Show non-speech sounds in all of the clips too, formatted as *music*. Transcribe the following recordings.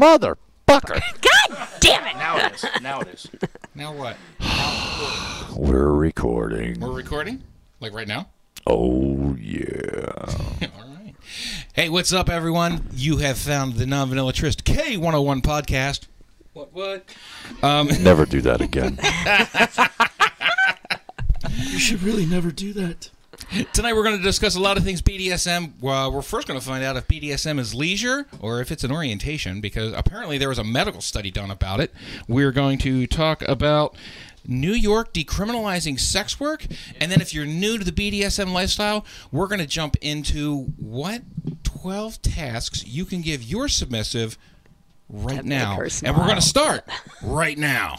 Motherfucker. *laughs* God damn it! Now it is. Now it is. *laughs* Now what? We're recording. We're recording? Like right now? Oh, yeah. *laughs* All right. Hey, what's up, everyone? You have found the Non Vanilla Trist K101 podcast. What, what? Um, Never do that again. You should really never do that. Tonight we're going to discuss a lot of things BDSM. Well, we're first going to find out if BDSM is leisure or if it's an orientation because apparently there was a medical study done about it. We're going to talk about New York decriminalizing sex work and then if you're new to the BDSM lifestyle, we're going to jump into what 12 tasks you can give your submissive right now. And we're going to start right now.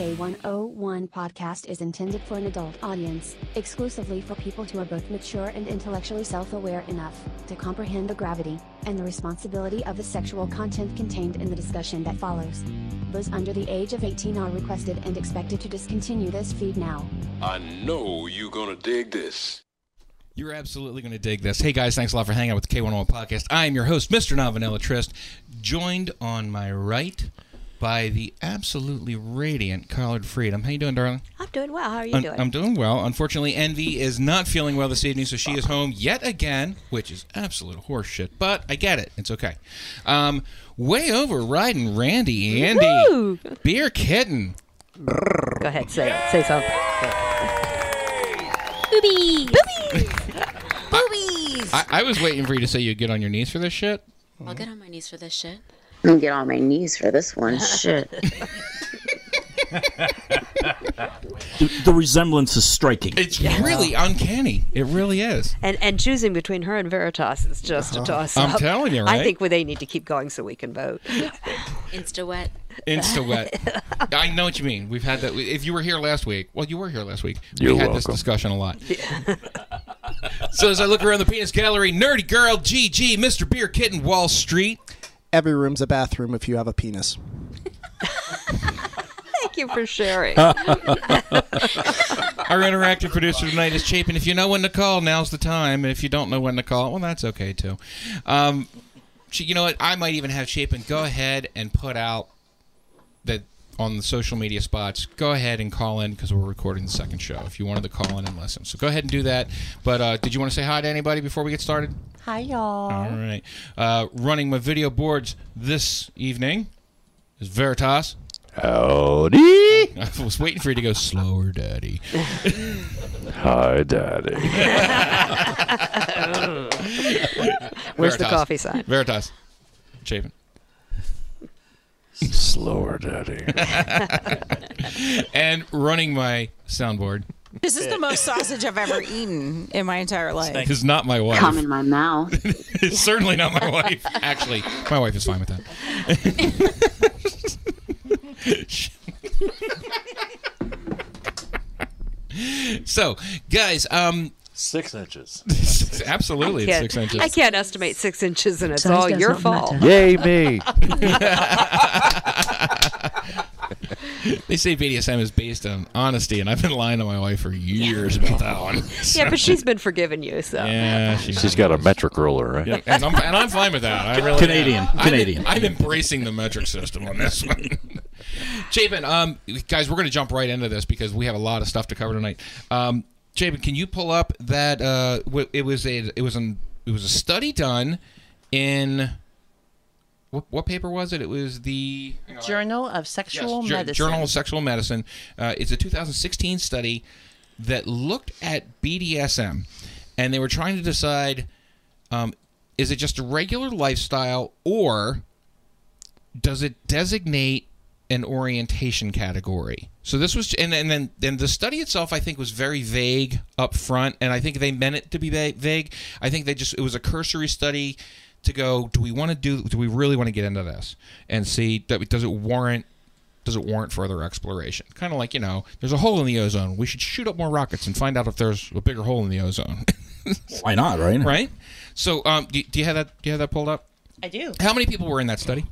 K101 podcast is intended for an adult audience, exclusively for people who are both mature and intellectually self aware enough to comprehend the gravity and the responsibility of the sexual content contained in the discussion that follows. Those under the age of 18 are requested and expected to discontinue this feed now. I know you're gonna dig this. You're absolutely going to dig this. Hey guys, thanks a lot for hanging out with the K101 podcast. I am your host, Mr. Non Vanilla Trist, joined on my right by the absolutely radiant Collard Freedom. How you doing, darling? I'm doing well. How are you I'm, doing? I'm doing well. Unfortunately, Envy is not feeling well this evening, so she is home yet again, which is absolute horseshit. But I get it. It's okay. Um, way over riding Randy, Andy, Woo! Beer Kitten. Go ahead, say it. Say something. Boobies! Boobies! Boobies! I, I was waiting for you to say you'd get on your knees for this shit. I'll get on my knees for this shit. I'm gonna get on my knees for this one. Shit. *laughs* The resemblance is striking. It's really uncanny. It really is. And and choosing between her and Veritas is just a uh-huh. toss up. I'm telling you, I right? think they need to keep going so we can vote. *laughs* Insta wet. Insta wet. *laughs* I know what you mean. We've had that. If you were here last week, well, you were here last week. You're we had this discussion a lot. so as I look around the penis gallery, nerdy girl, GG, Mr. Beer Kitten, Wall Street. Every room's a bathroom if you have a penis. *laughs* Thank you for sharing. *laughs* Our interactive producer tonight is Chapin. If you know when to call, now's the time. And if you don't know when to call, well, that's okay too. Um, you know what? I might even have Chapin go ahead and put out that on the social media spots. Go ahead and call in because we're recording the second show. If you wanted to call in and listen, so go ahead and do that. But uh, did you want to say hi to anybody before we get started? Hi, y'all. All right. Uh, running my video boards this evening is Veritas. Howdy. *laughs* I was waiting for you to go slower, Daddy. *laughs* Hi, Daddy. *laughs* Where's the coffee sign? Veritas. Chapin. Slower, Daddy. *laughs* And running my soundboard This is the most sausage I've ever eaten in my entire life. is not my wife. Come in my mouth. *laughs* It's certainly not my wife. Actually, my wife is fine with that. *laughs* so, guys, um, Six inches. *laughs* absolutely, I it's can't, six inches. I can't estimate six inches, and it's Size all your fault. matter. *laughs* Yay, me. *laughs* They say BDSM is based on honesty, and I've been lying to my wife for years about that one. Yeah, but she's been forgiving you, so. yeah, she- She's got a metric ruler, right? Yeah, and I'm, and I'm fine with that. I really Canadian, am. I'm- Canadian. I'm, embracing the metric system on this one. Chapin, um, guys, we're going to jump right into this because we have a lot of stuff to cover tonight. Um, Chapin, can you pull up that? Uh, it was a it was an it was a study done in what, what paper was it? It was the. Journal of Sexual Yes, Medicine. Journal of Sexual Medicine. Uh, it's a 2016 study that looked at BDSM, and they were trying to decide: um, is it just a regular lifestyle, or does it designate an orientation category? So this was, and, and then and the study itself, I think, was very vague up front, and I think they meant it to be vague. I think they just it was a cursory study to go. Do we want to do? Do we really want to get into this and see that does it warrant? Does it warrant further exploration? Kind of like you know, there's a hole in the ozone. We should shoot up more rockets and find out if there's a bigger hole in the ozone. *laughs* Why not, right? Right. So, um, do, do you have that? Do you have that pulled up? I do. How many people were in that study?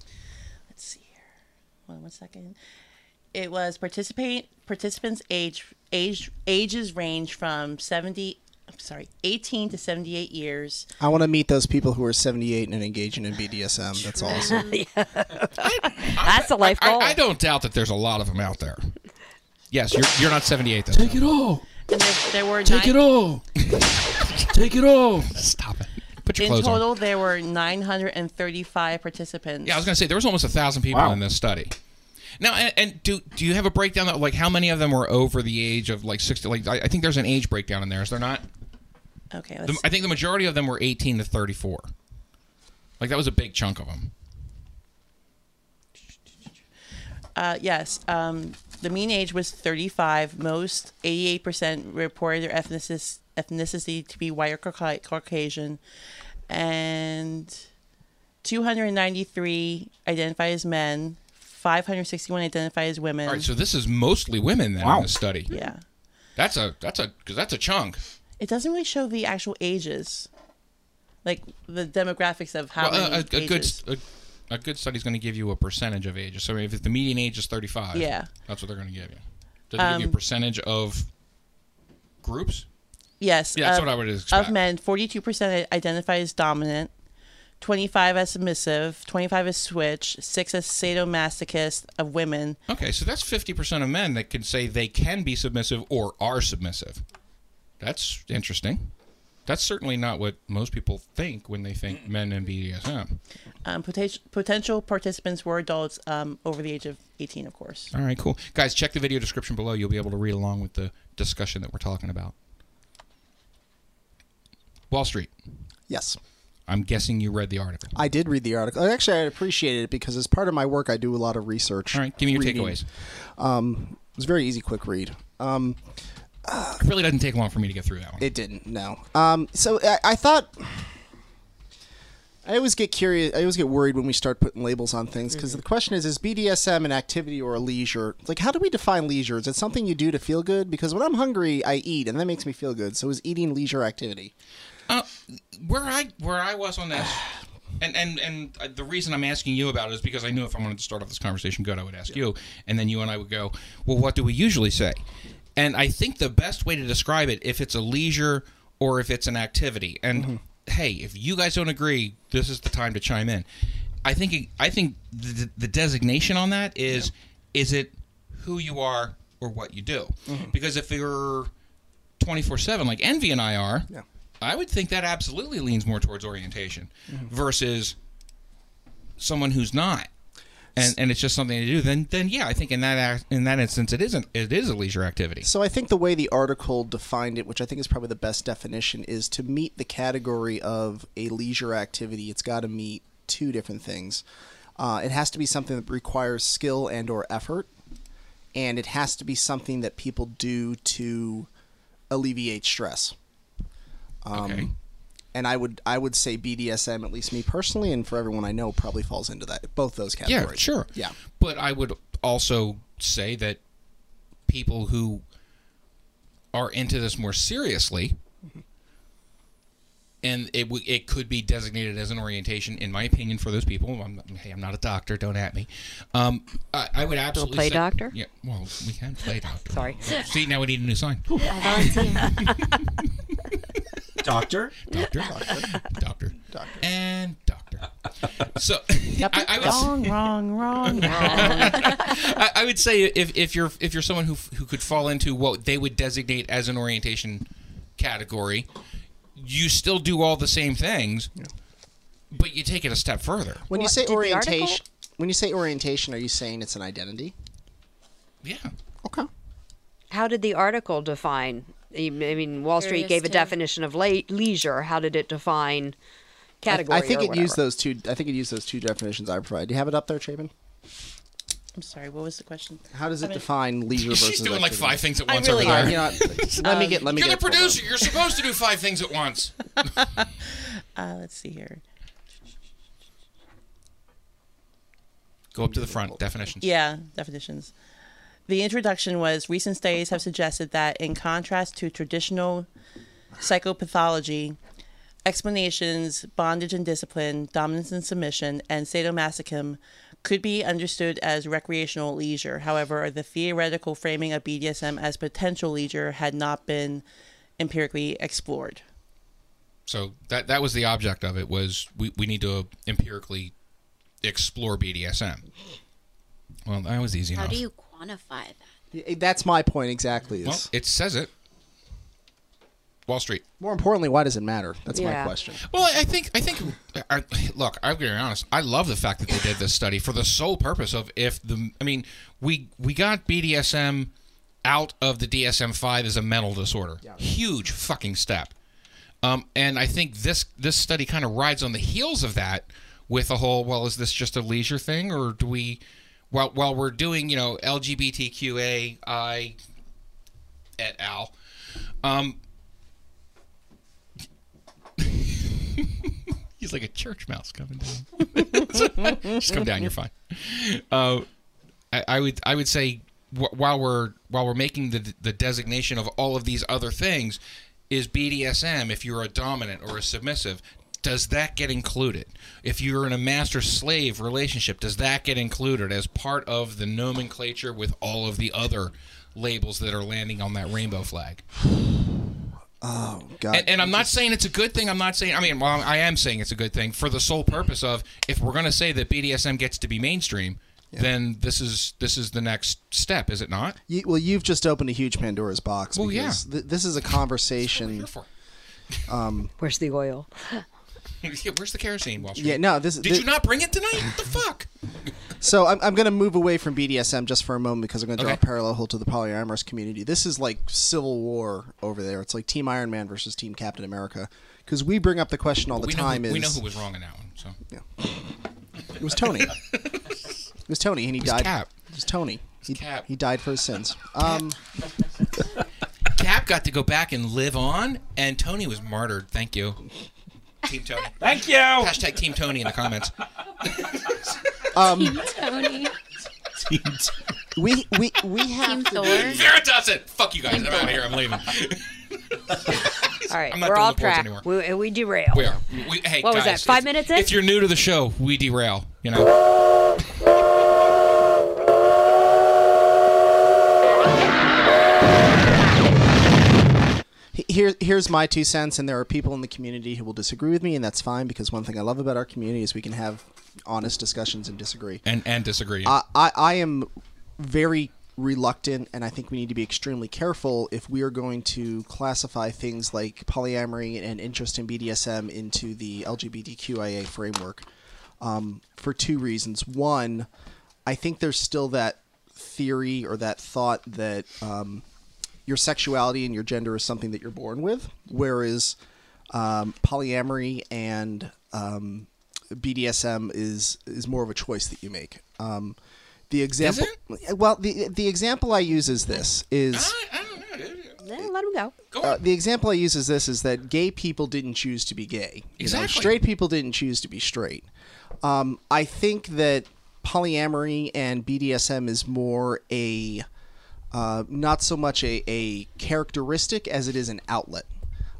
Let's see here. Hold on one second. It was participate participants age age ages range from seventy. I'm sorry, eighteen to seventy eight years. I want to meet those people who are 78 and engaging in BDSM. *laughs* That's awesome. *laughs* That's a life I, goal. I don't doubt that there's a lot of them out there. Yes, you're you're not 78. Though. Take it all. And there, there were Take nine, it all. *laughs* Take it all. Stop it. Put your in clothes on. total. There were nine hundred and thirty five participants. Yeah, I was gonna say there was almost a thousand people Wow. in this study. Now, and, and do do you have a breakdown of like how many of them were over the age of like sixty? Like I, I think there's an age breakdown in there. Is there not? Okay. Let's, I think the majority of them were eighteen to thirty-four. Like that was a big chunk of them. uh, yes. Um, the mean age was thirty five. Most eighty eight percent reported their ethnicity ethnicity to be white or Caucasian, and two hundred ninety three identify as men. 561 identify as women. All right, so this is mostly women then Wow. in the study. yeah. That's a that's a because that's a chunk. It doesn't really show the actual ages, like the demographics of how Well, many a, a, a good a, a good study is going to give you a percentage of ages. So if the median age is thirty-five, Yeah. that's what they're going to give you. Does it give you a Um, percentage of groups? Yes. Yeah, that's of- what I would expect. Of men, 42% identify as dominant, 25 as submissive, 25 as switch, 6 as sadomasochist of women. Okay, so that's fifty percent of men that can say they can be submissive or are submissive. That's interesting. That's certainly not what most people think when they think men and BDSM. Um, potential, potential participants were adults um, over the age of 18, of course. All right, cool. Guys, check the video description below. You'll be able to read along with the discussion that we're talking about. Wall Street. yes. I'm guessing you read the article. I did read the article. Actually, I appreciated it because as part of my work, I do a lot of research. All right, give me your reading. takeaways. Um, it was a very easy, quick read. Um, It really doesn't take long for me to get through that one. It didn't. No. Um. So I, I thought. I always get curious. I always get worried when we start putting labels on things because the question is: Is BDSM an activity or a leisure? Like, how do we define leisure? Is it something you do to feel good? Because when I'm hungry, I eat, and that makes me feel good. So, is eating leisure activity? Uh, where I where I was on this, *sighs* and and and uh, the reason I'm asking you about it is because I knew if I wanted to start off this conversation good, I would ask you, and then you and I would go, well, what do we usually say? And I think the best way to describe it, if it's a leisure or if it's an activity, and hey, if you guys don't agree, this is the time to chime in. I think it- I think the, the designation on that is is it who you are or what you do? Because if you're 24 7 like Envy and I are, Yeah. I would think that absolutely leans more towards orientation versus someone who's not. And, and it's just something to do. Then then yeah, I think in that act, in that instance, it isn't. It is a leisure activity. So I think the way the article defined it, which I think is probably the best definition, is to meet the category of a leisure activity. It's got to meet two different things. Uh, it has to be something that requires skill and or effort, and it has to be something that people do to alleviate stress. Um, Okay. And I would I would say BDSM, at least me personally, and for everyone I know, probably falls into that both those categories. Yeah, categories. sure. Yeah. But I would also say that people who are into this more seriously, and it w- it could be designated as an orientation, in my opinion, for those people. I'm, hey, I'm not a doctor. Don't at me. Um, I, I would absolutely play say- doctor? Yeah. Well, we can play doctor. Sorry. See, now we need a new sign. *laughs* I volunteer. *laughs* Doctor? Doctor, doctor, doctor, and doctor. So *laughs* I, I would Wrong, wrong, wrong, *laughs* wrong. I, I would say if, if you're if you're someone who who could fall into what they would designate as an orientation category, you still do all the same things, but you take it a step further. When you say did article- orientation, when you say orientation, are you saying it's an identity? Yeah. Okay. How did the article define? I mean, Wall Street gave a definition of la- leisure. How did it define category? I, I think or it used those two. I think it used those two definitions I provided. Do you have it up there, Chapin? I'm sorry, what was the question? How does it I mean- define leisure versus? She's doing like activity? five things at I once really over there. you know, *laughs* let me get. Let me You're the get. it pulled up. producer. You're supposed to do five things at once. *laughs* *laughs* Uh, let's see here. Go up to the front. Definitions. Yeah, definitions. The introduction was recent studies have suggested that, in contrast to traditional psychopathology, explanations, bondage and discipline, dominance and submission, and sadomasochism could be understood as recreational leisure. However, the theoretical framing of BDSM as potential leisure had not been empirically explored. So that that was the object of it was we, we need to empirically explore BDSM. Well, that was easy How enough. do you quantify that? That's my point exactly. Is well, it says it. Wall Street. more importantly, why does it matter? That's my question. Well, I think I think I, look. I'm going to be honest. I love the fact that they did this study for the sole purpose of if the. I mean, we we got BDSM out of the DSM five as a mental disorder. Huge fucking step. Um, and I think this this study kind of rides on the heels of that with the whole. Well, is this just a leisure thing, or do we? While while we're doing you know LGBTQAI et al. Um, *laughs* He's like a church mouse coming down. *laughs* Just come down. You're fine. Uh, I, I would I would say wh- while we're while we're making the the designation of all of these other things, is BDSM if you're a dominant or a submissive. Does that get included? If you're in a master slave relationship, does that get included as part of the nomenclature with all of the other labels that are landing on that rainbow flag? Oh God. And, and I'm not saying it's a good thing. I'm not saying. I mean, well, I am saying it's a good thing for the sole purpose of if we're going to say that BDSM gets to be mainstream, then this is this is the next step, is it not? You, well, you've just opened a huge Pandora's box. Well, yeah. th- this is a conversation. Um, Where's the oil? *laughs* Yeah, Where's the kerosene, Wall Street? Yeah, no, this- Did thi- you not bring it tonight? What the *laughs* fuck? So I'm, I'm going to move away from BDSM just for a moment because I'm going to draw Okay. a parallel to the polyamorous community. This is like civil war over there. It's like Team Iron Man versus Team Captain America. Because we bring up the question all the time who, is we know who was wrong in that one. So yeah, it was Tony. *laughs* it was Tony, and he It was died. Cap. It was Tony. He, Cap. he died for his sins. Um, Cap got to go back and live on, and Tony was martyred. Thank you, Team Tony. Thank you. Hashtag Team Tony in the comments. *laughs* um, Tony. we we we have Team to Thor. Vera does it. Fuck you guys. I'm out of here. I'm leaving. All right, I'm not we're doing off the boards track. anymore. We, we derail. We are. We, hey, What was guys, that, five if- minutes in? If you're new to the show, we derail. You know. Here, here's my two cents, and there are people in the community who will disagree with me, and that's fine because one thing I love about our community is we can have honest discussions and disagree. And and disagree. I, I, I am very reluctant, and I think we need to be extremely careful if we are going to classify things like polyamory and interest in BDSM into the LGBTQIA framework um, for two reasons. One, I think there's still that theory or that thought that um, your sexuality and your gender is something that you're born with, whereas um, polyamory and um, BDSM is is more of a choice that you make. Um, the example, well, the the example I use is this is Yeah, let him go. uh, the example I use is this: is that gay people didn't choose to be gay. You know, Exactly. straight people didn't choose to be straight. Um, I think that polyamory and BDSM is more a uh, not so much a, a characteristic as it is an outlet.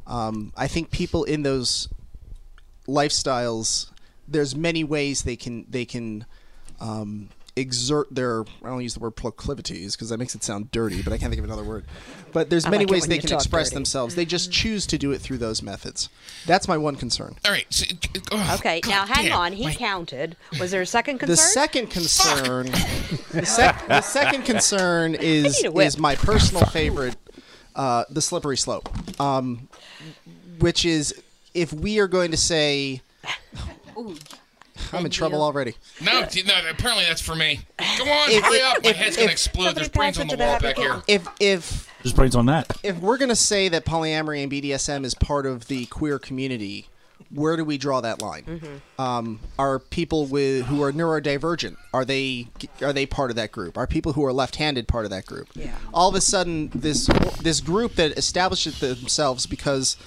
Um, I think people in those lifestyles, there's many ways they can they can um, exert their I don't use the word proclivities because that makes it sound dirty, but I can't think of another word. But there's I many like ways they can express dirty. themselves. They just choose to do it through those methods. That's my one concern. All right. So, oh, Okay, now hang on. He counted. Was there a second concern? The second concern, *laughs* the, sec- the second concern *laughs* is need a whip. is my personal favorite, uh, the slippery slope, um, which is if we are going to say, *laughs* I'm in trouble already. No, d- no. Apparently that's for me. Come on, If- hurry up! My if- head's if- gonna explode. There's brains on the wall back here. If if There's brains on that. if we're going to say that polyamory and BDSM is part of the queer community, where do we draw that line? Mm-hmm. Um, are people with who are neurodivergent are they are they part of that group? Are people who are left-handed part of that group? Yeah. All of a sudden, this this group that establishes themselves because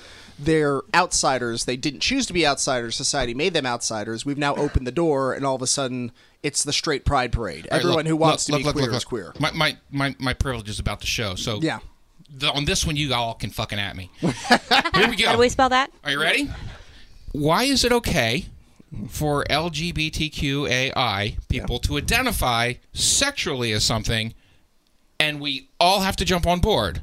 they're outsiders, they didn't choose to be outsiders. Society made them outsiders. We've now opened the door, and all of a sudden, it's the straight pride parade. All right, Everyone look, who wants look, to be look, queer look, is queer. My, my my my privilege is about to show. So Yeah. the, on this one, you all can fucking at me. *laughs* Here we go. How do we spell that? Are you ready? Why is it okay for LGBTQAI people to identify sexually as something and we all have to jump on board?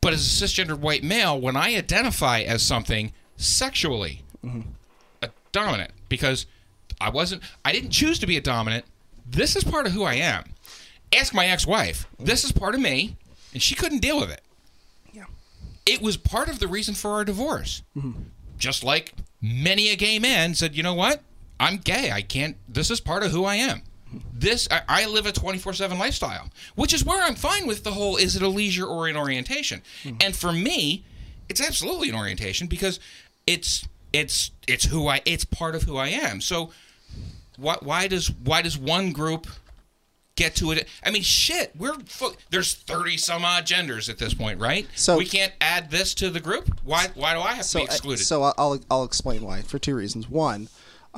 But as a cisgendered white male, when I identify as something sexually mm-hmm. a dominant, because I wasn't, I didn't choose to be a dominant, this is part of who I am. Ask my ex wife. This is part of me, and she couldn't deal with it. Yeah, It was part of the reason for our divorce mm-hmm. just like many a gay man said, you know what? I'm gay. I can't. This is part of who I am. This I, I live a 24/7 lifestyle, which is where I'm fine with the whole is it a leisure or an orientation? And for me, it's absolutely an orientation because it's it's it's who I it's part of who I am. So why why does why does one group get to it? I mean, shit, we're there's 30 some odd genders at this point, right? So- we can't add this to the group. Why why do I have to so be uh, excluded? so I'll I'll explain why for two reasons. One,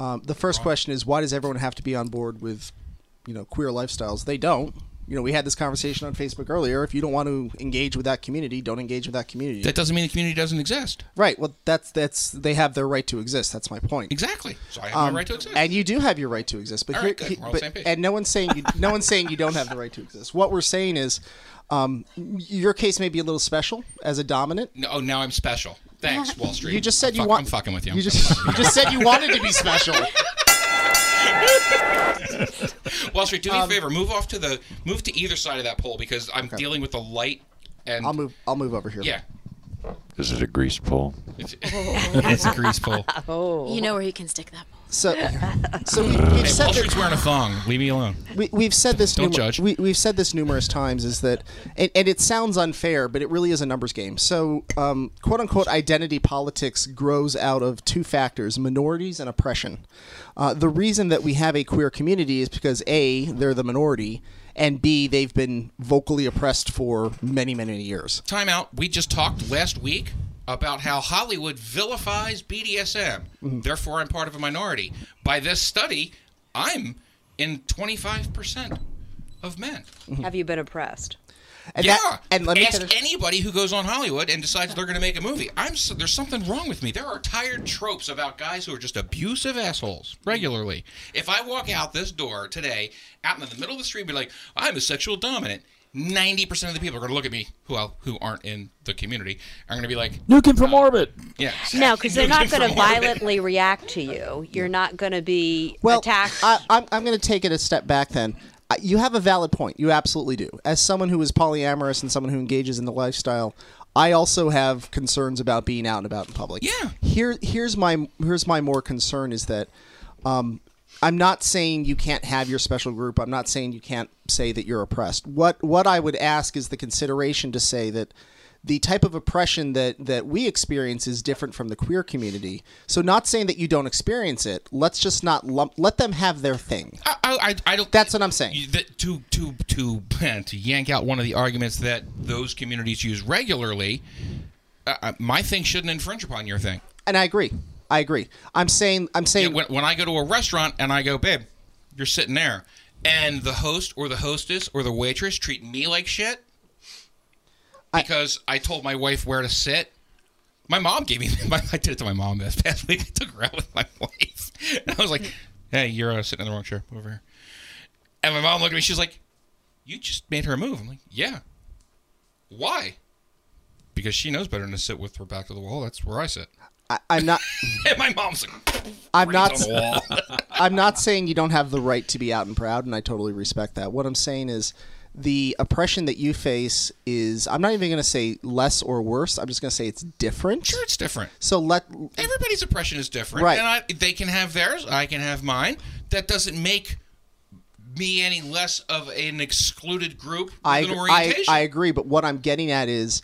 um, the first question is why does everyone have to be on board with, you know, queer lifestyles? They don't. You know, we had this conversation on Facebook earlier. If you don't want to engage with that community, don't engage with that community. That doesn't mean the community doesn't exist. Right. Well, that's that's they have their right to exist. That's my point. Exactly. So I have Um, my right to exist. And you do have your right to exist. But All here, but- same page. and no one's saying you, no one's saying you don't have the right to exist. What we're saying is, um, your case may be a little special as a dominant. No, oh, now I'm special. Thanks, Wall Street. You just said I'm you fuck- want. I'm fucking with you. You I'm just *laughs* you just said you wanted to be special. *laughs* *laughs* Wall Street, do me Um, a favor. Move off to the move to either side of that pole because I'm dealing with the light and I'll move. I'll move over here. yeah. Is it a grease pole? It's, *laughs* it's a grease pole. *laughs* Oh. You know where you can stick that ball. So, *laughs* so we, we've Hey, said Wall that- Street's wearing a thong. Leave me alone. we, we've said this. Don't numer- judge. We, we've said this numerous times. Is that, and, and it sounds unfair, but it really is a numbers game. So, um, quote unquote, identity politics grows out of two factors: minorities and oppression. Uh, the reason that we have a queer community is because a they're the minority, and b they've been vocally oppressed for many, many years. Time out. We just talked last week about how Hollywood vilifies BDSM. Mm-hmm. Therefore, I'm part of a minority. By this study, I'm in 25% of men. Have you been oppressed? And yeah, that- and let me ask finish- anybody who goes on Hollywood and decides they're going to make a movie. I'm so, there's something wrong with me. There are tired tropes about guys who are just abusive assholes regularly. If I walk out this door today, out in the middle of the street, and be like, "I'm a sexual dominant." Ninety percent of the people are going to look at me who well, who aren't in the community are going to be like, Nukem from orbit. "Yeah." No, because they're *laughs* not going to from orbit. violently react to you. You're not going to be Well, attacked. I, I'm, I'm going to take it a step back then. Uh, You have a valid point. You absolutely do. As someone who is polyamorous and someone who engages in the lifestyle, I also have concerns about being out and about in public. Yeah. Here, here's my here's my more concern is that um, I'm not saying you can't have your special group. I'm not saying you can't say that you're oppressed. What what I would ask is the consideration to say that the type of oppression that that we experience is different from the queer community. So not saying that you don't experience it. Let's just not lump, let them have their thing. I, I, I don't. That's what I'm saying. To to to to yank out one of the arguments that those communities use regularly. Uh, uh, my thing shouldn't infringe upon your thing. And I agree. I agree. I'm saying I'm Yeah, saying when, when I go to a restaurant and I go, babe, you're sitting there, and the host or the hostess or the waitress treat me like shit because I, told my wife where to sit. My mom gave me. *laughs* My, I did it to my mom this past week. I took her out with my wife, *laughs* and I was like, "Hey, you're uh, sitting in the wrong chair. Over here." And my mom looked at me. She's like, "You just made her move." I'm like, "Yeah." Why? Because she knows better than to sit with her back to the wall. That's where I sit. I, I'm not *laughs* And my mom's like, I'm not on the wall. *laughs* I'm not saying you don't have the right to be out and proud, and I totally respect that. What I'm saying is the oppression that you face is I'm not even going to say less or worse. I'm just going to say it's different. Sure, it's different. So let Everybody's oppression is different, Right. And I, they can have theirs. I can have mine. That doesn't make me any less of an excluded group with I, an I. I agree, but what I'm getting at is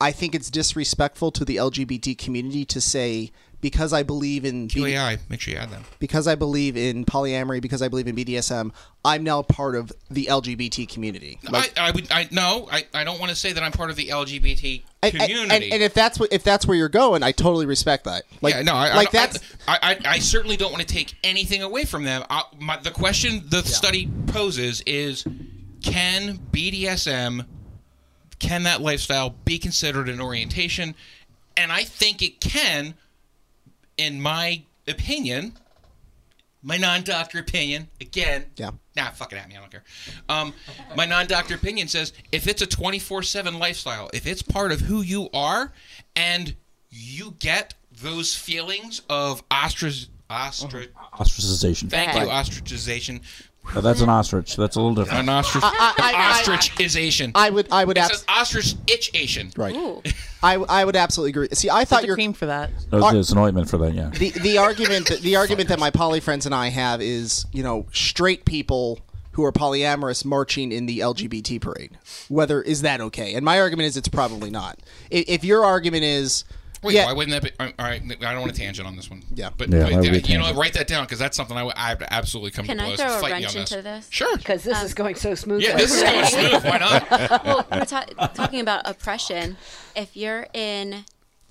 I think it's disrespectful to the LGBT community to say because I believe in B- make sure you add them. because I believe in polyamory, because I believe in BDSM, I'm now part of the LGBT community. Like- I, I would. I no. I, I don't want to say that I'm part of the LGBT and, and- community. and, and if that's what if that's where you're going, I totally respect that. Like, yeah, no, I, like I, that's I, I, I certainly don't want to take anything away from them. I, my, the question the study poses is: Can BDSM can that lifestyle be considered an orientation? And I think it can, in my opinion, my non-doctor opinion. Again, Yeah. Nah, fuck it at me. I don't care. Um, my non-doctor opinion says if it's a 24/7 lifestyle, if it's part of who you are, and you get those feelings of ostrich, ostrich. Ostracization. Thank you, ostracization. Oh, that's an ostrich. That's a little different. An ostrich. I- I- I- ostrichization. I would I would It abs- says ostrich itchation. right. I I would absolutely agree. See, I thought There's a your cream for that. There's, there's an ointment for that, yeah. the the argument that, the argument that my poly friends and I have is you know straight people who are polyamorous marching in the LGBT parade. Whether is that okay? And my argument is it's probably not. If, if your argument is Wait, yeah, why wouldn't that be? All right, I don't want a tangent on this one. Yeah. but, Yeah, but, why you know, write that down because that's something I would I would absolutely come Can to I throw a wrench this. into this? Sure. Because this um, is going so smoothly. Yeah, this is going *laughs* smooth. Why not? *laughs* well, we're ta- talking about oppression. If you're in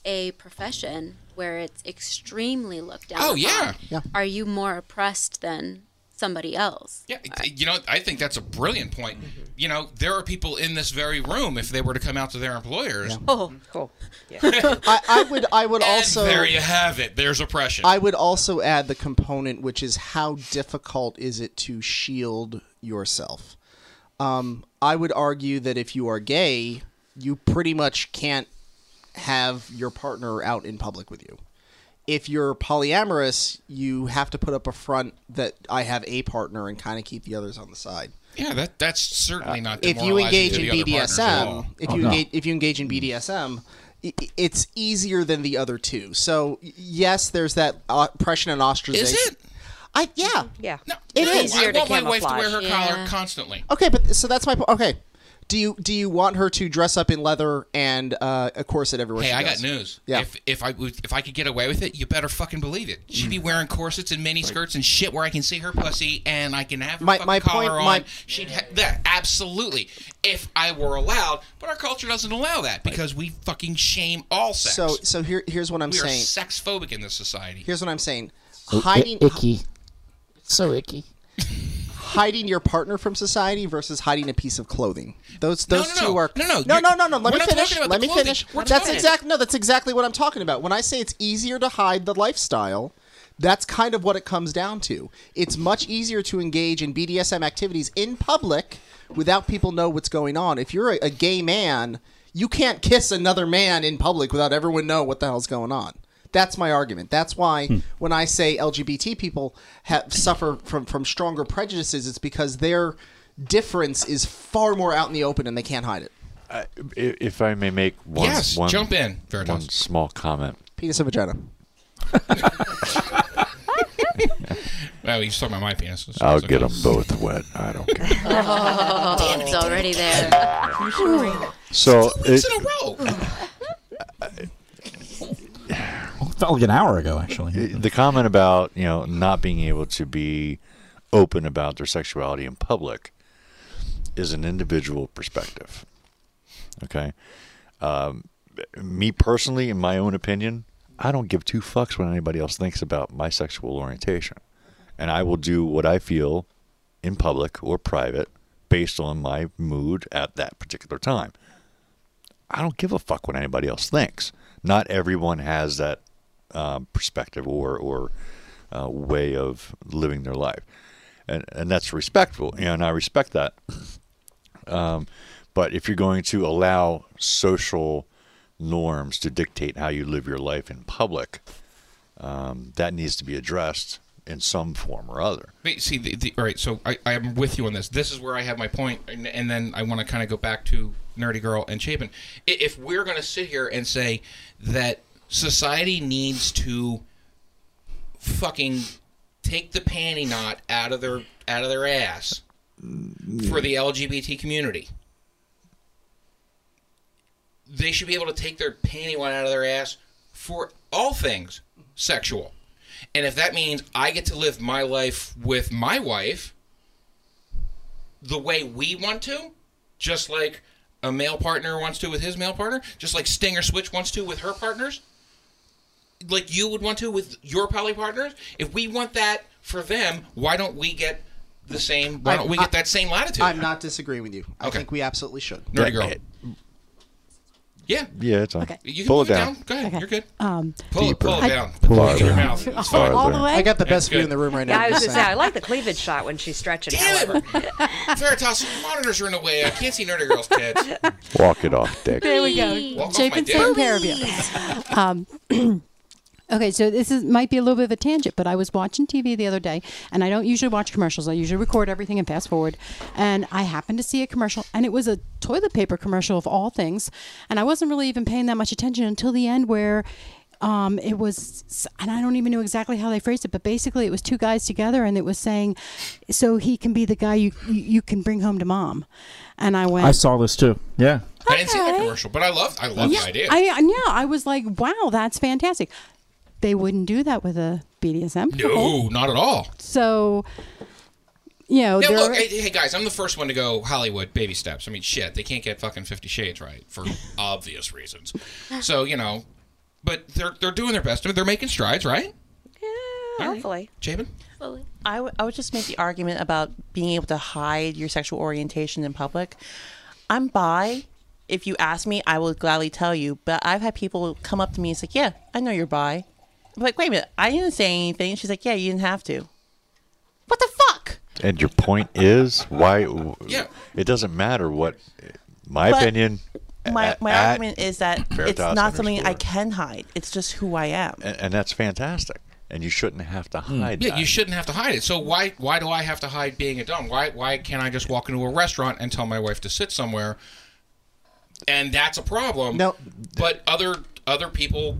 a profession where it's extremely looked down Oh, upon, yeah. Yeah. are you more oppressed than somebody else? Yeah, you know, I think that's a brilliant point. You know, there are people in this very room if they were to come out to their employers. Oh, cool. *laughs* I, I would I would And also there you have it. There's oppression. I would also add the component which is how difficult is it to shield yourself. Um, I would argue that if you are gay, you pretty much can't have your partner out in public with you. If you're polyamorous, you have to put up a front that I have a partner and kind of keep the others on the side. yeah, that that's certainly not. If you engage to in the other partners at all. BDSM, if Oh, you no. engage, if you engage in BDSM, i- i- it's easier than the other two. So yes, there's that uh, oppression and ostracization. Is it? I yeah. Yeah. No, It no, is. I Easier to want my wife to wear her camouflage. collar constantly. Okay, but so that's my po- okay. Do you do you want her to dress up in leather and uh, a corset everywhere? Hey, she I goes? got news. Yeah. If if I if I could get away with it, you better fucking believe it. She'd Mm. be wearing corsets and mini skirts and shit where I can see her pussy and I can have her My- fucking my collar point- on. my- She'd have that absolutely. If I were allowed, but our culture doesn't allow that because we fucking shame all sex. So so here here's what I'm we are saying. sex phobic in this society. Here's what I'm saying. Oh, Hiding icky. So icky. *laughs* hiding your partner from society versus hiding a piece of clothing. Those those no, two no. are No, no, no no no no. Let me finish. Let me clothing. finish. We're That's exactly no. That's exactly what I'm talking about. When I say it's easier to hide the lifestyle, that's kind of what it comes down to. It's much easier to engage in BDSM activities in public without people know what's going on. If you're a, a gay man, you can't kiss another man in public without everyone know what the hell's going on. That's my argument. That's why Hmm. when I say LGBT people have suffer from from stronger prejudices, it's because their difference is far more out in the open and they can't hide it. I, i- if I may make one, Yes, one- jump in, Veritas. one small comment. Penis and vagina. *laughs* Well, he's talking about my penis. so I'll it's get okay. them both wet. I don't care. *laughs* Oh, it's already there. So Two weeks in a row. It *laughs* felt like an hour ago, actually. the comment about you know not being able to be open about their sexuality in public is an individual perspective. Okay, um, me personally, in my own opinion, I don't give two fucks what anybody else thinks about my sexual orientation, and I will do what I feel in public or private based on my mood at that particular time. I don't give a fuck what anybody else thinks. Not everyone has that um, perspective or or uh, way of living their life, and and that's respectful. And I respect that. *clears throat* Um, but if you're going to allow social norms to dictate how you live your life in public, um, that needs to be addressed in some form or other. Wait, see, the, the, all right. So I, I'm with you on this. This is where I have my point, and, and then I want to kind of go back to Nerdy Girl and Chapin. If we're going to sit here and say that society needs to fucking take the panty knot out of their out of their ass for the LGBT community, they should be able to take their panty knot out of their ass for all things sexual. And if that means I get to live my life with my wife the way we want to, just like a male partner wants to with his male partner, just like Stinger Switch wants to with her partners, like you would want to with your poly partners, if we want that for them, why don't we get the same? Why don't we I- get that same latitude? I'm not disagreeing with you. I Okay. think we absolutely should. Nerdy girl. Yeah. Yeah, it's on. Okay. You can Pull it it down. down. Go ahead. You're good. Um, Pull it, pull it Deeper. down. Pull Pull it it in your down. mouth. It's Farther. all the way. I got the best view good. in the room right now. Yeah, I was just just saying, I saying. like the cleavage shot when she's stretching. Damn however. it! *laughs* Veritas, monitors are in the way. I can't see Nerdy Girl's tits. Walk it off, Dick. there we Walk go. off Jake my been dick. taking care of you. Um, *clears throat* okay, so this is might be a little bit of a tangent, but I was watching TV the other day, and I don't usually watch commercials. I usually record everything and fast forward. And I happened to see a commercial, and it was a toilet paper commercial of all things. And I wasn't really even paying that much attention until the end, where um, it was, and I don't even know exactly how they phrased it, but basically it was two guys together, and it was saying, so he can be the guy you you, you can bring home to mom. And I went, I saw this too. Yeah. I didn't see that Okay. commercial, but I loved I love yeah, the idea. I, I- yeah, I was like, wow, that's fantastic. They wouldn't do that with a BDSM. no, not at all. So, you know, Yeah, look, are- hey, hey, guys, I'm the first one to go Hollywood baby steps. I mean, shit, they can't get fucking Fifty Shades right for *laughs* obvious reasons. So you know, but they're they're doing their best. They're making strides, right? Yeah. Hopefully. Chapin? I, w- I would just make the argument about being able to hide your sexual orientation in public. I'm bi. If you ask me, I will gladly tell you. But I've had people come up to me and say, "Yeah, I know you're bi." I'm like, "Wait a minute, I didn't say anything." She's like, "Yeah, you didn't have to." What the fuck? And your point is why? Yeah. It doesn't matter what. My But opinion. My my at- argument is that it's Veritas not something I can hide. It's just who I am. and, and that's fantastic. And you shouldn't have to hmm. hide Yeah, that. you shouldn't have to hide it. So why why do I have to hide being a dumb? Why why can't I just walk into a restaurant and tell my wife to sit somewhere? And that's a problem. No. but other other people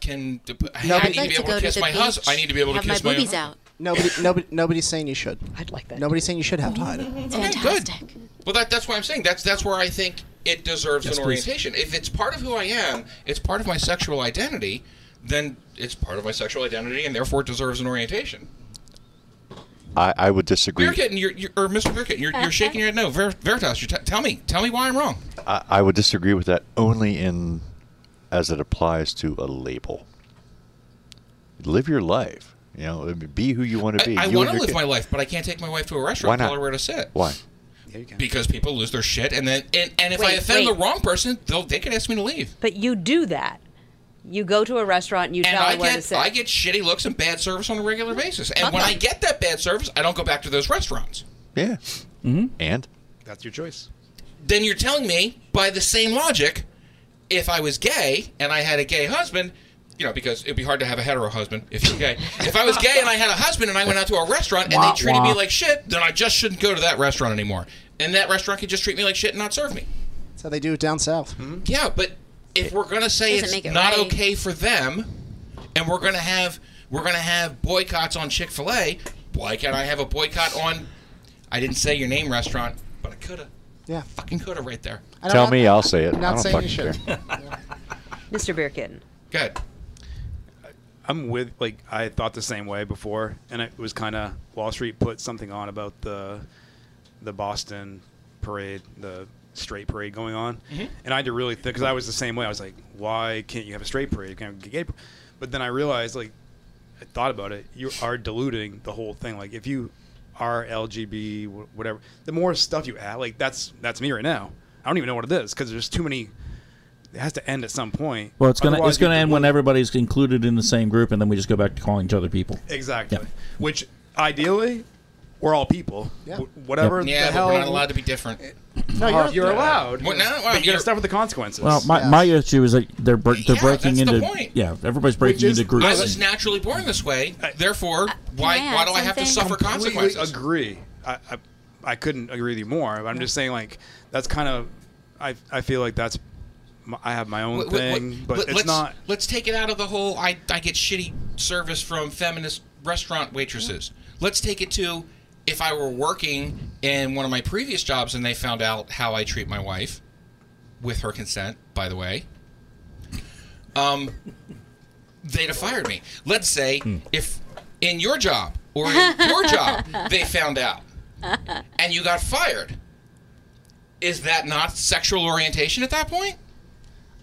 can. Hey, No, I but- need I'd to be like to able go to to kiss the my husband. I beach, need to be able to have my kiss my. boobies out. Nobody, nobody, nobody's saying you should. I'd like that. Nobody's saying you should have to hide it. *laughs* Okay, good. Well, that, that's why I'm saying that's that's where I think it deserves Yes, an please. orientation. If it's part of who I am, it's part of my sexual identity, then it's part of my sexual identity, and therefore it deserves an orientation. I, I would disagree. Beer Kitten, you're, you're, or Mr. Beer Kitten, you're, you're shaking your head. No, Ver, Veritas, you t- tell me, tell me why I'm wrong. I, I would disagree with that only in as it applies to a label. Live your life. You know, be who you want to be. I, I want to live kid. my life, but I can't take my wife to a restaurant and tell her where to sit. Why? Because people lose their shit, and then and, and if I Wait, offend the wrong person, they'll they can ask me to leave. But you do that. You go to a restaurant and you And tell I her where to get sit. I get shitty looks and bad service on a regular basis. And Fuck when them. I get that bad service, I don't go back to those restaurants. Yeah. Mm-hmm. And That's your choice. Then you're telling me, by the same logic, if I was gay and I had a gay husband, you know, because it'd be hard to have a hetero husband if you're gay. if I was gay and I had a husband and I went out to a restaurant and Wah, they treated me like shit, then I just shouldn't go to that restaurant anymore. And that restaurant could just treat me like shit and not serve me. That's how they do it down south. Hmm? Yeah, but if we're gonna say Doesn't it's it not right. okay for them, and we're gonna have we're gonna have boycotts on Chick Fil A, why can't I have a boycott on? I didn't say your name, restaurant, but I coulda. Yeah, fucking coulda right there. And I'm tell not- me, I'll say it. I'm I not don't saying you fucking should. care. Mr. Beerkitten. Good. I'm with like I thought the same way before, and it was kind of Wall Street put something on about the the Boston parade, the straight parade going on, Mhm. and I had to really think because I was the same way. I was like, why can't you have a straight parade? Can't have a gay parade. But then I realized, like, I thought about it. You are diluting the whole thing. Like, if you are LGB, whatever, the more stuff you add, like that's that's me right now. I don't even know what it is because there's too many. It has to end at some point. Well, it's gonna Otherwise it's gonna end when everybody's included in the same group, and then we just go back to calling each other people. Exactly. Which ideally, we're all people. Yeah. Wh- Whatever Yeah, the but hell. we're not allowed to be different. No, you're, you're allowed. Well, no, well, but you you're- gotta start with the consequences. Well, my, my issue is that they're bre- they're Yeah, breaking that's the into point. yeah everybody's breaking is- into groups. I was naturally born this way. Therefore, uh, why I why add do I have to something? suffer completely consequences? agree. I, I I couldn't agree with you more. But I'm just saying, like that's kind of. I I feel like that's. my- I have my own Wait, wait, thing, wait, but let- it's let's, not. Let's take it out of the whole. I I get shitty service from feminist restaurant waitresses. Let's take it to if I were working in one of my previous jobs and they found out how I treat my wife, with her consent, by the way. Um, they'd have fired me. Let's say if in your job or in your job they found out and you got fired. Is that not sexual orientation at that point?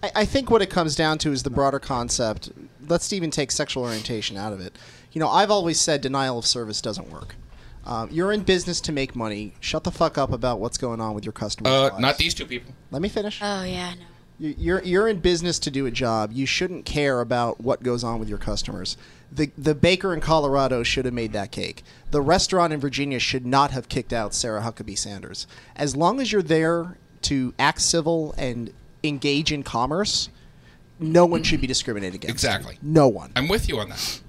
I, I think what it comes down to is the broader concept. Let's even take sexual orientation out of it. You know, I've always said denial of service doesn't work. Um, you're in business to make money. Shut the fuck up about what's going on with your customers. Uh, lives. not these two people. Let me finish. Oh yeah, no. You- You're you're in business to do a job. You shouldn't care about what goes on with your customers. The the baker in Colorado should have made that cake. The restaurant in Virginia should not have kicked out Sarah Huckabee Sanders. As long as you're there to act civil and engage in commerce, no one should be discriminated against. Exactly. No one. I'm with you on that.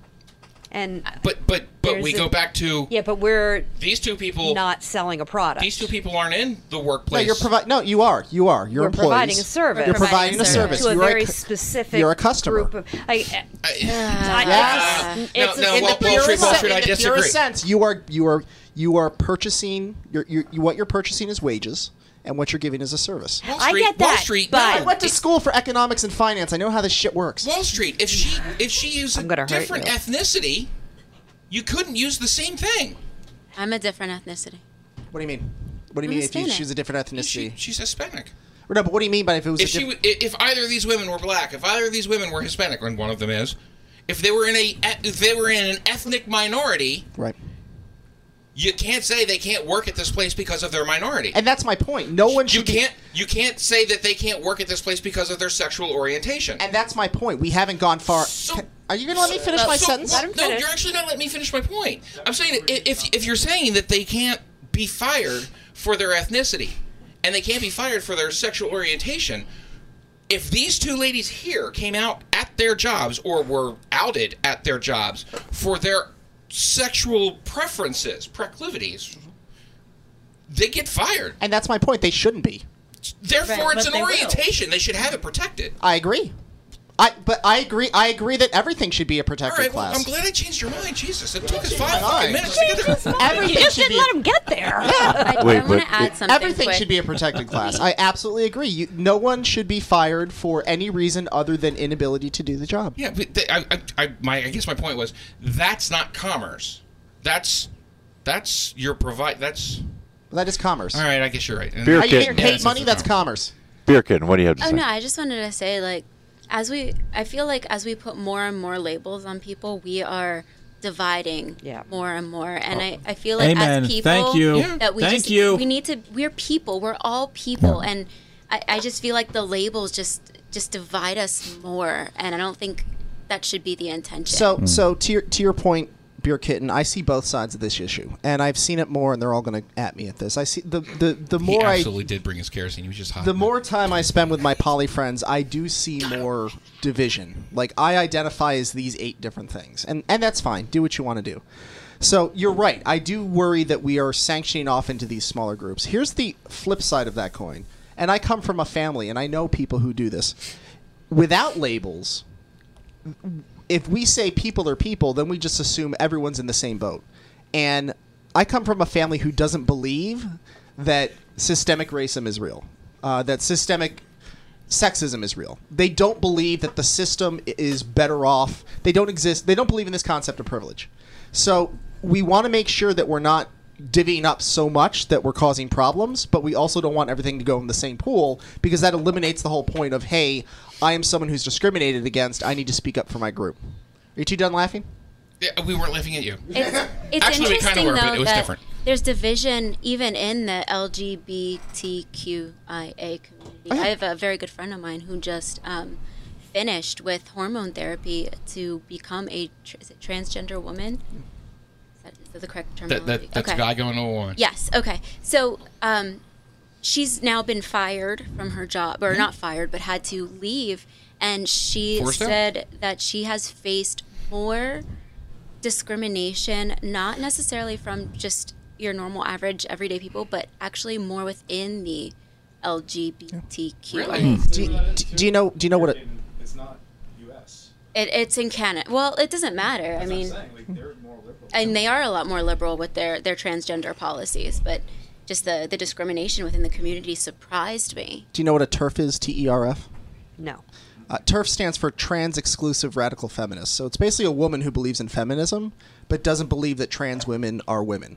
And But but but we a- go back to yeah, but we're these two people. not selling a product. These two people aren't in the workplace. No, you're provi- No, you are. You are. You're we're employees. providing a service. You're providing a service. to a You are very cu- specific. You're a customer. Group of, I, I, uh, Yes. Uh, it's, uh, No, it's no, a, Wall- the Wall Street, Wall Street, I in the disagree. purest sense, you are you are you are purchasing. You're, you're, you what you're purchasing is wages, and what you're giving is a service. Wall I Street, get Wall Street, but- I went to school for economics and finance. I know how this shit works. Wall Street. If she if she used I'm a different you. ethnicity, you couldn't use the same thing. I'm a different ethnicity. What do you mean? What do you I'm mean if you Hispanic. choose a different She, ethnicity? she's Hispanic. no, but what do you mean by if it was If a she diff- if either of these women were black, if either of these women were Hispanic, and one of them is, if they were in a if they were in an ethnic minority, right? You can't say they can't work at this place because of their minority. And that's my point. No one you should. be- can't you can't say that they can't work at this place because of their sexual orientation. and that's my point. We haven't gone far. Can- are you going to let me finish Uh, my so- sentence? well, no, you're actually not letting me finish my point. I'm saying i- if if you're saying that they can't be fired for their ethnicity and they can't be fired for their sexual orientation, if these two ladies here came out at their jobs or were outed at their jobs for their sexual preferences, proclivities, they get fired. And that's my point. They shouldn't be. Therefore, Right, it's but an they will. orientation. They should have it protected. I agree. I but I agree. I agree that everything should be a All protected right, well, class. I'm glad I changed your mind. Jesus, it took us five fucking minutes to get to Everything you just should didn't be. let him get there. I, *laughs* Wait, I want but to add something. Everything quick. should be a protected class. I absolutely agree. You, no one should be fired for any reason other than inability to do the job. Yeah, but th- I, I, I, my, I guess my point was that's not commerce. That's that's your provide. That's That is commerce. all right. I guess you're right. And- Beer How you kit. get Yeah, paid money? not That's commerce. Beer kitten, what do you have to Oh say? Oh no, I just wanted to say like as we I feel like as we put more and more labels on people, we are dividing Yeah. more and more. And I, oh. I feel like Amen. as people Thank you. That we Thank just you. we need to we're people. We're all people and I, I just feel like the labels just just divide us more and I don't think that should be the intention. So, hmm. so to your to your point, beer kitten, I see both sides of this issue, and I've seen it more, and they're all going to at me at this. I see the the the he more I absolutely did bring his kerosene. He was just hot. the more time I spend with my poly friends, I do see more division. Like I identify as these eight different things, and and that's fine. Do what you want to do. So you're right. I do worry that we are sanctioning off into these smaller groups. Here's the flip side of that coin. And I come from a family, and I know people who do this. Without labels, if we say people are people, then we just assume everyone's in the same boat. And I come from a family who doesn't believe that systemic racism is real, uh, that systemic sexism is real. They don't believe that the system is better off. They don't exist. They don't believe in this concept of privilege. So we want to make sure that we're not divvying up so much that we're causing problems, but we also don't want everything to go in the same pool because that eliminates the whole point of, hey, I am someone who's discriminated against. I need to speak up for my group. Are you two done laughing? Yeah, we weren't laughing at you. It's, it's *laughs* Actually, we kinda interesting were, but it was different. there's division even in the LGBTQIA community. I have a very good friend of mine who just um, finished with hormone therapy to become a tr- is it transgender woman. Is that, is that the correct That, terminology? that that's okay. a guy going to a woman. Yes. Okay. So um, she's now been fired from her job, or hmm? not fired, but had to leave. And she Forced out? said that she has faced more discrimination, not necessarily from just your normal, average, everyday people, but actually more within the LGBTQ. Really? Hmm. Do you, do you know? Do you know what? It, It's not U.S. It, it's in Canada. Well, it doesn't matter. I mean, they're more liberal. and they are a lot more liberal with their, their transgender policies, but just the, the discrimination within the community surprised me. do you know what a TERF is? T E R F. No. Uh, TERF stands for Trans Exclusive Radical Feminist. So it's basically a woman who believes in feminism, but doesn't believe that trans women are women.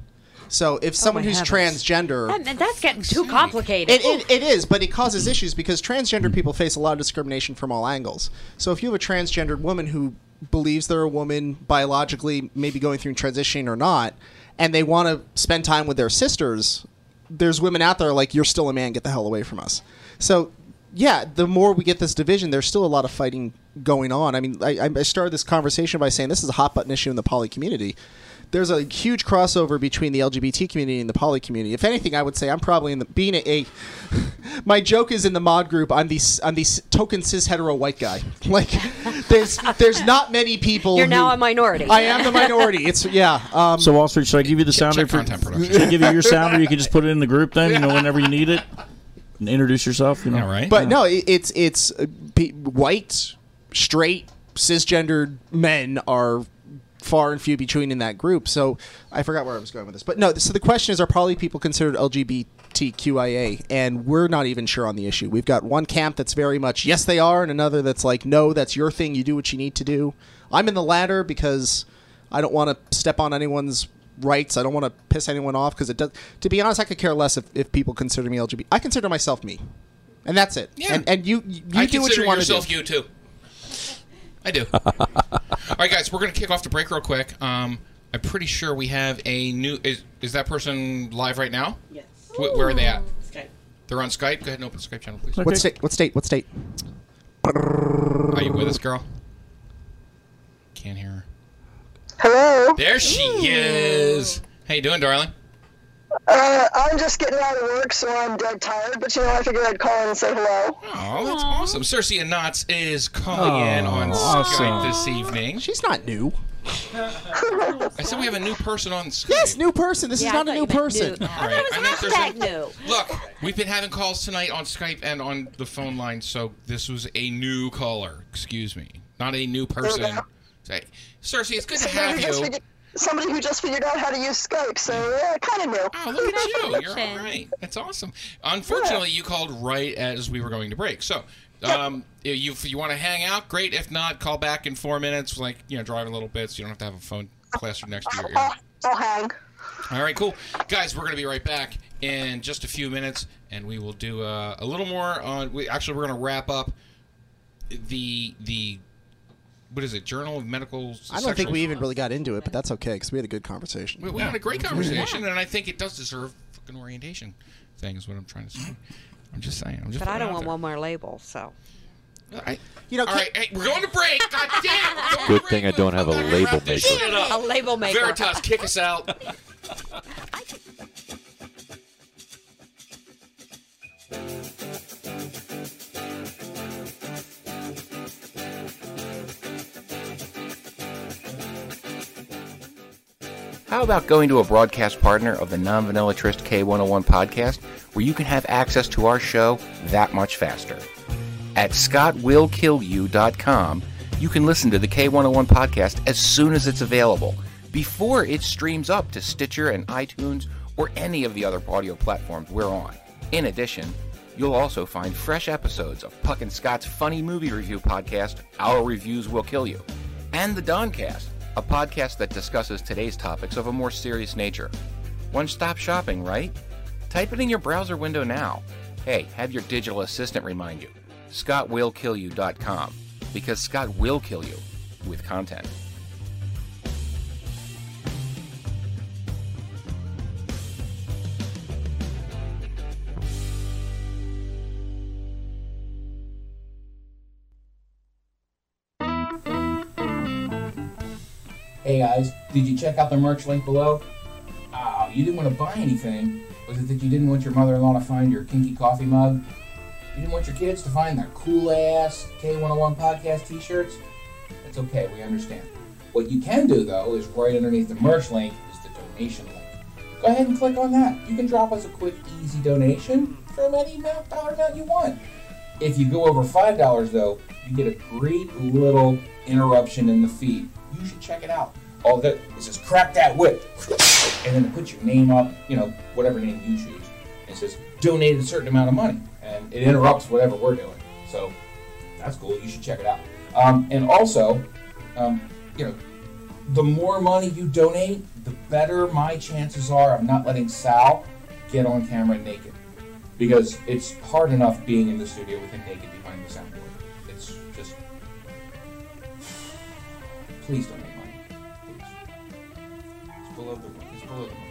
So if someone my who's heavens. transgender, That, that's getting too complicated. it, it, it is, but it causes issues because transgender people face a lot of discrimination from all angles. So if you have a transgendered woman who believes they're a woman biologically, maybe going through transitioning or not, and they want to spend time with their sisters, there's women out there like, you're still a man, get the hell away from us. So yeah, the more we get this division, there's still a lot of fighting going on. I mean, I, I started this conversation by saying this is a hot button issue in the poly community. There's a huge crossover between the LGBT community and the poly community. If anything, I would say I'm probably in the being a. a *laughs* my joke is in the mod group. I'm the I'm the token cis hetero white guy. *laughs* Like, there's there's not many people. You're now a minority. I am the minority. It's yeah. Um, So Wall Street, should I give you the sounder? check For, content production. *laughs* should I give you your sounder? You can just put it in the group then. You know, whenever you need it, and introduce yourself. You know, right? But no, it, it's it's uh, pe- white, straight, cisgendered men are far and few between in that group. So I forgot where I was going with this. But no, so the question is: Are poly people considered LGBTQIA? And we're not even sure on the issue. We've got one camp that's very much yes, they are, and another that's like no, that's your thing. You do what you need to do. I'm in the latter because I don't want to step on anyone's rights. I don't want to piss anyone off because it does. To be honest, I could care less if, if people consider me LGBT. I consider myself me, and that's it. Yeah. And, and you you I do what you want to do. yourself you too. I do. *laughs* All right, guys, we're going to kick off the break real quick. Um, I'm pretty sure we have a new. Is, is that person live right now? Yes. Wh- where are they at? Skype. They're on Skype. Go ahead and open the Skype channel, please. What state? What state? What state? Are you with us, girl? Can't hear her. Hello. There she is. How you doing, darling? Uh, I'm just getting out of work, so I'm dead tired. But you know, I figured I'd call in and say hello. Oh, that's awesome. Cersei Knotts is calling in on awesome. Skype this evening. She's not new. I said we have a new person on Skype. Yes, new person. This Yeah, is I not a thought new you meant person. new. All right. I meant there's a- Hashtag new. Look, we've been having calls tonight on Skype and on the phone line, so this was a new caller. Excuse me, not a new person. Say, Cersei, it's good to have you. Figured- somebody who just figured out how to use Skype, so yeah, kind of new. Oh, look at you! *laughs* You're all right. That's awesome. Unfortunately, you called right as we were going to break. So, um, if you if you want to hang out, great. If not, call back in four minutes. Like you know, driving a little bit, so you don't have to have a phone plastered next to your ear. I'll, *laughs* I'll hang. All right, cool, guys. We're going to be right back in just a few minutes, and we will do uh, a little more on. We actually we're going to wrap up the the what is it? Journal of Medical. I don't think Sexual- we even really got into it, but that's okay because we had a good conversation. We, we had a great conversation, and I think it does deserve fucking orientation. Thing is what I'm trying to say. I'm just saying. I'm just. But I don't want there. one more label, so. I, you know, all right, hey, we're going to break. *laughs* God damn, we're going to Good break. thing I don't have a label maker. shit up. A label maker. Veritas, kick us out. *laughs* *laughs* How about going to a broadcast partner of the Non Vanilla Trist K101 podcast where you can have access to our show that much faster? At scottwillkillyou.com, you can listen to the K101 podcast as soon as it's available, before it streams up to Stitcher and iTunes or any of the other audio platforms we're on. In addition, you'll also find fresh episodes of Puck and Scott's funny movie review podcast, Our Reviews Will Kill You, and the Doncast, a podcast that discusses today's topics of a more serious nature. One stop shopping, right? Type it in your browser window now. Hey, have your digital assistant remind you. ScottWillKillYou.com. Because Scott will kill you with content. Hey guys, did you check out the merch link below? Oh, you didn't want to buy anything. Was it that you didn't want your mother-in-law to find your kinky coffee mug? You didn't want your kids to find their cool-ass K101 podcast t-shirts? That's okay, we understand. What you can do, though, is right underneath the merch link is the donation link. Go ahead and click on that. You can drop us a quick, easy donation from any amount, dollar amount you want. If you go over $5, though, you get a great little interruption in the feed. You should check it out. All that it says crack that whip. And then put your name up, you know, whatever name you choose. And it says donate a certain amount of money. And it interrupts whatever we're doing. So that's cool. You should check it out. Um, and also, um, you know, the more money you donate, the better my chances are of not letting Sal get on camera naked. Because it's hard enough being in the studio with him naked Please don't make money. Please. It's below the one. It's below the one.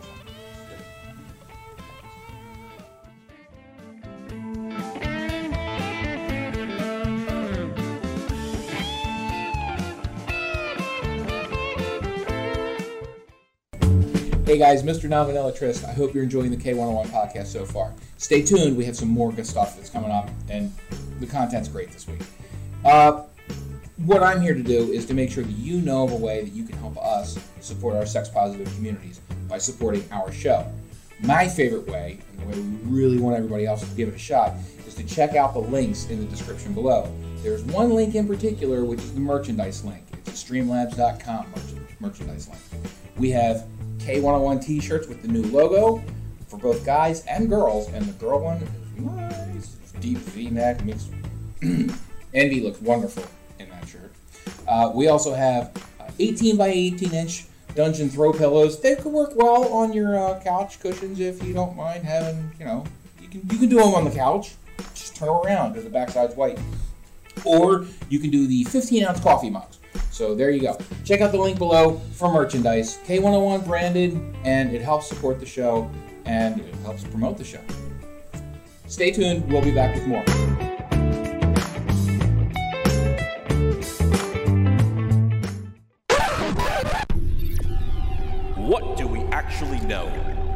Hey guys, Mr. Non-Vanilla I hope you're enjoying the K101 podcast so far. Stay tuned. We have some more good stuff that's coming up, and the content's great this week. Uh, what I'm here to do is to make sure that you know of a way that you can help us support our sex positive communities by supporting our show. My favorite way, and the way we really want everybody else to give it a shot, is to check out the links in the description below. There's one link in particular, which is the merchandise link. It's a streamlabs.com merchandise link. We have K101 t shirts with the new logo for both guys and girls, and the girl one is nice. Deep v neck, makes Envy looks wonderful. Uh, we also have uh, 18 by 18 inch dungeon throw pillows. They could work well on your uh, couch cushions if you don't mind having, you know, you can you can do them on the couch. Just turn around because the backside's white. Or you can do the 15 ounce coffee mugs. So there you go. Check out the link below for merchandise. K101 branded, and it helps support the show and it helps promote the show. Stay tuned. We'll be back with more. Actually know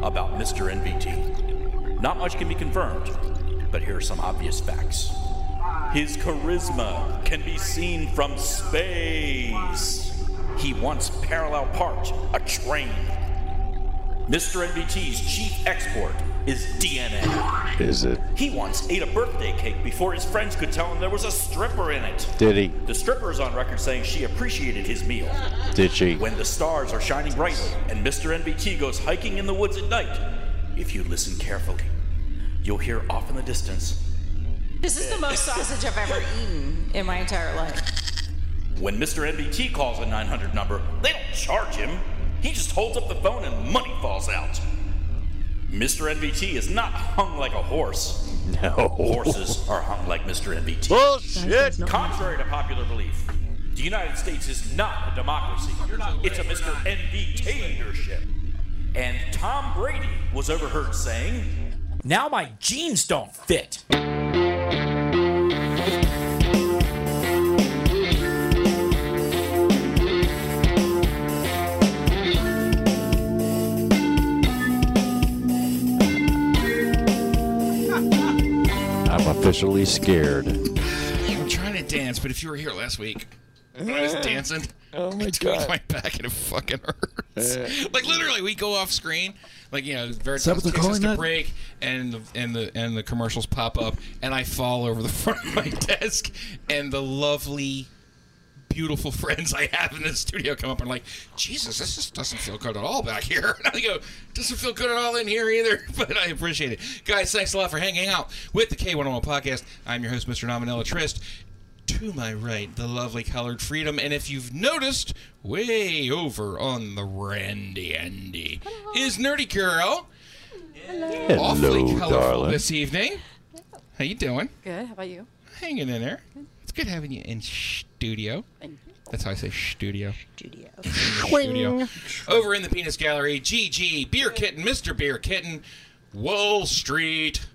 about Mr. NVT? Not much can be confirmed, but here are some obvious facts. His charisma can be seen from space. He once parallel parked a train. Mr. NVT's chief export is DNA. Is it? He once ate a birthday cake before his friends could tell him there was a stripper in it. Did he? The stripper is on record saying she appreciated his meal. Did she? When the stars are shining brightly and Mr. NVT goes hiking in the woods at night, if you listen carefully, you'll hear off in the distance This is the most sausage I've ever eaten in my entire life. When Mr. NVT calls a 900 number, they don't charge him. He just holds up the phone and money falls out. Mr. NVT is not hung like a horse. No. Horses are hung like Mr. NVT. Bullshit. Contrary to popular belief, the United States is not a democracy. It's a Mr. NVTatorship. And Tom Brady was overheard saying, Now my jeans don't fit. Officially scared. I'm trying to dance, but if you were here last week, when I was *laughs* dancing, Oh my I tweaked God. my back and it fucking hurts. like literally, we go off screen, like you know, Veritas that what they're takes us to that? break, and the and the and the commercials pop up, and I fall over the *laughs* front of my desk, and the lovely. Beautiful *laughs* friends I have in the studio come up and like, Jesus, this just doesn't feel good at all back here. *laughs* And I go, doesn't feel good at all in here either, *laughs* but I appreciate it. Guys, thanks a lot for hanging out with the K101 podcast. I'm your host, Mr. Non Vanilla Trist to my right, the lovely colored freedom. And if you've noticed, way over on the Randy Andy is Nerdy Girl. Awfully Hello, colorful darling. this evening. How you doing? Good. How about you? Hanging in there. It's good having you in studio. That's how I say studio. Studio. Studio. Over in the penis gallery, GG, Beer Kitten, Mr. Beer Kitten, Wall Street.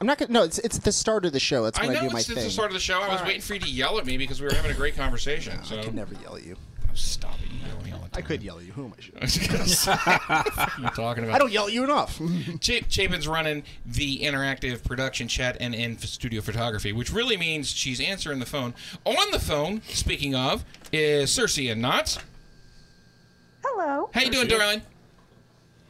I'm not gonna. No, it's it's the start of the show. That's I when I, know do my it's, it's thing. the start of the show. I was waiting for you to yell at me because we were having a great conversation. So I could never yell at you. Stop it! You yell at me all the time. I could yell at you. Who am I? I was gonna say, what are you talking about? I don't yell at you enough. *laughs* Ch- Chapin's running the interactive production chat and in studio photography, which really means she's answering the phone. On the phone, speaking of, is Cersei and Knots. Hello. How you doing, darling?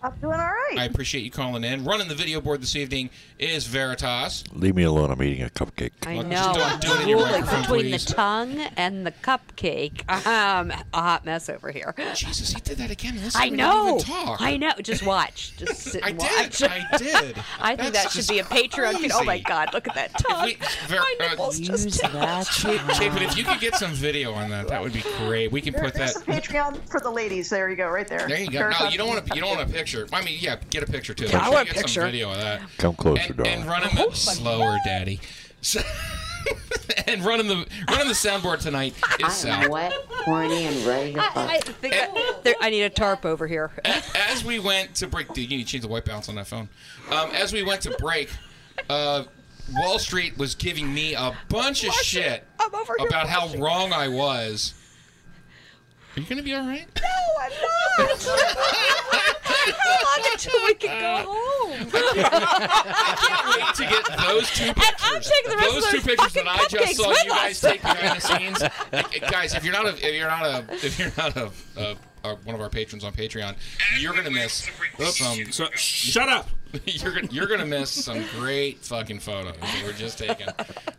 I'm doing all right. I appreciate you calling in. Running the video board this evening is Veritas. Leave me alone. I'm eating a cupcake. I Well, know. just don't do it in your microphone, between please. the tongue and the cupcake. *laughs* Um, a hot mess over here. Jesus, he did that again. This I know. even talk. I know. Just watch. Just *laughs* sit I and did. I did. *laughs* I think That's that should be a Patreon. feed. Oh my. God! Look at that tongue. Ver- my uh, nipples just Cha- Chapin, if you could get some video on that, that would be great. We can There- put that. a Patreon for the ladies. There you go, right there. There you go. No, you don't want to. You don't want a picture. I mean, yeah, get a picture too. Yeah, I want you a get picture. some video of that. Come closer, and, darling. and running the slower, daddy. So, *laughs* and running the running the soundboard tonight is Sal. wet, horny, and ready to fuck. I think I, there, I need a tarp over here. As we went to break, dude, you need to change the white balance on that phone. Um, as we went to break, uh, Wall Street was giving me a bunch of shit I'm over here about how wrong I was. Are you gonna be all right? No, I'm not. *laughs* *laughs* until we can go uh, home? I can't wait to get those two pictures. And I'm taking the rest those of those two pictures that I just saw you guys take behind the scenes. Uh, guys, if you're not a, if you're not a, if you're not a, uh, a, one of our patrons on Patreon, you're gonna miss some. So, shut up. *laughs* you're gonna you're gonna miss some great fucking photos that we're just taking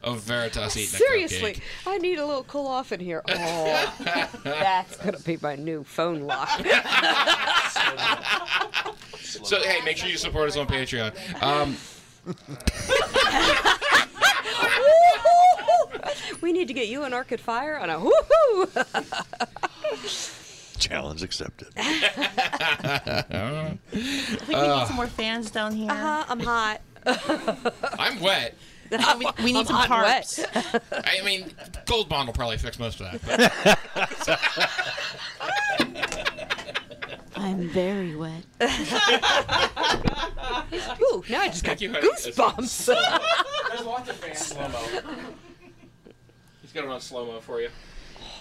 of Veritas eating a Seriously. I need a little cool off in here. Oh, *laughs* that's gonna be my new phone lock. *laughs* So hey, make sure you support us on Patreon. Um, we need to get you and Arcade Fire on a woohoo. Challenge accepted. I *laughs* think we Uh, need some more fans down here. Uh-huh, I'm hot. *laughs* I'm wet. we, we need I'm some hot and wet. tarps. *laughs* I mean, Gold Bond will probably fix most of that. I'm very wet. Ooh, now I just got Thank you, goosebumps. There's lots of fans. Slow mo. He's got it on slow mo for you.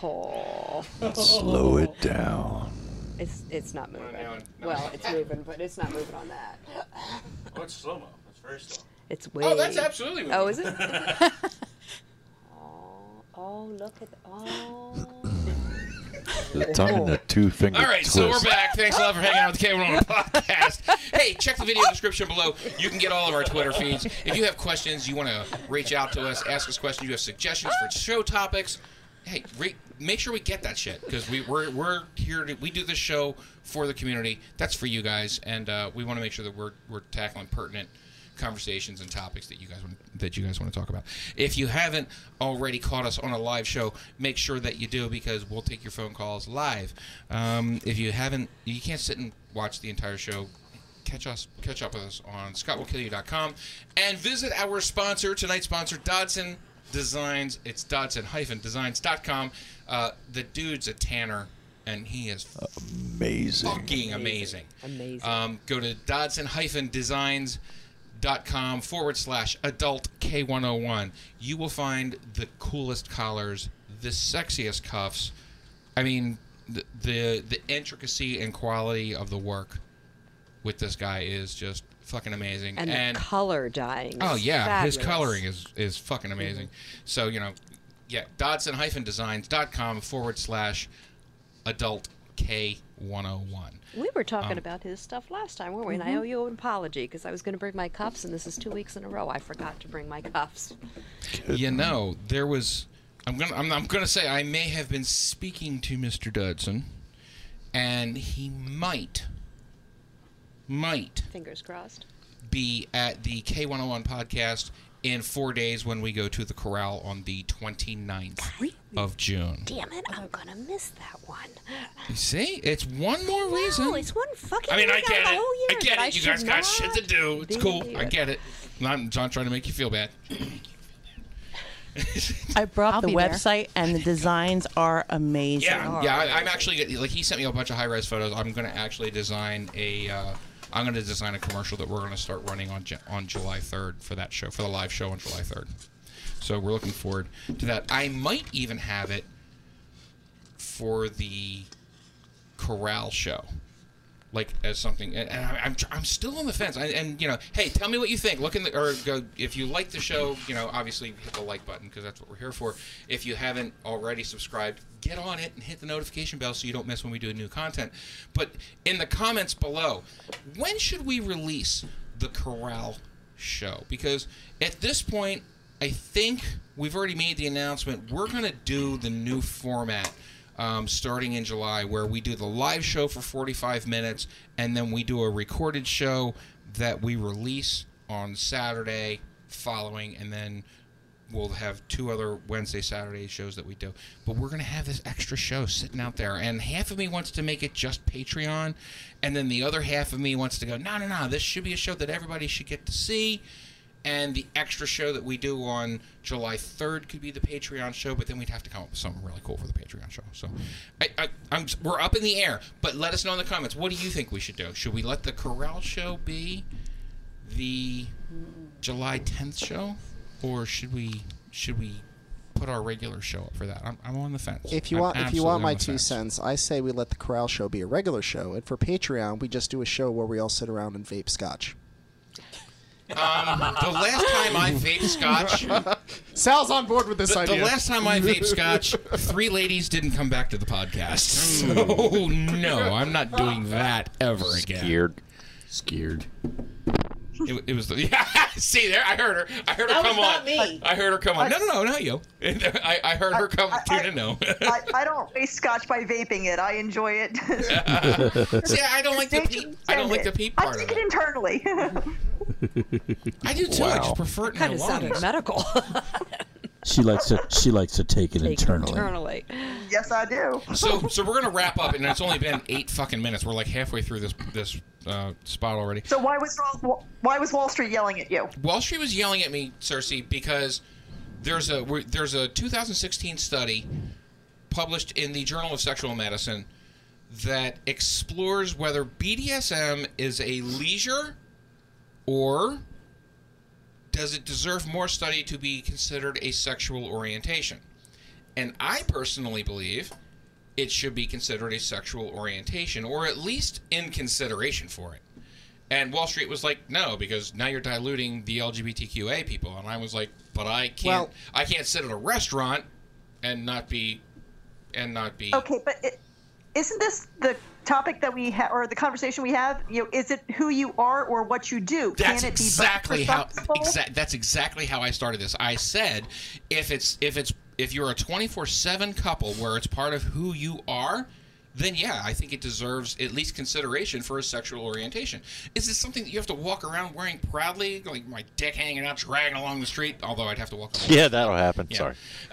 Oh. Slow it down. It's it's not moving. now, now. Well, it's moving, but it's not moving on that. Oh, it's slow mo. It's very slow. It's way. Oh, that's absolutely moving. Oh, is it? *laughs* oh, oh, look at oh. The tongue and the two finger All right, twist. so we're back. Thanks a lot for hanging out with the K101 podcast. Hey, check the video description below. You can get all of our Twitter feeds. If you have questions, you want to reach out to us, ask us questions, you have suggestions for show topics, hey, re- make sure we get that shit because we, we're, we're here to, we do this show for the community. That's for you guys, and uh, we want to make sure that we're, we're tackling pertinent conversations and topics that you guys want that you guys want to talk about. If you haven't already caught us on a live show, make sure that you do because we'll take your phone calls live. Um, if you haven't, you can't sit and watch the entire show. Catch us, catch up with us on ScottWillKillYou.com and visit our sponsor tonight's sponsor Dodson Designs. It's Dodson-Designs.com. Uh, the dude's a tanner and he is Amazing. fucking amazing. Amazing. Um, go to dodson-designs.com forward slash adult K101. You will find the coolest collars, the sexiest cuffs. I mean, the, the the intricacy and quality of the work with this guy is just fucking amazing. And, the color dyeing. Oh yeah, his coloring is is fucking amazing. So you know, yeah, Dodson-designs.com forward slash adult K one hundred one. We were talking Um, about his stuff last time, weren't we? And I Mhm. owe you an apology because I was going to bring my cuffs, and this is two weeks in a row I forgot to bring my cuffs. You know, there was. I'm gonna. I'm, I'm gonna say I may have been speaking to Mr. Dodson, and he might, might Fingers crossed. be at the K101 podcast in four days when we go to the Corral on the 29th of June. Damn it, I'm going to miss that one. You see, it's one more reason. No, it's one fucking I mean, I get it. I get that it. You should guys got shit to do. It's be cool. I get it. I'm not trying to make you feel bad. I brought I'll the be there. website, and the designs are amazing. Yeah, yeah. I, I'm actually like he sent me a bunch of high res photos. I'm going to actually design a. Uh, I'm going to design a commercial that we're going to start running on on July 3rd for that show for the live show on July 3rd. So we're looking forward to that. I might even have it for the Corral show. Like as something, and I- I'm I'm still on the fence. I, and you know, hey, tell me what you think. Look in the or go if you like the show. You know, obviously hit the like button because that's what we're here for. If you haven't already subscribed, get on it and hit the notification bell so you don't miss when we do a new content. But in the comments below, when should we release the Corral show? Because at this point, I think we've already made the announcement. We're going to do the new format um, starting in July, where we do the live show for 45 minutes, and then we do a recorded show that we release on Saturday following, and then we'll have two other Wednesday, Saturday shows that we do. But we're going to have this extra show sitting out there, and half of me wants to make it just Patreon, and then the other half of me wants to go, no, no, no, this should be a show that everybody should get to see. And the extra show that we do on July 3rd could be the Patreon show, but then we'd have to come up with something really cool for the Patreon show. So I, I, I'm, we're up in the air, but let us know in the comments. What do you think we should do? Should we let the Corral show be the July 10th show, or should we should we put our regular show up for that? I'm, I'm on the fence. If you I'm want, if you want my two fence. cents, I say we let the Corral Show be a regular show, and for Patreon, we just do a show where we all sit around and vape scotch. Um, the last time I vaped scotch, *laughs* Sal's on board with this the, the last time I vaped scotch, three ladies didn't come back to the podcast. *laughs* So no, I'm not doing that ever again. Scared. Scared. It, it was the *laughs* yeah. See there, I heard her. I heard her That come was not on. me. I heard her come on. No, no, no, not you. I, I heard her come. Tina, no. I, I don't waste scotch by vaping it. I enjoy it. See, I don't like the peep. I don't like the peep I part of take it. it internally. I do too. I Wow. just prefer it in Kind my of sounded medical. *laughs* She likes to. She likes to take it internally. Internally. yes, I do. So, so we're gonna wrap up, and it's only been eight fucking minutes. We're like halfway through this this uh, spot already. So why was Wall- why was Wall Street yelling at you? Wall Street was yelling at me, Cersei, because there's a there's a 2016 study published in the Journal of Sexual Medicine that explores whether BDSM is a leisure or does it deserve more study to be considered a sexual orientation. And I personally believe it should be considered a sexual orientation, or at least in consideration for it. And Wall Street was like, no, because now you're diluting the LGBTQA people. And I was like, but I can't, Well- I can't sit at a restaurant and not be, and not be. Okay, but it, isn't this the topic that we have, or the conversation we have? You know, is it who you are or what you do? That's Can it be both exactly how. Exa- that's exactly how I started this. I said, if it's if it's if you're a 24/7 couple where it's part of who you are, then yeah, I think it deserves at least consideration for a sexual orientation. Is this something that you have to walk around wearing proudly, like my dick hanging out, dragging along the street? Although I'd have to walk. Along Yeah, that'll happen. Yeah. Sorry. *laughs*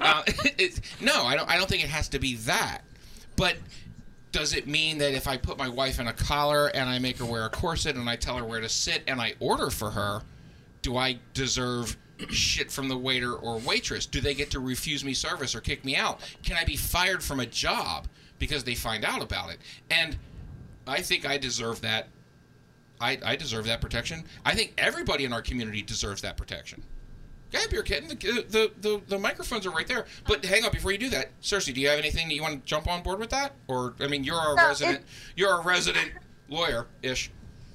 uh, *laughs* it, no, I don't. I don't think it has to be that. But does it mean that if I put my wife in a collar and I make her wear a corset and I tell her where to sit and I order for her, do I deserve shit from the waiter or waitress? Do they get to refuse me service or kick me out? Can I be fired from a job because they find out about it? And I think I deserve that. I, I deserve that protection. I think everybody in our community deserves that protection. Go ahead, beer kitten. The, the, the, the microphones are right there. But hang on, before you do that, Cersei, do you have anything that you want to jump on board with that? Or I mean, you're a No, resident. You're a resident lawyer ish.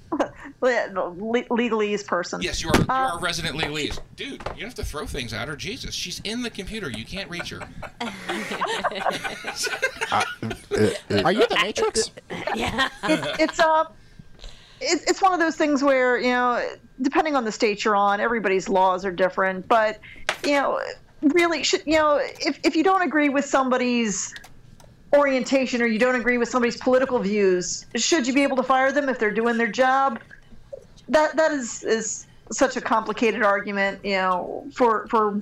*laughs* Le- le- legalese person. Yes, you are. You're Uh, a resident legalese. Dude, you don't have to throw things at her. Jesus, she's in the computer. You can't reach her. *laughs* *laughs* Are you the Matrix? yeah. it's it's uh, it's it's one of those things where you know, depending on the state you're on, everybody's laws are different. But you know, really, should you know, if if you don't agree with somebody's orientation or you don't agree with somebody's political views, should you be able to fire them if they're doing their job? That that is is such a complicated argument, you know, for for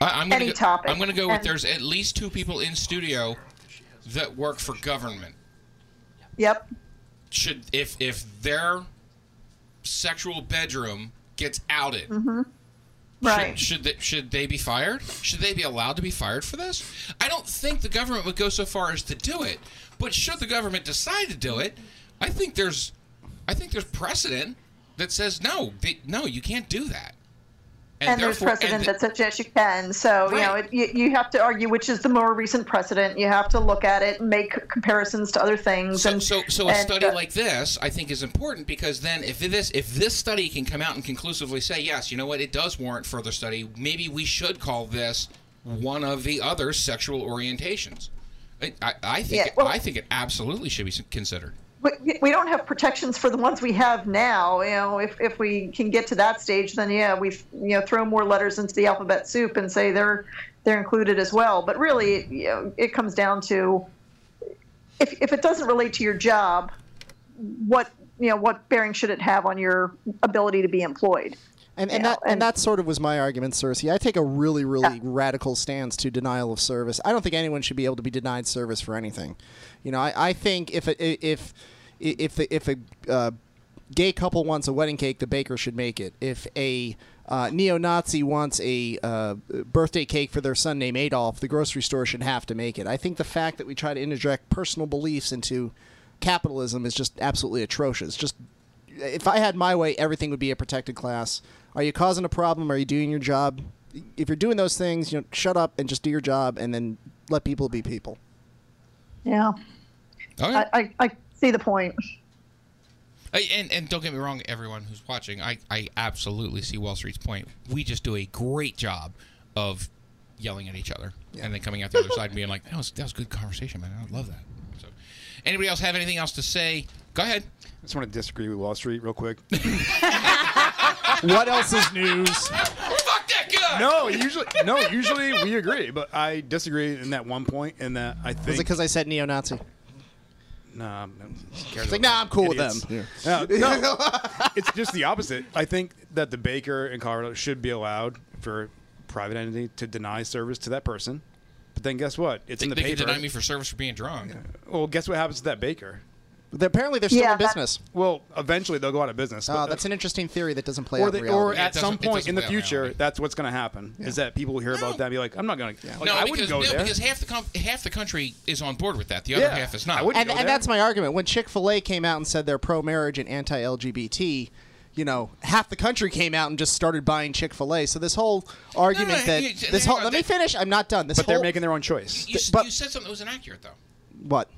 I, I'm gonna any go, topic. I'm going to go with there's at least two people in studio that work for government. Yep. Should if if their sexual bedroom gets outed, hmm Right. Should, should they should they be fired? Should they be allowed to be fired for this? I don't think the government would go so far as to do it, but should the government decide to do it, I think there's I think there's precedent that says no, they, no, you can't do that. And, there's precedent and that says yes, you can. So you know, it, you, you have to argue which is the more recent precedent. You have to look at it and make comparisons to other things. So, and so, so a and, study uh, like this, I think, is important because then, if this if this study can come out and conclusively say, yes, you know what, it does warrant further study. Maybe we should call this one of the other sexual orientations. I, I, I think Yeah, it, well- I think it absolutely should be considered. We, we don't have protections for the ones we have now. You know, if, if we can get to that stage, then yeah, we you know throw more letters into the alphabet soup and say they're they're included as well. But really, you know, it comes down to if if it doesn't relate to your job, what you know what bearing should it have on your ability to be employed? And, and that and that sort of was my argument, Cersei. I take a really, really radical stance to denial of service. I don't think anyone should be able to be denied service for anything. You know, I, I think if if if the, if a uh, gay couple wants a wedding cake, the baker should make it. If a uh, neo-Nazi wants a uh, birthday cake for their son named Adolf, the grocery store should have to make it. I think the fact that we try to interject personal beliefs into capitalism is just absolutely atrocious. Just if I had my way, everything would be a protected class. Are you causing a problem? Are you doing your job? If you're doing those things, you know, shut up and just do your job, and then let people be people. Yeah, I, I I see the point. And and don't get me wrong, everyone who's watching, I I absolutely see Wall Street's point. We just do a great job of yelling at each other and then coming out the other side and being like, "That was that was good conversation, man. I love that." So, anybody else have anything else to say? Go ahead. I just want to disagree with Wall Street real quick. *laughs* what else is news? Fuck that guy. No, usually no, usually we agree, but I disagree in that one point. In that I think Was it because I said neo-Nazi? Nah, It's like, nah, I'm cool with them. No, *laughs* no, it's just the opposite. I think that the baker in Colorado should be allowed for private entity to deny service to that person. But then guess what? It's They, in the they paper. could deny me for service for being drunk. Well, guess what happens to that baker? Apparently they're still Yeah, in that- business. Well, eventually they'll go out of business. Oh, but- uh, that's an interesting theory that doesn't play or, out they, or reality. at some point in the future, that's what's going to happen. Yeah. Is that people will hear about that and be like, I'm not going to. Like, no, I wouldn't go no, there. because half the com- half the country is on board with that. The other Yeah. half is not. I and, and that's my argument. When Chick Fil A came out and said they're pro-marriage and anti-LGBT, you know, half the country came out and just started buying Chick Fil A. So this whole argument no, that you- this whole let me finish. I'm not done. This but they're making their own choice. You, s- but- you said something that was inaccurate, though. what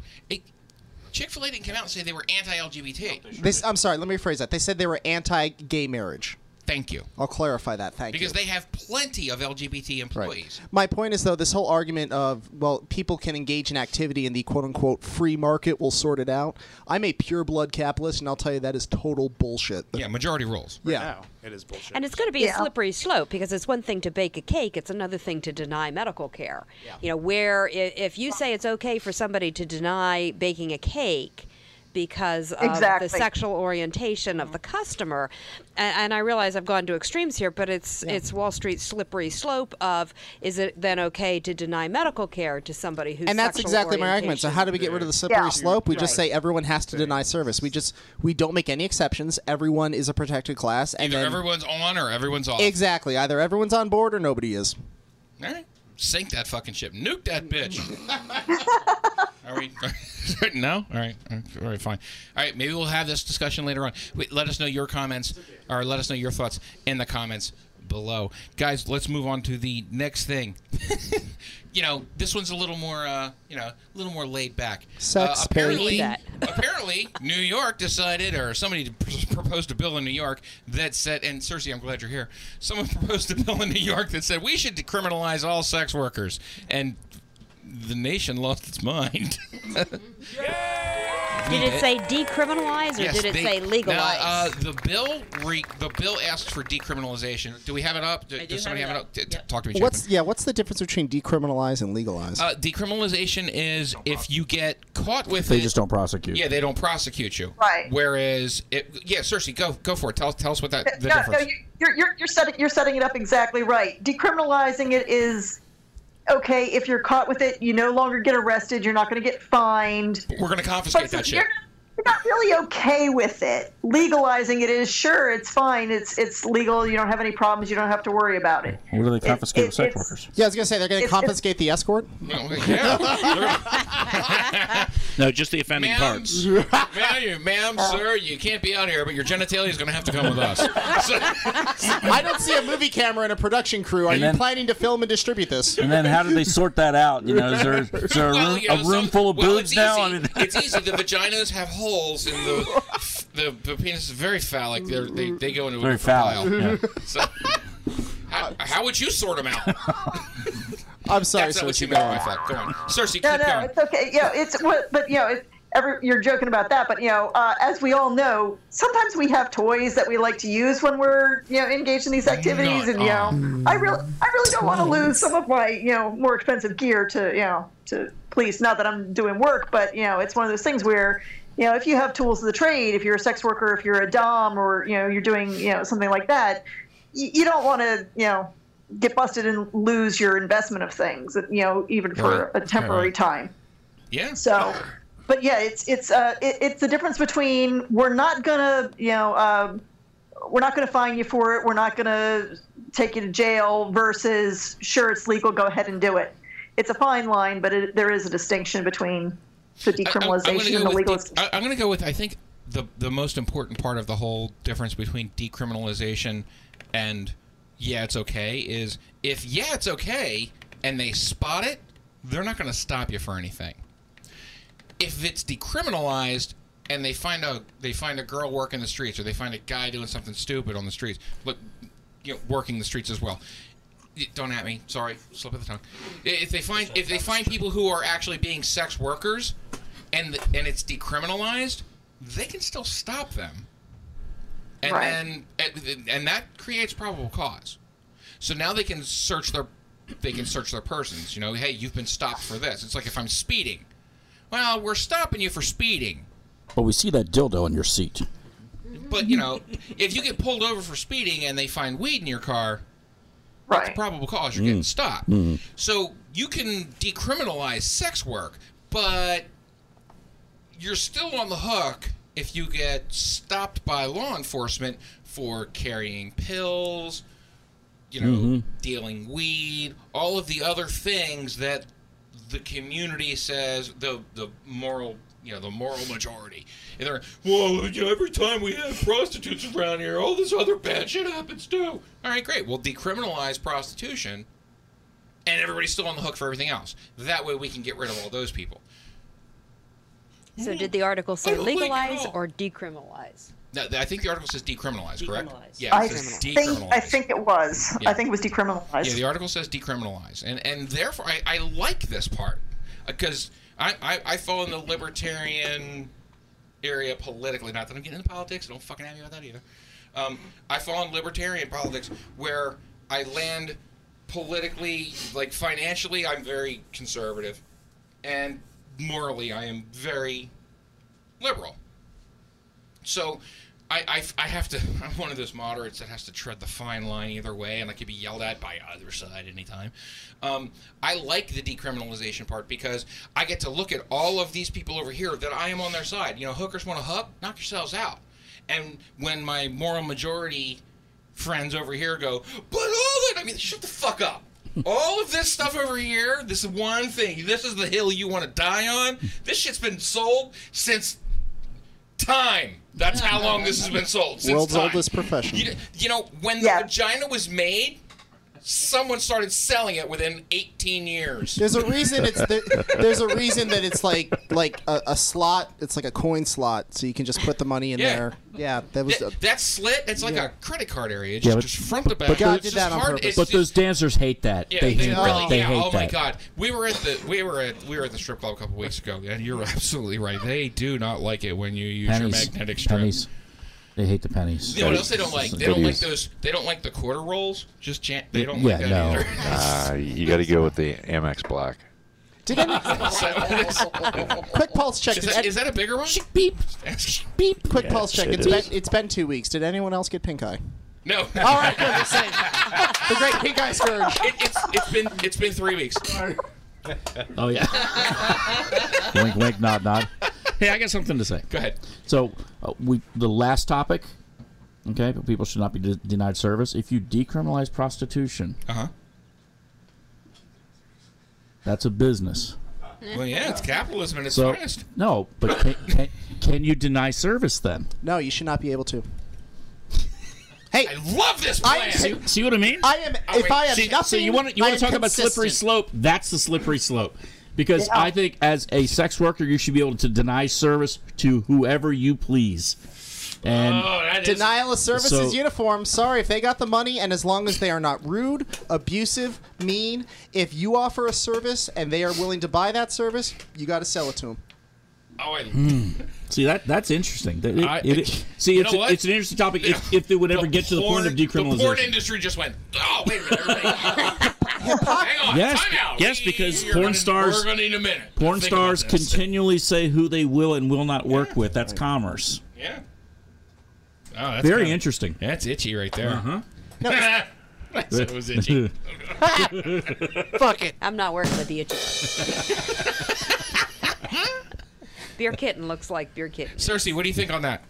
Chick Fil A didn't come out and say they were anti-LGBT. this. I'm sorry. Let me rephrase that. They said they were anti-gay marriage. Thank you. I'll clarify that. Thank you. because you. they have plenty of LGBT employees. My point is, though, this whole argument of, well, people can engage in activity and the quote unquote free market will sort it out. I'm a pure blood capitalist, and I'll tell you that is total bullshit. Yeah, majority rules. Yeah. It is bullshit. And it's going to be a slippery slope because it's one thing to bake a cake, it's another thing to deny medical care. You know, where if you say it's okay for somebody to deny baking a cake because of Exactly. the sexual orientation of the customer, and, and I realize I've gone to extremes here, but it's it's Wall Street's slippery slope of is it then okay to deny medical care to somebody who's and that's exactly my argument. So how do we get rid of the slippery Yeah. slope? We just Right. say everyone has to deny service. We just we don't make any exceptions. Everyone is a protected class, and Either then everyone's on or everyone's off. exactly either everyone's on board or nobody is. All right. Sink that fucking ship. Nuke that bitch. *laughs* Are we? *laughs* no. All right. All right. Fine. All right. Maybe we'll have this discussion later on. Wait, let us know your comments, or let us know your thoughts in the comments below, guys. Let's move on to the next thing. *laughs* you know, this one's a little more, uh, you know, a little more laid back. Sex, uh, apparently, *laughs* apparently, New York decided, or somebody *laughs* proposed a bill in New York that said, and Cersei, I'm glad you're here. Someone proposed a bill in New York that said we should decriminalize all sex workers, and the nation lost its mind. *laughs* Did it say decriminalize or Yes, did it they- say legalize? Now, uh, the bill, re, the bill asks for decriminalization. Do we have it up? Do, does somebody have it up? T- t- Talk to me. Chapin. What's yeah? What's the difference between decriminalize and legalize? Uh, decriminalization is if you get caught with it They it. just don't prosecute. Yeah, they don't prosecute you. Right. Whereas, it, yeah, Cersei, go go for it. Tell tell us what that the no, no, difference. you- you're, you're, you're, setting, you're setting it up exactly right. Decriminalizing it is okay if you're caught with it, you no longer get arrested, you're not going to get fined. We're going to confiscate But that shit. You're, you're not really okay with it. Legalizing it is sure, it's fine, it's it's legal, you don't have any problems, you don't have to worry about it. What do they confiscate it- with sex workers? yeah, I was gonna say they're gonna it's- confiscate the escort. *laughs* No, just the offending Ma'am, parts. *laughs* ma'am, you- ma'am, uh. sir, you can't be out here, but your genitalia is going to have to come with us. So- *laughs* I don't see a movie camera and a production crew. Are And you then- planning to film and distribute this? And then how do they sort that out? You know, is there, is there a Well, room, you know, a room some- full of well, boobs it's now? I mean, it's easy. The vaginas have holes in the the, the penis is very phallic. They're, they they go into a Very different phallic, pile. *laughs* So, how, how would you sort them out? *laughs* I'm sorry, That's not what Cersei, you go meant on. by that. Go on, Cersei. No, keep no, going. it's okay. You know, it's what, but you know, it, every, you're joking about that, but you know, uh, as we all know, sometimes we have toys that we like to use when we're you know engaged in these activities, and you know, I really, I really don't want to lose some of my you know more expensive gear to you know to police. Not that I'm doing work, but you know, it's one of those things where. You know, if you have tools of the trade, if you're a sex worker, if you're a dom, or you know, you're doing you know something like that, you, you don't want to you know get busted and lose your investment of things. You know, even for Right. a temporary Right. time. Yeah. So, but yeah, it's it's uh it, it's the difference between we're not gonna you know um, we're not gonna fine you for it. We're not gonna take you to jail versus sure it's legal. Go ahead and do it. It's a fine line, but it, there is a distinction between the decriminalization and the legal. I- I'm going to go with I think the the most important part of the whole difference between decriminalization and yeah, it's okay is if yeah, it's okay and they spot it, they're not going to stop you for anything. If it's decriminalized and they find a they find a girl working the streets, or they find a guy doing something stupid on the streets, look, you know, working the streets as well. Don't at me. Sorry, slip of the tongue. If they find if they find people who are actually being sex workers, and the, and it's decriminalized, they can still stop them. And Right. then and, and that creates probable cause. So now they can search their they can search their persons. You know, hey, you've been stopped for this. It's like if I'm speeding. Well, we're stopping you for speeding. But we see that dildo on your seat. But you know, if you get pulled over for speeding and they find weed in your car, that's probable cause you're getting Mm. stopped. Mm. So you can decriminalize sex work, but you're still on the hook if you get stopped by law enforcement for carrying pills, you know, Mhm. dealing weed, all of the other things that the community says the the moral you know the moral majority. And they're well you know, every time we have prostitutes around here all this other bad shit happens too. All right great. We'll decriminalize prostitution and everybody's still on the hook for everything else. That way we can get rid of all those people So did the article say I don't like it at legalize or decriminalize? Now, I think the article says decriminalize, correct? Yeah, I it says think I think it was. Yeah. I think it was decriminalized. Yeah, the article says decriminalize, and and therefore I, I like this part because I, I I fall in the libertarian area politically. Not that I'm getting into politics. Don't fucking have me about that either. Um, I fall in libertarian politics where I land politically, like financially, I'm very conservative, and morally, I am very liberal. So I, I, I have to. *laughs* I'm one of those moderates that has to tread the fine line either way, and I could be yelled at by either side anytime. Um, I like the decriminalization part because I get to look at all of these people over here that I am on their side. You know, hookers want to hook, knock yourselves out. And when my moral majority friends over here go, but all that, I mean, shut the fuck up. All of this stuff over here, this one thing, this is the hill you want to die on. This shit's been sold since time. That's how long this has been sold. Since World's time. oldest profession. You, you know, when the vagina was made, someone started selling it within 18 years. There's a reason it's there, there's a reason that it's like like a, a slot. It's like a coin slot, so you can just put the money in Yeah. there. Yeah, that was. That, that slit, it's like a credit card area. It's Yeah, just, but- just front to back. but God it's did just that on hard. purpose. It's But just- those dancers hate that. Yeah, they hate really, that. They yeah. hate oh my that. god, we were at the we were at we were at the strip club a couple weeks ago, and you're *laughs* absolutely right. They do not like it when you use Pennies. your magnetic strip. Pennies. They hate the pennies. You know what else they don't like? They don't like those. They don't like the quarter rolls. Just chan They don't like that no. either. *laughs* Uh, you got to go with the Amex Black. Did any *laughs* quick pulse check? Is Did that, any- is that a bigger one? Beep. *laughs* beep. Quick Yes, pulse check. it It's is. been it's been two weeks. Did anyone else get pink eye? No. All right, good. The same. The great pink eye scourge. It, it's it's been it's been three weeks. Oh yeah. wink, wink, nod, nod. Hey, I got something to say. Go ahead. So uh, we the last topic. Okay, but people should not be de- denied service. If you decriminalize prostitution, Uh huh. that's a business. Well, yeah, it's capitalism at its So finest. no, but can, can, can you deny service then? No, you should not be able to. Hey, I love this plan. See, see what I mean? I am. Oh, if wait. I have See, nothing, so you want to you want to am talk about slippery slope? That's the slippery slope. Because Yeah. I think as a sex worker, you should be able to deny service to whoever you please. And Oh, that is Denial of service So- is uniform. Sorry, if they got the money, and as long as they are not rude, abusive, mean, if you offer a service and they are willing to buy that service, you got to sell it to them. Oh, I, Hmm. see that that's interesting. It- I- it- see, it's, know a, what? it's an interesting topic. If, if it would ever get to the point of decriminalization, The porn industry just went. Oh, wait a minute. *laughs* everybody- Yes, yes, because you're porn gonna- stars- We're going to need a minute. Porn think stars continually say who they will and will not work with. That's commerce. Yeah. Oh, that's Very kinda- interesting. That's itchy right there. Uh-huh. *laughs* That's- it was itchy. *laughs* Fuck it. I'm not working with the itchy. *laughs* Beer kitten looks like beer kitten. Cersei, what do you think on that?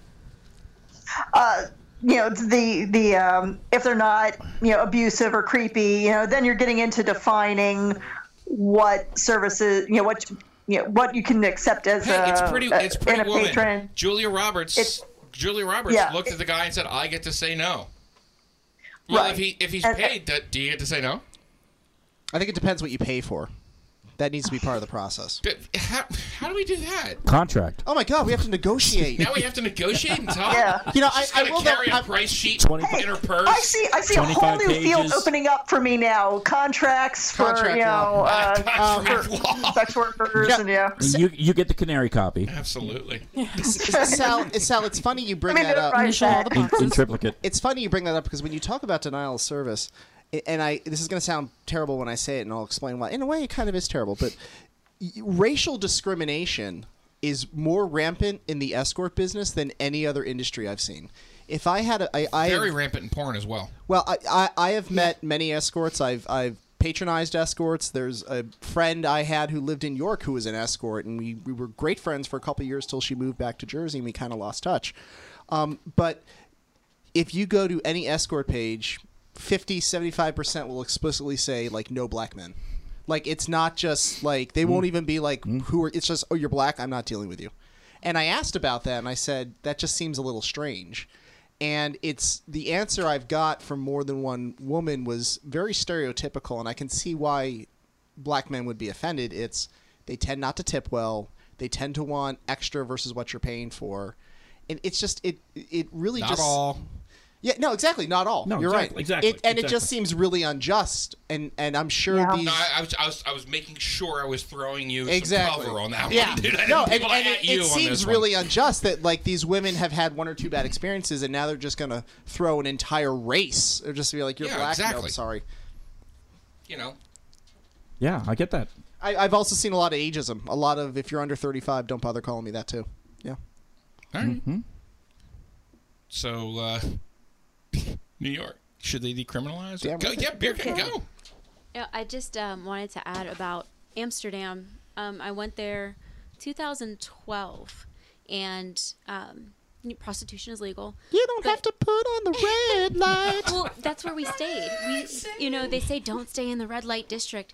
uh, you know the the um, if they're not you know abusive or creepy, you know, then you're getting into defining what services, you know, what you know, what you can accept as Hey, a, it's pretty. a- It's pretty in a woman. patron. Julia Roberts. It's- Julia Roberts yeah, looked at the guy and said, "I get to say no." Well, Right. if he if he's And- paid, that, do you get to say no? I think it depends what you pay for. That needs to be part of the process. *laughs* But how, how do we do that? Contract. Oh my God, we have to negotiate. Now we have to negotiate and talk. Yeah. You know, She's I- I will carry though- a price sheet 20 in her purse. I see. I see a whole 25 new field pages. opening up for me now. Contracts for Contract you know *laughs* law. uh, Contract for law. sex workers Yeah. and yeah. You you get the canary copy Absolutely. *laughs* Sal, Sal, it's funny you bring I mean, that up. right Initial all the back. boxes. in triplicate. It's funny you bring that up because when you talk about denial of service, i- and I this is going to sound terrible when I say it, and I'll explain why. In a way, it kind of is terrible, but racial discrimination is more rampant in the escort business than any other industry I've seen. If I had a, I, I Very have- rampant in porn as well. well, I, I, I have met many escorts. I've I've patronized escorts. There's a friend I had who lived in York who was an escort, and we, we were great friends for a couple of years till she moved back to Jersey, and we kind of lost touch. Um, but if you go to any escort page, 50, 75% will explicitly say, like, no black men. Like, it's not just, like, they won't mm. even be like, mm. who are, it's just, oh, you're black, I'm not dealing with you. And I asked about that, and I said, that just seems a little strange. And it's the answer I've got from more than one woman was very stereotypical, and I can see why black men would be offended. It's they tend not to tip well, they tend to want extra versus what you're paying for. And it's just it it really Not just all. Yeah, no, exactly, not all. No, You're exactly, right. exactly, It, and it just seems really unjust, and and I'm sure Yeah. these No, I, I was, I was, I was making sure I was throwing you exactly some cover on that yeah. one, dude. I no, and, and it, you it seems this really unjust that like these women have had one or two bad experiences, and now they're just gonna throw an entire race. They're just be like, "You're Yeah, black." exactly. No, sorry. You know, Yeah, I get that. I, I've also seen a lot of ageism. A lot of if you're under 35, don't bother calling me that too. Yeah. all right. Mm-hmm. So, uh, New York, should they decriminalize? Damn Go, yeah, beer can go. Yeah, I just um, wanted to add about Amsterdam. Um, I went there 2012, and um, prostitution is legal. You don't have to put on the red *laughs* light. well, that's where we stayed. We, you know, they say don't stay in the red light district.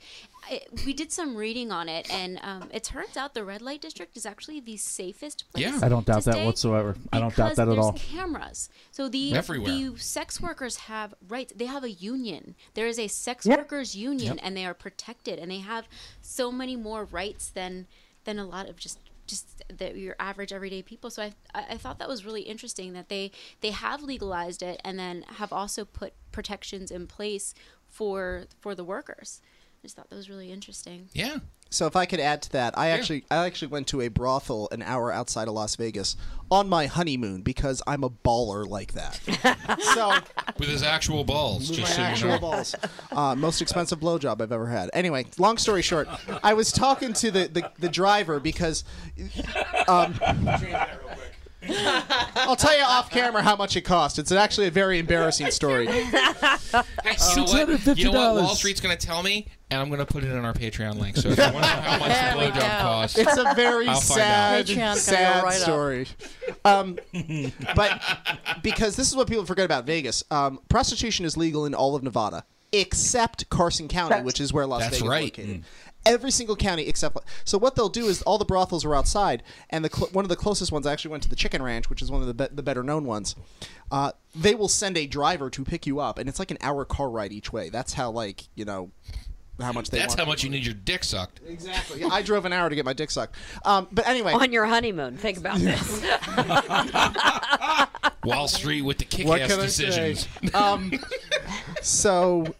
I, we did some reading on it, and um, it turns out the red light district is actually the safest place. Yeah. I don't doubt that whatsoever. I don't doubt that at there's all. cameras. So the Everywhere. the sex workers have rights. They have a union. There is a sex Yep. workers union, Yep. and they are protected, and they have so many more rights than than a lot of just just the, your average everyday people. So I, I I thought that was really interesting that they they have legalized it and then have also put protections in place for for the workers. I just thought that was really interesting. Yeah. So if I could add to that, I actually I actually went to a brothel an hour outside of Las Vegas on my honeymoon because I'm a baller like that. *laughs* so With his actual balls, With just my so you actual know. balls. Uh, most expensive blowjob I've ever had. Anyway, long story short, I was talking to the, the, the driver because um, I'll tell you off camera how much it cost. It's actually a very embarrassing story. Hey, you know what? $650. You know what Wall Street's going to tell me, and I'm going to put it in our Patreon link. So if you *laughs* want to know how much There the blowjob go. costs, It's a very I'll find sad, out. Patreon's gonna go sad right up. story. Um, but because this is what people forget about Vegas, um, prostitution is legal in all of Nevada except Carson County, which is where Las That's Vegas right. is located. Every single county except so what they'll do is all the brothels are outside, and the cl- one of the closest ones I actually went to the Chicken Ranch, which is one of the be- the better known ones. Uh, they will send a driver to pick you up, and it's like an hour car ride each way. That's how like you know how much they. that's want how much you need your dick sucked. Exactly. Yeah, I drove an hour to get my dick sucked. Um, but anyway, On your honeymoon, think about this. *laughs* *laughs* Wall Street with the what kick-ass can I decisions. say? Um, so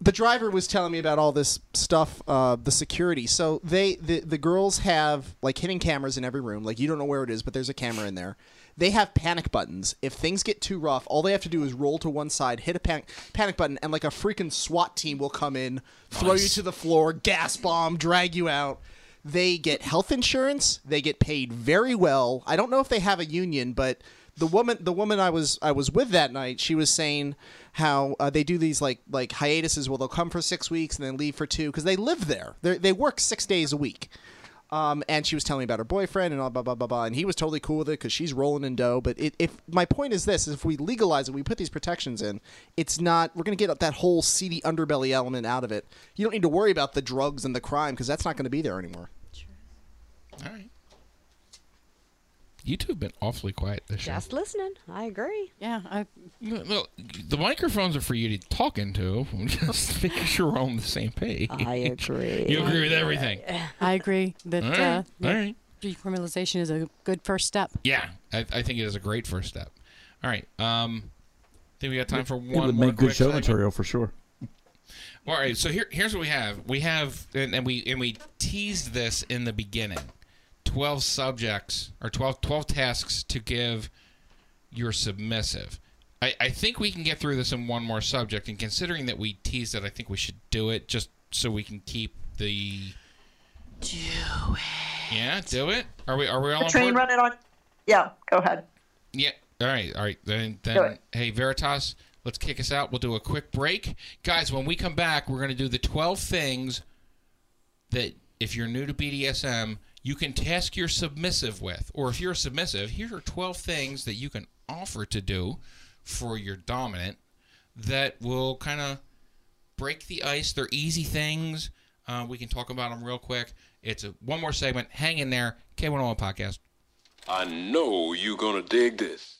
the driver was telling me about all this stuff, uh, the security. So they the the girls have like hidden cameras in every room. Like you don't know where it is, but there's a camera in there. They have panic buttons. If things get too rough, all they have to do is roll to one side, hit a panic panic button, and like a freaking SWAT team will come in, throw you to the floor, gas bomb, drag you out. They get health insurance. They get paid very well. I don't know if they have a union, but the woman the woman I was I was with that night, she was saying how uh, they do these like like hiatuses where they'll come for six weeks and then leave for two because they live there. They they work six days a week. Um, and she was telling me about her boyfriend and all blah blah blah blah, and he was totally cool with it because she's rolling in dough. But it, if my point is this: is if we legalize it, we put these protections in. It's not we're going to get that whole seedy underbelly element out of it. You don't need to worry about the drugs and the crime because that's not going to be there anymore. All right. You two have been awfully quiet this show. Just listening. I agree. Yeah, I. Well, the microphones are for you to talk into. *laughs* Just making sure we're on the same page. I agree. You agree with everything? I agree that All right, uh, all that right. decriminalization is a good first step. Yeah, I, I think it is a great first step. All right. Um, think we got time for It one would more make good show segment? material for sure. All right, so here, here's what we have. We have, and, and we and we teased this in the beginning. Twelve subjects or 12, 12 tasks to give your submissive. I, I think we can get through this in one more subject, and considering that we teased it, I think we should do it just so we can keep the. Do it. Yeah, do it. Are we? Are we all The on train board? running on. Yeah, go ahead. Yeah. All right. All right. Then, Do then it. hey, Veritas, let's kick us out. We'll do a quick break. Guys, when we come back, we're going to do the 12 things that, if you're new to BDSM, you can task your submissive with. Or if you're submissive, here are 12 things that you can offer to do for your dominant that will kind of break the ice. They're easy things. Uh, we can talk about them real quick. It's a one more segment. Hang in there. K101 Podcast. I know you're gonna dig this.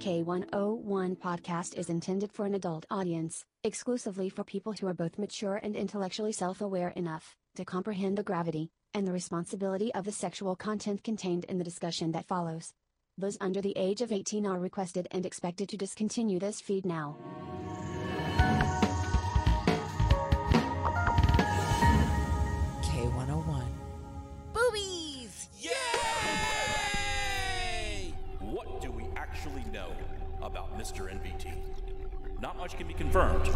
K101 podcast is intended for an adult audience, exclusively for people who are both mature and intellectually self aware enough to comprehend the gravity and the responsibility of the sexual content contained in the discussion that follows. Those under the age of 18 are requested and expected to discontinue this feed now. About Mr. NVT? Not much can be confirmed,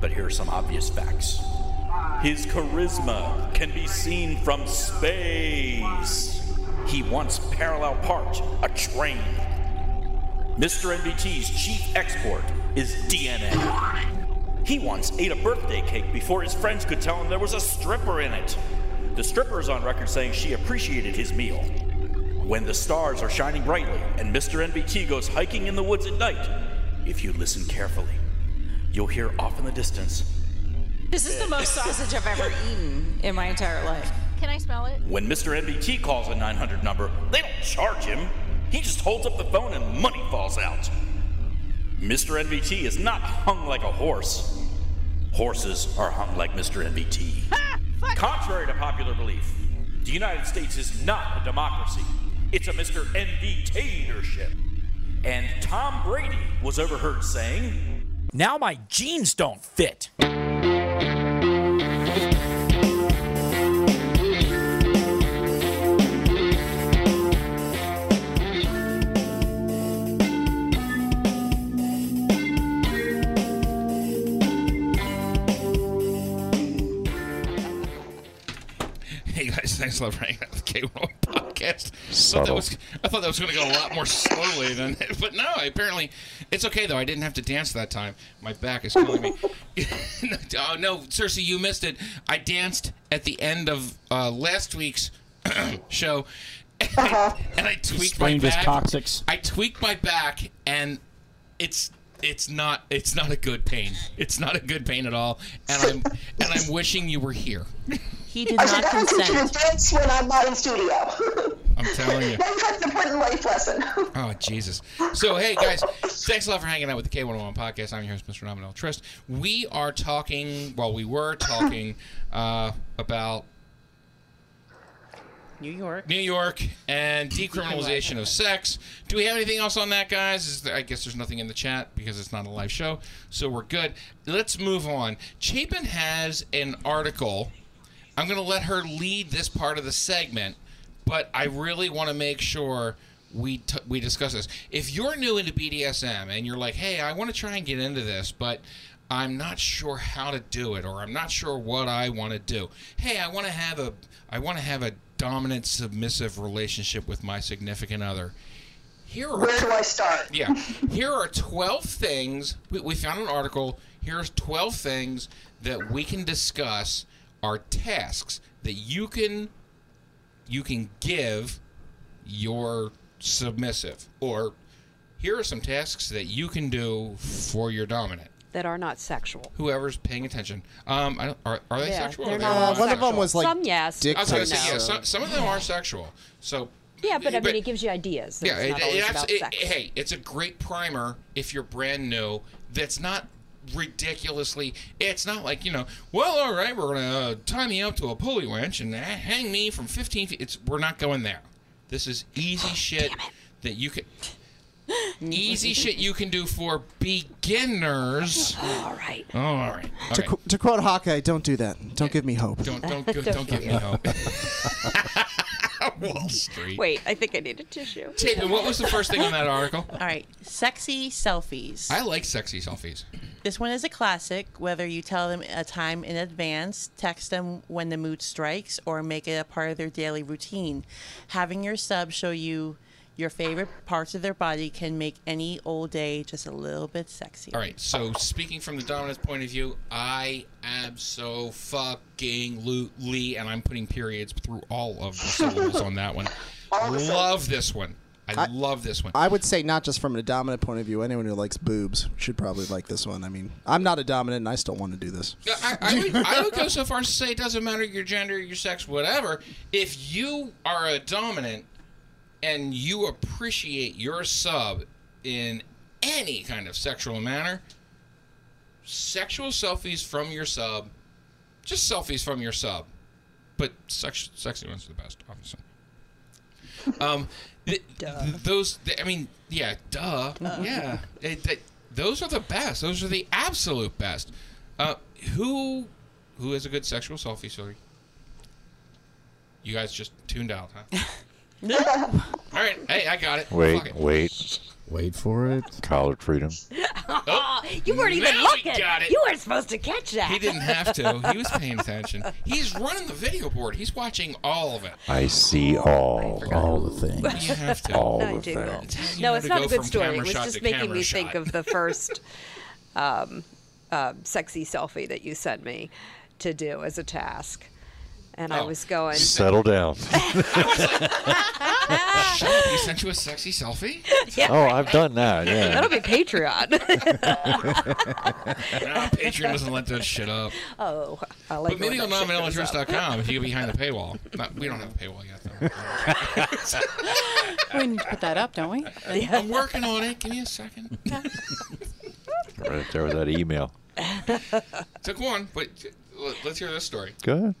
but here are some obvious facts. His charisma can be seen from space. He once parallel parked a train. Mr. NVT's chief export is DNA. He once ate a birthday cake before his friends could tell him there was a stripper in it. The stripper is on record saying she appreciated his meal. When the stars are shining brightly and Mr. NVT goes hiking in the woods at night, if you listen carefully, you'll hear off in the distance This is the most sausage I've ever eaten in my entire life. Can I smell it? When Mr. NVT calls a 900 number, they don't charge him. He just holds up the phone and money falls out. Mr. NVT is not hung like a horse. Horses are hung like Mr. NVT. Contrary to popular belief, the United States is not a democracy. It's a Mr. NVTatorship. And Tom Brady was overheard saying, Now my jeans don't fit. Hey guys, thanks a for hanging out with K1 podcast. I thought, that was, I thought that was going to go a lot more slowly than, but no. Apparently, it's okay though. I didn't have to dance that time. My back is killing me. *laughs* *laughs* oh no, Cersei, you missed it. I danced at the end of uh, last week's *clears throat* show, *laughs* and I tweaked Sprained my back. coccyx. I tweaked my back, and it's it's not it's not a good pain. It's not a good pain at all, and I'm and I'm wishing you were here. He did I should definitely teach you to dance when I'm not in studio. *laughs* I'm telling you. now you've had the important life lesson. *laughs* Oh Jesus! So hey guys, thanks a lot for hanging out with the K101 podcast. I'm your host, Mr. Non Vanilla Trist. We are talking. Well, we were talking *laughs* uh, about New York. New York and decriminalization of sex. Do we have anything else on that, guys? Is there, I guess there's nothing in the chat because it's not a live show, so we're good. Let's move on. Chapin has an article. I'm going to let her lead this part of the segment, but I really want to make sure we t- we discuss this. If you're new into BDSM and you're like, "Hey, I want to try and get into this, but I'm not sure how to do it, or I'm not sure what I want to do. Hey, I want to have a I want to have a dominant submissive relationship with my significant other. Here are Where do I start? yeah. Here are 12 things. We, we found an article. Here's 12 things that we can discuss are tasks that you can you can give your submissive or here are some tasks that you can do for your dominant that are not sexual. whoever's paying attention um I don't, are, are they Yeah, sexual they're or not they're all not one of them sexual? was like Some yes, dick I was gonna say, yeah, some, some of them are sexual so Yeah, but I But- mean, it gives you ideas. that yeah, it's not it always abs- about it- sex. hey, it's a great primer if you're brand new. That's not ridiculously. It's not like you know. Well, all right, we're gonna uh, tie me up to a pulley winch and uh, hang me from 15 feet. It's we're not going there. This is easy *gasps* shit that you can. *gasps* Easy shit you can do for beginners. *laughs* All right. All right. To, Okay. qu- to quote Hawkeye, don't do that. Don't give me hope. Don't don't *laughs* go- don't give me hope. *laughs* *laughs* Wall *laughs* Street. Wait, I think I need a tissue. Chapin, what was the first thing on that article? All right, sexy selfies. I like sexy selfies. This one is a classic. Whether you tell them a time in advance, text them when the mood strikes, or make it a part of their daily routine. Having your sub show you your favorite parts of their body can make any old day just a little bit sexy. All right. So speaking from the dominant's point of view, I abso fucking Lee, and I'm putting periods through all of the syllables on that one. *laughs* Love this one. I, I- love this one. I would say not just from a dominant point of view. Anyone who likes boobs should probably like this one. I mean, I'm not a dominant, and I still want to do this. I, I, would, I would go so far as to say it doesn't matter your gender, your sex, whatever. If you are a dominant and you appreciate your sub in any kind of sexual manner, sexual selfies from your sub, just selfies from your sub, but sex, sexy ones are the best, obviously. Um, th- *laughs* th- those, th- I mean, yeah, duh, *laughs* Uh. yeah. It- those are the best. Those are the absolute best. Uh, who, who has a good sexual selfie story? You guys just tuned out, huh? *laughs* All right. Hey, I got it. Wait, Fuck it. wait. Wait for it. Collared freedom. oh, *laughs* you weren't even now we looking. got it. You weren't supposed to catch that. He didn't have to. *laughs* He was paying attention. He's running the video board. He's watching all of it. I see all. All the things. You have to. All I the things. You No, it's not a good story. camera It was just making camera me think of the first *laughs* um, uh, sexy selfie that you sent me to do as a task. And I Oh. was going. Settle down. *laughs* Shut. He sent you a sexy selfie? Yeah, oh, I've done that. Yeah. That'll be Patreon. *laughs* Nah, Patreon doesn't let that shit up. oh, I like But maybe when on that shit goes up. nominaltrust.com if you get behind the paywall. Not, we don't have a paywall yet, though. We need to put that up, don't we? I'm working on it. Give me a second. Right there with that email. Took one, but let's hear this story. Go ahead.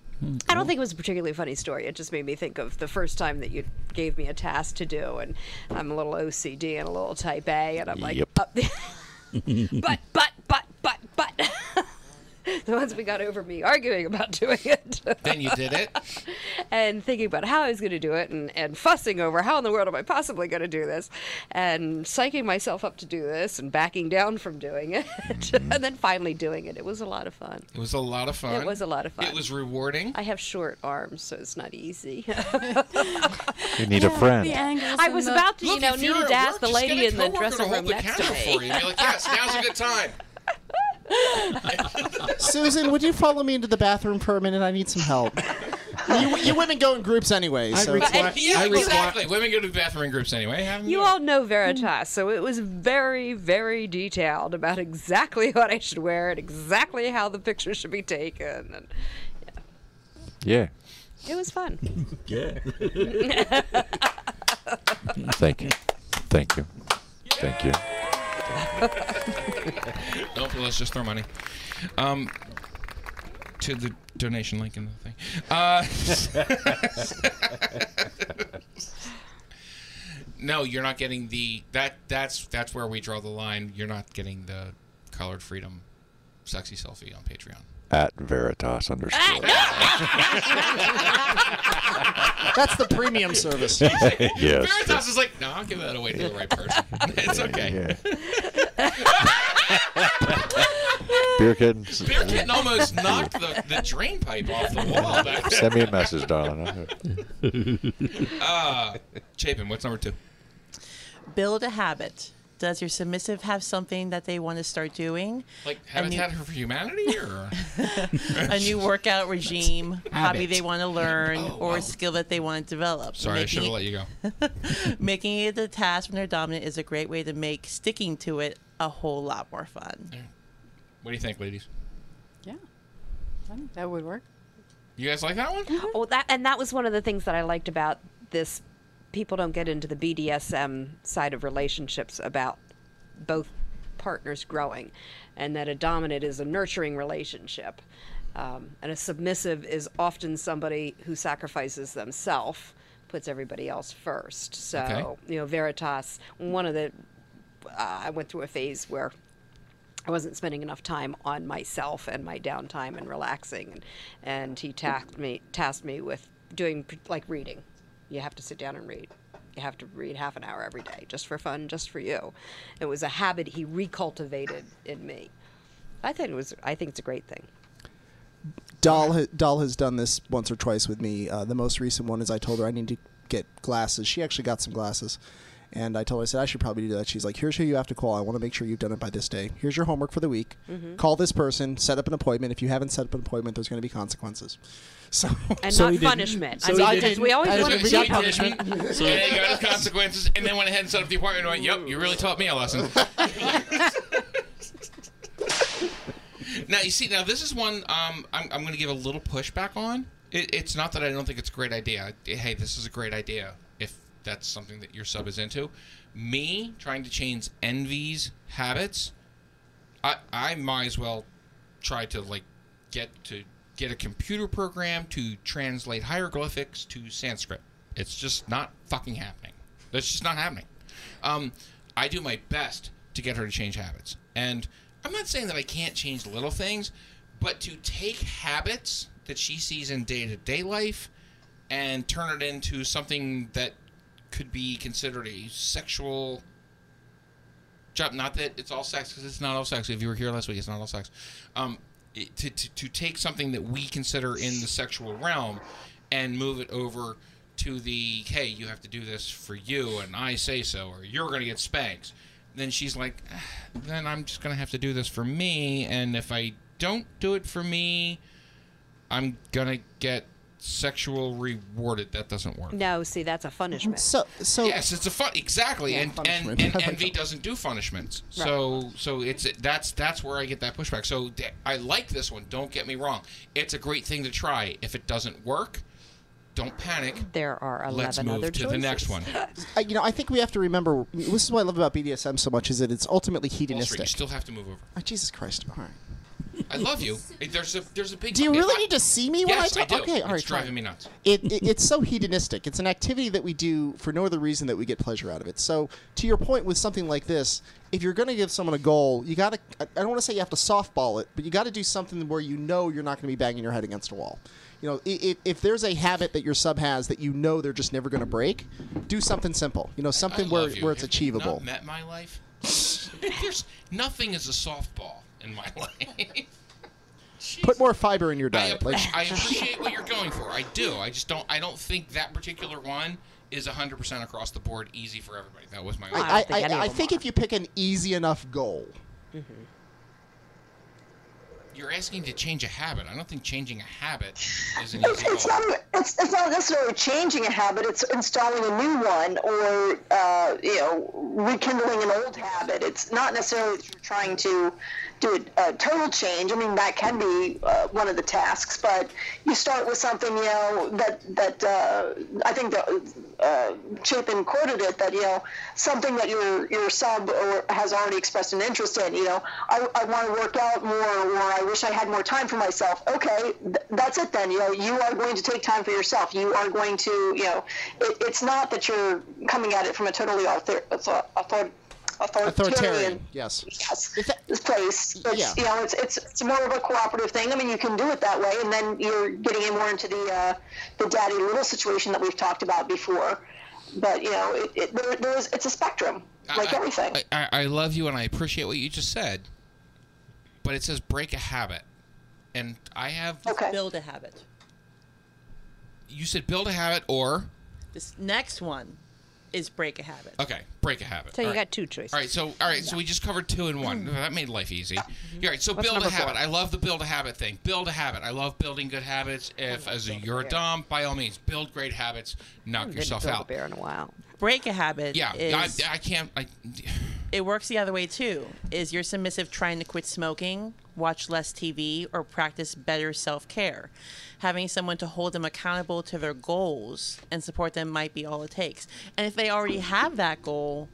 I don't think it was a particularly funny story. It just made me think of the first time that you gave me a task to do, and I'm a little OCD and a little type A, and I'm like, Yep. *laughs* but, but, but, but, but. *laughs* *laughs* so once we got over me arguing about *laughs* doing it, Then you did it. *laughs* and thinking about how I was going to do it, and, and fussing over how in the world am I possibly going to do this, and psyching myself up to do this, and backing down from doing it, and then finally doing it. It was a lot of fun. It was a lot of fun. It was a lot of fun. It was rewarding. I have short arms, so it's not easy. You need a friend. I was about to, you Look, know, if you're needed to ask the lady in the coworker dressing to hold room the next to camera me. for you. Be like, yes, now's a good time. Susan, would you follow me into the bathroom for a minute? I need some help. you, you women go in groups anyway, so it's require- like- Yeah, I require- exactly. Women go to the bathroom in groups anyway. Have 'em You do it. all know Veritas, so it was very, very detailed about exactly *laughs* what I should wear and exactly how the picture should be taken. And Yeah. it was fun. *laughs* Yeah. Thank you. Thank you. Thank you. *laughs* *laughs* Nope, let's just throw money. Um, to the donation link in the thing. Uh, *laughs* no, you're not getting the that. That's that's where we draw the line. You're not getting the collared freedom sexy selfie on Patreon. At Veritas underscore. *laughs* That's the premium service. yes. Veritas is like, no, I'll give that away to the right person. it's okay. Beer kitten. Beer Kitten almost knocked the, the drain pipe off the wall back there. Send me a message, darling. *laughs* Uh, Chapin, what's number two? Build a habit. Does your submissive have something that they want to start doing? Like A new- Habitat for Humanity, or *laughs* a new workout regime, hobby Habit. they want to learn, Oh, or wow. a skill that they want to develop. sorry, I should have let you go. *laughs* Making it a task when they're dominant is a great way to make sticking to it a whole lot more fun. What do you think, ladies? Yeah. I think that would work. You guys like that one? Oh, that and that was one of the things that I liked about this. People don't get into the BDSM side of relationships about both partners growing, and that a dominant is a nurturing relationship, um, and a submissive is often somebody who sacrifices themselves, puts everybody else first. So Okay. you know, Veritas. One of the I went through a phase where I wasn't spending enough time on myself and my downtime and relaxing, and, and he tasked me tasked me with doing like reading. You have to sit down and read. You have to read half an hour every day, just for fun, just for you. It was a habit he recultivated in me. I think it was. I think it's a great thing. Doll, Doll has done this once or twice with me. Uh, the most recent one is I told her I need to get glasses. She actually got some glasses. And I told her, I said, I should probably do that. She's like, here's who you have to call. I want to make sure you've done it by this day. Here's your homework for the week. Mhm. Call this person, set up an appointment. If you haven't set up an appointment, there's going to be consequences. *laughs* So, And so not punishment. So I mean, because didn't. we always I want didn't. to We be got punishment. *laughs* and then he got his consequences, and then went ahead and set up the appointment and went, yep, you really taught me a lesson. *laughs* now, you see, now this is one um, I'm, I'm going to give a little pushback on. It, it's not that I don't think it's a great idea. Hey, this is a great idea if that's something that your sub is into. Me trying to change Envy's habits, I, I might as well try to like get to get a computer program to translate hieroglyphics to Sanskrit. It's just not fucking happening. That's just not happening. Um, I do my best to get her to change habits, and I'm not saying that I can't change little things, but to take habits that she sees in day to day life and turn it into something that could be considered a sexual job. Not that it's all sex, because it's not all sex. If you were here last week, it's not all sex. Um, it- to, to, to take something that we consider in the sexual realm and move it over to the hey, you have to do this for you, and I say so, or you're going to get spanks. Then she's like, "Ah, then I'm just going to have to do this for me, and if I don't do it for me, I'm going to get sexual rewarded. That doesn't work. No, see, that's a punishment. So, so yes, it's a fun exactly, Yeah, and, and and *laughs* I envy doesn't do punishments. So so it's that's that's where I get that pushback. So I like this one. Don't get me wrong; it's a great thing to try. If it doesn't work, don't panic. There are 11 Let's move other to the next one. *laughs* I, you know, I think we have to remember. This is what I love about BDSM so much is that it's ultimately Wall Street, hedonistic. you still have to move over. Oh, Jesus Christ! All right. I love you. There's a there's a big. Do you really I- need to see me when Yes, I I talk? do. Okay, all right. It's driving fine. me nuts. It, it, it's so hedonistic. It's an activity that we do for no other reason that we get pleasure out of it. So, to your point with something like this, if you're going to give someone a goal, you got to. I I don't want to say you have to softball it, but you got to do something where you know you're not going to be banging your head against a wall. You know, i i if there's a habit that your sub has that you know they're just never going to break, do something simple. You know, something I where you. where it's Have you achievable. Met my life. *laughs* There's nothing is a softball in my *laughs* life. Put more fiber in your I, diet. Like, I appreciate what you're going for. I do. I just don't. I don't think that particular one is 100% across the board easy for everybody. That was my. I, I, I, I think if you pick an easy enough goal, you're asking to change a habit. I don't think changing a habit is an It's, easy it's goal. not. It's, it's not necessarily changing a habit. It's installing a new one, or uh, you know, rekindling an old habit. It's not necessarily that you're trying to do a, total change. I mean, that can be uh, one of the tasks, but you start with something, you know, that that uh, I think uh, Chapin quoted it that you know something that your your sub or has already expressed an interest in. You know, I, I want to work out more, or I wish I had more time for myself. Okay, th- that's it then. You know, you are going to take time for yourself. You are going to, you know, it, it's not that you're coming at it from a totally author, author, authoritarian, authoritarian. Yes. yes, this place. It's, Yeah. You know, it's, it's it's more of a cooperative thing. I mean, you can do it that way, and then you're getting in more into the uh, the daddy little situation that we've talked about before. But you know, it, it, there, there is it's a spectrum, like I- everything. I, I, I love you and I appreciate what you just said, but it says break a habit, and I have build a habit. you said build a habit or This next one is break a habit. okay break a habit. So you All right. got two choices. All right, so all right, so we just covered two and one. Mm-hmm. That made life easy. Mm-hmm. All right, so What's build a number four? habit. I love the build a habit thing. Build a habit. I love building good habits. If as a, you're a dom, by all means, build great habits. Knock Didn't yourself build a out. bear in a while. Break a habit. Yeah, is, I, I can't. I, it works the other way too. Is your submissive trying to quit smoking, watch less TV, or practice better self care? Having someone to hold them accountable to their goals and support them might be all it takes. And if they already have that goal,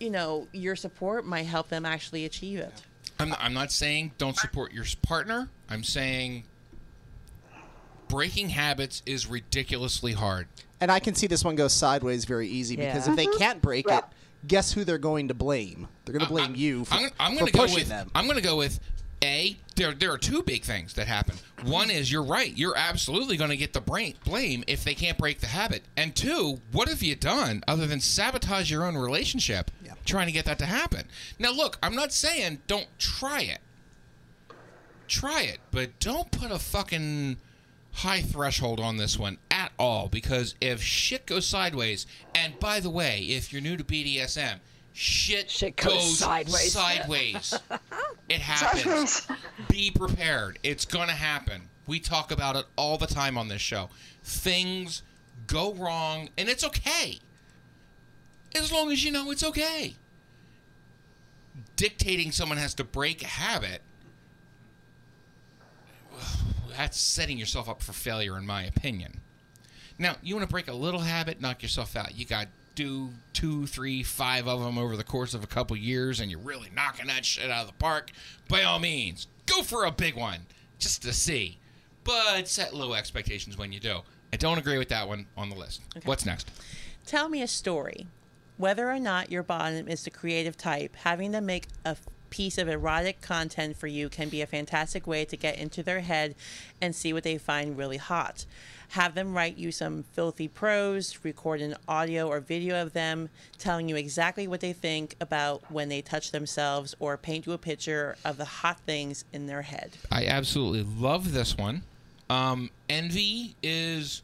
you know, your support might help them actually achieve it. I'm not, I'm not saying don't support your partner. I'm saying breaking habits is ridiculously hard. and I can see this one go sideways very easy because if they can't break Yeah. it, guess who they're going to blame? They're going to blame you for, I'm, I'm for going to go pushing with. them. I'm going to go with a. There, there are two big things that happen. One is you're right. You're absolutely going to get the brain, blame if they can't break the habit. And two, what have you done other than sabotage your own relationship trying to get that to happen? Now, look, I'm not saying don't try it. Try it, but don't put a fucking high threshold on this one at all because if shit goes sideways, and by the way, if you're new to BDSM, shit, goes goes, sideways. sideways. *laughs* it happens. Be prepared. It's going to happen. We talk about it all the time on this show. Things go wrong, and it's okay. As long as you know it's okay. Dictating someone has to break a habit that's setting yourself up for failure, in my opinion. Now, you want to break a little habit, knock yourself out. You got do two, three, five of them over the course of a couple years, and you're really knocking that shit out of the park. By all means, go for a big one just to see. But set low expectations when you do. I don't agree with that one on the list. What's next? Tell me a story. Whether or not your bottom is the creative type, having to make a piece of erotic content for you can be a fantastic way to get into their head and see what they find really hot. Have them write you some filthy prose, record an audio or video of them telling you exactly what they think about when they touch themselves, or paint you a picture of the hot things in their head. I absolutely love this one. Um, Envy is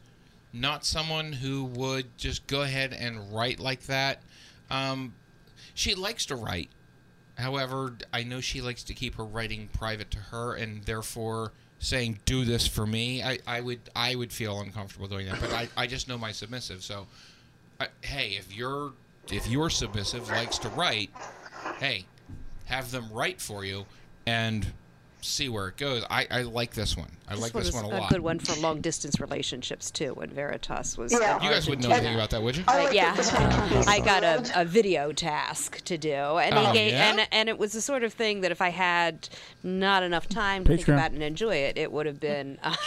not someone who would just go ahead and write like that. Um, she likes to write. However, I know she likes to keep her writing private to her, and therefore saying "do this for me," I, I would I would feel uncomfortable doing that. But I, I just know my submissive, so I, hey, if you're if your submissive likes to write, hey, have them write for you and see where it goes. I, I like this one. I like this one a a lot. good one for long distance relationships too. When Veritas was, Yeah. You guys wouldn't know anything about that, would you? Uh, yeah, I got a, a video task to do, and Oh, he gave, yeah? and and it was the sort of thing that if I had not enough time to think Patreon. about and enjoy it, it would have been. Uh, *laughs*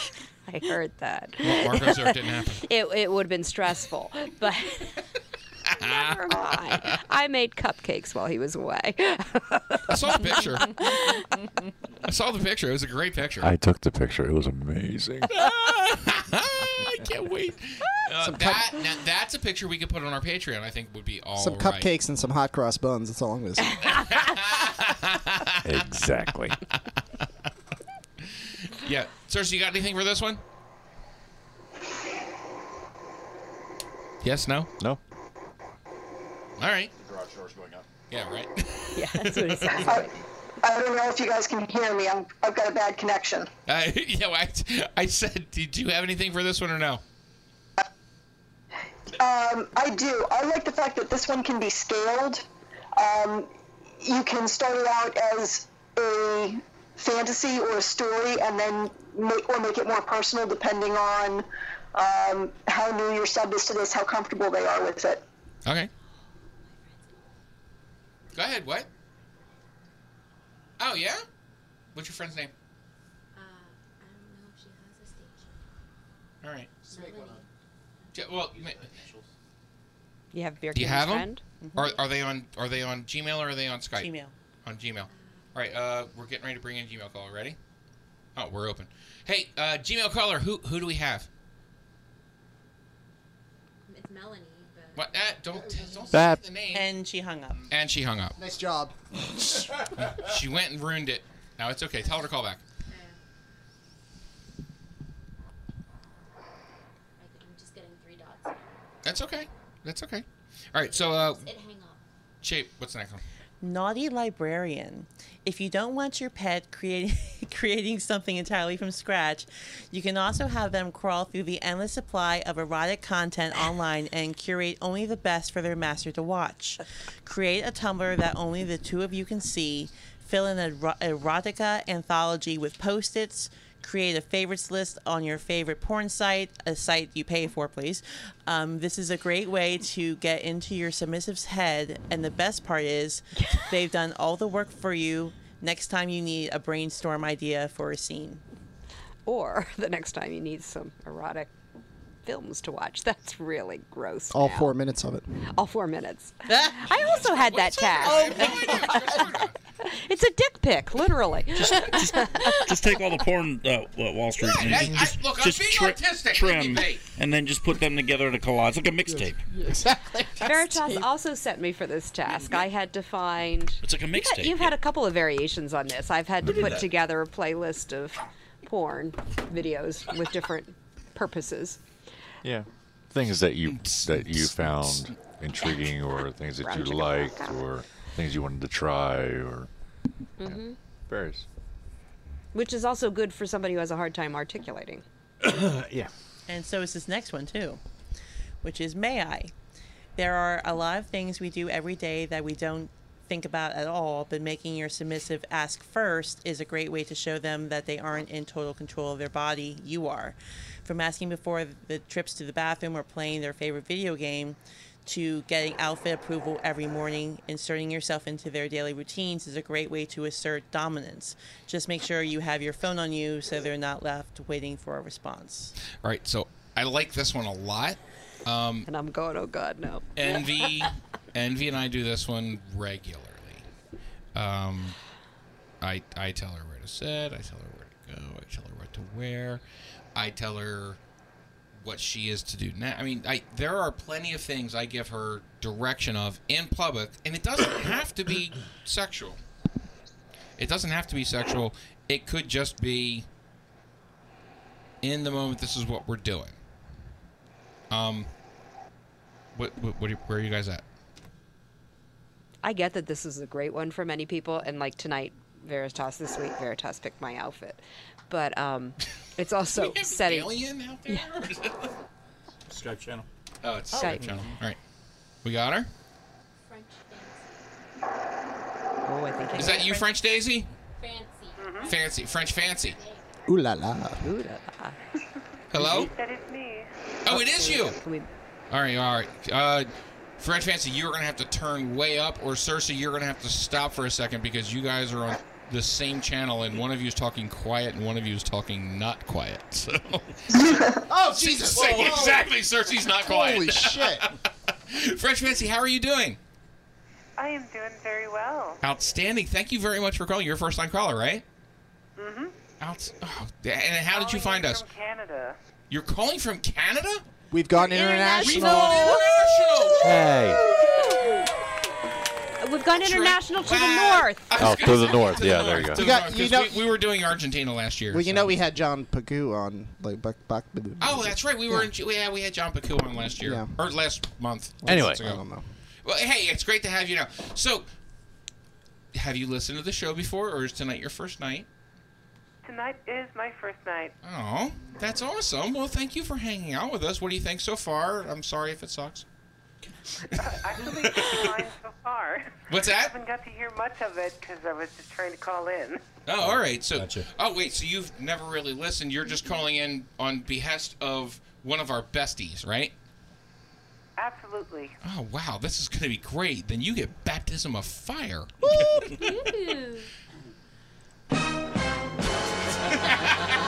I heard that. Well, Marco didn't happen. *laughs* It it would have been stressful, but. *laughs* Never mind. I made cupcakes while he was away. I saw the picture. *laughs* I saw the picture. It was a great picture. I took the picture. It was amazing. *laughs* I can't wait. Uh, that now, that's a picture we could put on our Patreon. I think would be all some right. cupcakes and some hot cross buns. That's all I'm going to say. *laughs* exactly. Yeah, Cersei, you got anything for this one? Yes. No. No. All right. Garage door's going up. Yeah. Right. *laughs* yeah, that's what he *laughs* said. I, I don't know if you guys can hear me. I'm, I've got a bad connection. Uh, *laughs* yeah. well, I, I said, did you have anything for this one or no? Um, I do. I like the fact that this one can be scaled. Um, you can start it out as a fantasy or a story, and then make or make it more personal, depending on um, how new your sub is to this, how comfortable they are with it. Okay. Go ahead. What? Oh yeah. What's your friend's name? All right. Ja- Well, you may- You have beer do you King's have them? friend? Are, are they on Are they on Gmail or are they on Skype? Gmail. On Gmail. All right. Uh, we're getting ready to bring in Gmail caller. Ready? Oh, we're open. Hey, uh, Gmail caller. Who who do we have? It's Melanie. What? Uh, don't don't That- say the name. And she hung up. And she hung up. Nice job. *laughs* She went and ruined it. Now it's okay. Tell her to call back. I'm just getting three dots. That's okay. That's okay. All right. So, uh, It hang up. shape. What's the next one? Naughty librarian. If you don't want your pet creating *laughs* creating something entirely from scratch, you can also have them crawl through the endless supply of erotic content online and curate only the best for their master to watch. Create a Tumblr that only the two of you can see. Fill in an erotica anthology with post-its. Create a favorites list on your favorite porn site, a site you pay for, please. Um, this is a great way to get into your submissive's head, and the best part is *laughs* they've done all the work for you. Next time you need a brainstorm idea for a scene. Or *laughs* the next time you need some erotic films to watch. *laughs* That's really gross. All now. four minutes of it. All four minutes. I also had that task. It's a dick pic, literally. Just take all the porn uh, Wall Street Right, and I- just, I- look, I'm just being tri- artistic, trim, leave me be. and then just put them together in a collage, It's like a mixtape. Exactly. *laughs* Veritas also sent me for this task. I had to find. It's like a You've had- mixtape, You've had a couple of variations on this. I've had to put that? together a playlist of porn videos with different purposes. Yeah. Things that you that you found intriguing, or things that you liked, or things you wanted to try, or hmm various. Which is also good for somebody who has a hard time articulating. *coughs* yeah. And so is this next one too, which is may I. There are a lot of things we do every day that we don't think about at all, but making your submissive ask first is a great way to show them that they aren't in total control of their body. You are. From asking before the trips to the bathroom or playing their favorite video game to getting outfit approval every morning, inserting yourself into their daily routines is a great way to assert dominance. Just make sure you have your phone on you so they're not left waiting for a response. All right. So I like this one a lot. Um, and I'm going, oh God, no. Envy, *laughs* Envy, and I do this one regularly. Um, I I tell her where to sit. I tell her where to go. I tell her what to wear. I tell her what she is to do now. I mean, I there are plenty of things I give her direction of in public, and it doesn't *coughs* have to be sexual. It doesn't have to be sexual. It could just be in the moment. This is what we're doing. Um, what, what, what where are you guys at? I get that this is a great one for many people, and like tonight, Veritas this week, Veritas picked my outfit, but um, it's *laughs* also setting. alien out there? *laughs* Skype channel. Oh, it's Skype. Skype channel. All right, we got her. French Daisy. Oh, I think Is that you, French Daisy? Fancy. Fancy, French fancy. Ooh la la. Ooh la la. Hello? That is me. Oh, it is you. All right, all right. Uh, French fancy, you're gonna have to turn way up, or Cersei, you're gonna have to stop for a second because you guys are on the same channel, and one of you is talking quiet, and one of you is talking not quiet. So. *laughs* *laughs* oh Jesus! Whoa, whoa. Exactly. Cersei's not quiet. Holy shit. *laughs* French fancy, how are you doing? I am doing very well. Outstanding. Thank you very much for calling. You're a first time caller, right? Mm-hmm. Out. Oh, and how did you find us? From Canada. You're calling from Canada? We've gone international. We've gone international. Hey. We've gone international to the north. Oh, to the north. Yeah, there you go. You the got- north, you 'cause know- we, we were doing Argentina last year. Well, you so- know we had John Pagoo on like back back. Oh, that's right. We were in. Yeah, we had John Paku on last year Yeah. or last month. Anyway. months. I don't know. Well, hey, it's great to have you now. So, have you listened to the show before, or is tonight your first night? Tonight is my first night. Oh, that's awesome. Well, thank you for hanging out with us. What do you think so far? I'm sorry if it sucks. Uh, actually, it's fine so far. What's I haven't got to hear much of it because I was just trying to call in. Oh, all right. So, oh wait, so you've never really listened. You're just calling in on behest of one of our besties, right? Absolutely. Oh wow, this is going to be great. Then you get baptism of fire. *laughs* *laughs*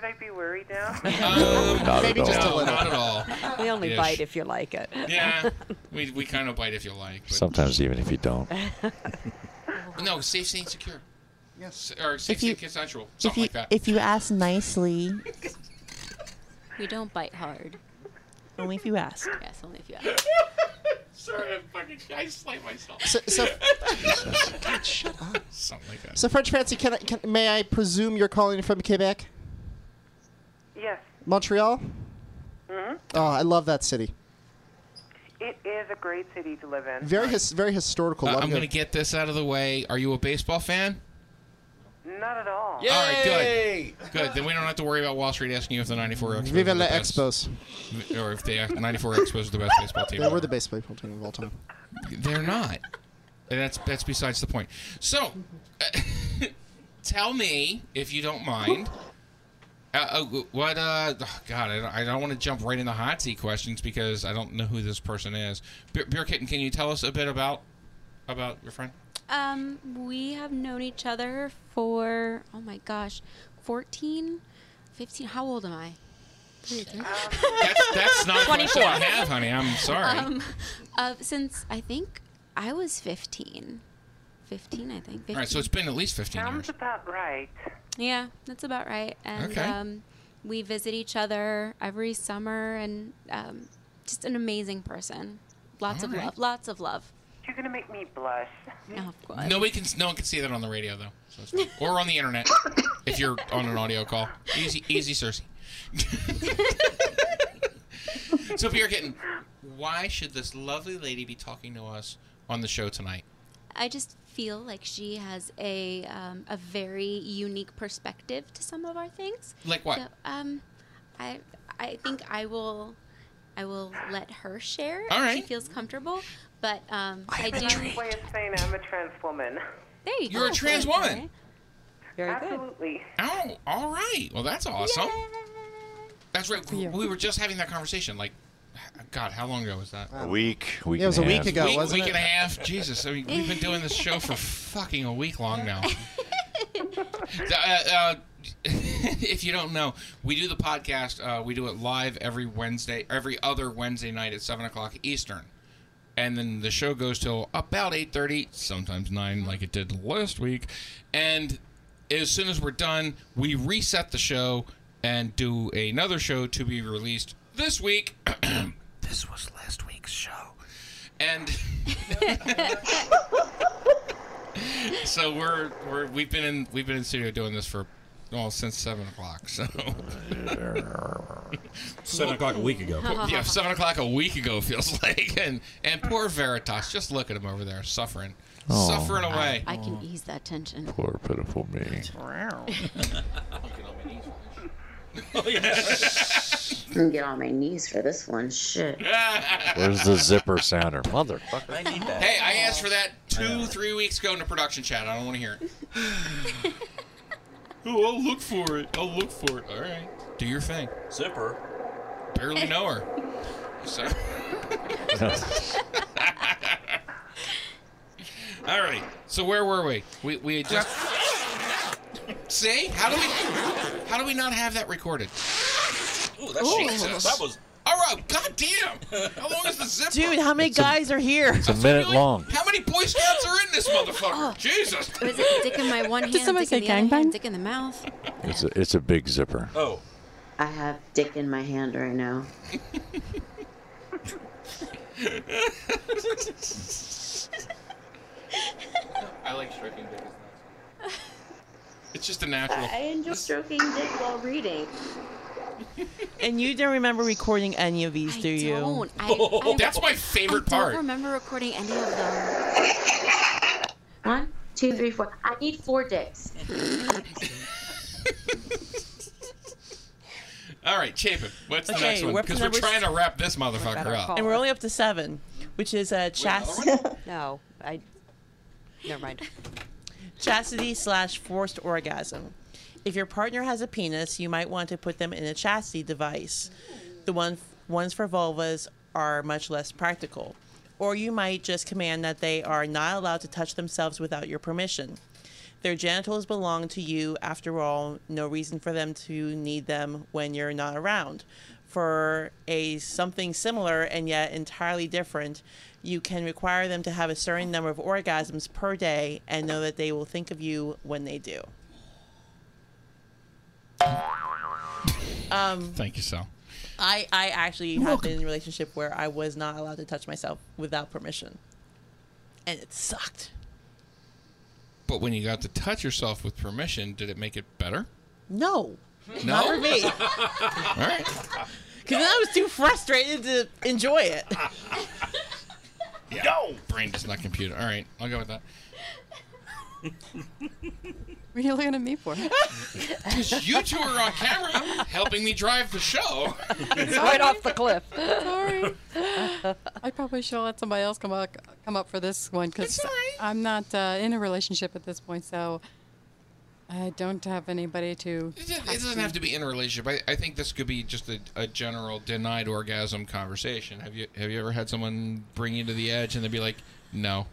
Ooh, should I be worried now? *laughs* Um, Not Maybe at just all. a little. Not at all. We only Ish. bite if you like it. Yeah, *laughs* we, we kind of bite if you like. But Sometimes even if you don't. *laughs* no, safe, sane, secure. Yes. Or safe, If you- safe, consensual. If Something you like that. if you ask nicely, We don't bite hard. only if you ask. Yes, only if you ask. Sorry, I'm fucking. I slight myself. So, so, God, shut up. Something like that. So French fancy, can I, can, may I presume you're calling from Quebec, yes. Montreal? hmm Oh, I love that city. It is a great city to live in. Very his, very historical. Uh, I'm it. going to get this out of the way. Are you a baseball fan? Not at all. All right, good. Good. Then we don't have to worry about Wall Street asking you if the 94 Expos Viva the la best- Expos. Or if the 94 Expos are the best baseball team. They were the best baseball team of all time. They're not. And that's that's besides the point. So, *laughs* tell me if you don't mind. Uh, uh, what? Uh, oh, God, I don't, I don't want to jump right into hot seat questions because I don't know who this person is. Beer, Beer Kitten, can you tell us a bit about about your friend? Um, we have known each other for oh my gosh, 14, 15. How old am I? *laughs* That's, that's not a question I have, honey. I'm sorry. Um, uh, since I think I was 15. 15, I think. 15. All right, so it's been at least 15 Sounds years. about right. Yeah, that's about right. And Okay. um, we visit each other every summer, and um, just an amazing person. Lots of All right. love. Lots of love. You're gonna make me blush. *laughs* No, of course. Nobody can. No one can see that on the radio though, so it's fine. or on the internet *laughs* if you're on an audio call. Easy, easy, Cersei. *laughs* so, Beer Kitten, why should this lovely lady be talking to us on the show tonight? I just feel like she has a um, a very unique perspective to some of our things. Like what? So, um, I I think I will I will let her share All if she feels comfortable. But um, I, do. Nice way of saying I'm a trans woman. There you You're go. a trans woman. Very Absolutely. Oh, all right. Well, that's awesome. That's right. We, we were just having that conversation. Like, God, how long ago was that? A week, week Yeah, it was and a week half. ago, week, wasn't week it? and a half. Jesus, I mean, we've been doing this show for *laughs* fucking a week long now. uh, uh, *laughs* if you don't know, we do the podcast. Uh, we do it live every Wednesday, every other Wednesday night at seven o'clock Eastern, and then the show goes till about eight thirty, sometimes nine, like it did last week. And as soon as we're done, we reset the show and do another show to be released this week. *clears throat* this was last week's show, and. *laughs* so we're we're we've been in we've been in studio doing this for well since seven o'clock. So *laughs* Seven o'clock a week ago. yeah, seven o'clock a week ago feels *laughs* like, and and poor Veritas, just look at him over there suffering, Oh. suffering away. I can ease that tension. Poor pitiful me. oh yeah. I'm get on my knees for this one. Shit. Where's the zipper sounder, motherfucker? Hey, I asked for that two, three weeks ago in the production chat. I don't want to hear it. *laughs* oh, I'll look for it. I'll look for it. All right, do your thing. Zipper. Barely know her. So. *laughs* All right. So where were we? We we had just. *laughs* See? How do we how do we not have that recorded? Ooh, that's Jesus. That was. All right. God damn. How long is the zipper? Dude, how many guys are here? It's a minute long. How many Boy Scouts are in this motherfucker? Oh. *gasps* Jesus. Was it dick in my one hand, Did somebody dick in say the hand, gangbang? dick in the mouth? It's a, it's a big zipper. Oh. I have dick in my hand right now. I like stroking dick. It's just a natural. I enjoy stroking dick while reading. *laughs* And you don't remember recording any of these, do you? Don't. I, *laughs* I, That's my favorite I part. I don't remember recording any of them. One, two, three, four. I need four dicks. *laughs* All right, Chapin. What's the Okay, next one? weapon Because we're number trying to wrap this motherfucker up. And we're only up to seven, which is uh, chas- No, I. Never mind. chastity slash forced orgasm. If your partner has a penis, you might want to put them in a chastity device. The one ones for vulvas are much less practical. Or you might just command that they are not allowed to touch themselves without your permission. Their genitals belong to you after all, no reason for them to need them when you're not around. For a something similar and yet entirely different, you can require them to have a certain number of orgasms per day and know that they will think of you when they do. Um, Thank you, Sal. I, I actually have been in a relationship where I was not allowed to touch myself without permission. And it sucked. But when you got to touch yourself with permission, did it make it better? No. No? Not for me. *laughs* All right. Because then I was too frustrated to enjoy it. No! Brain does not compute. All right, I'll go with that. *laughs* *laughs* What are you looking at me for? Because you two are on camera helping me drive the show. It's right off the cliff. Sorry. *laughs* I probably should have let somebody else come up come up for this one because I'm not uh, in a relationship at this point, so I don't have anybody to. It it doesn't have to be in a relationship. I, I think this could be just a, a general denied orgasm conversation. Have you have you ever had someone bring you to the edge and they'd be like, no,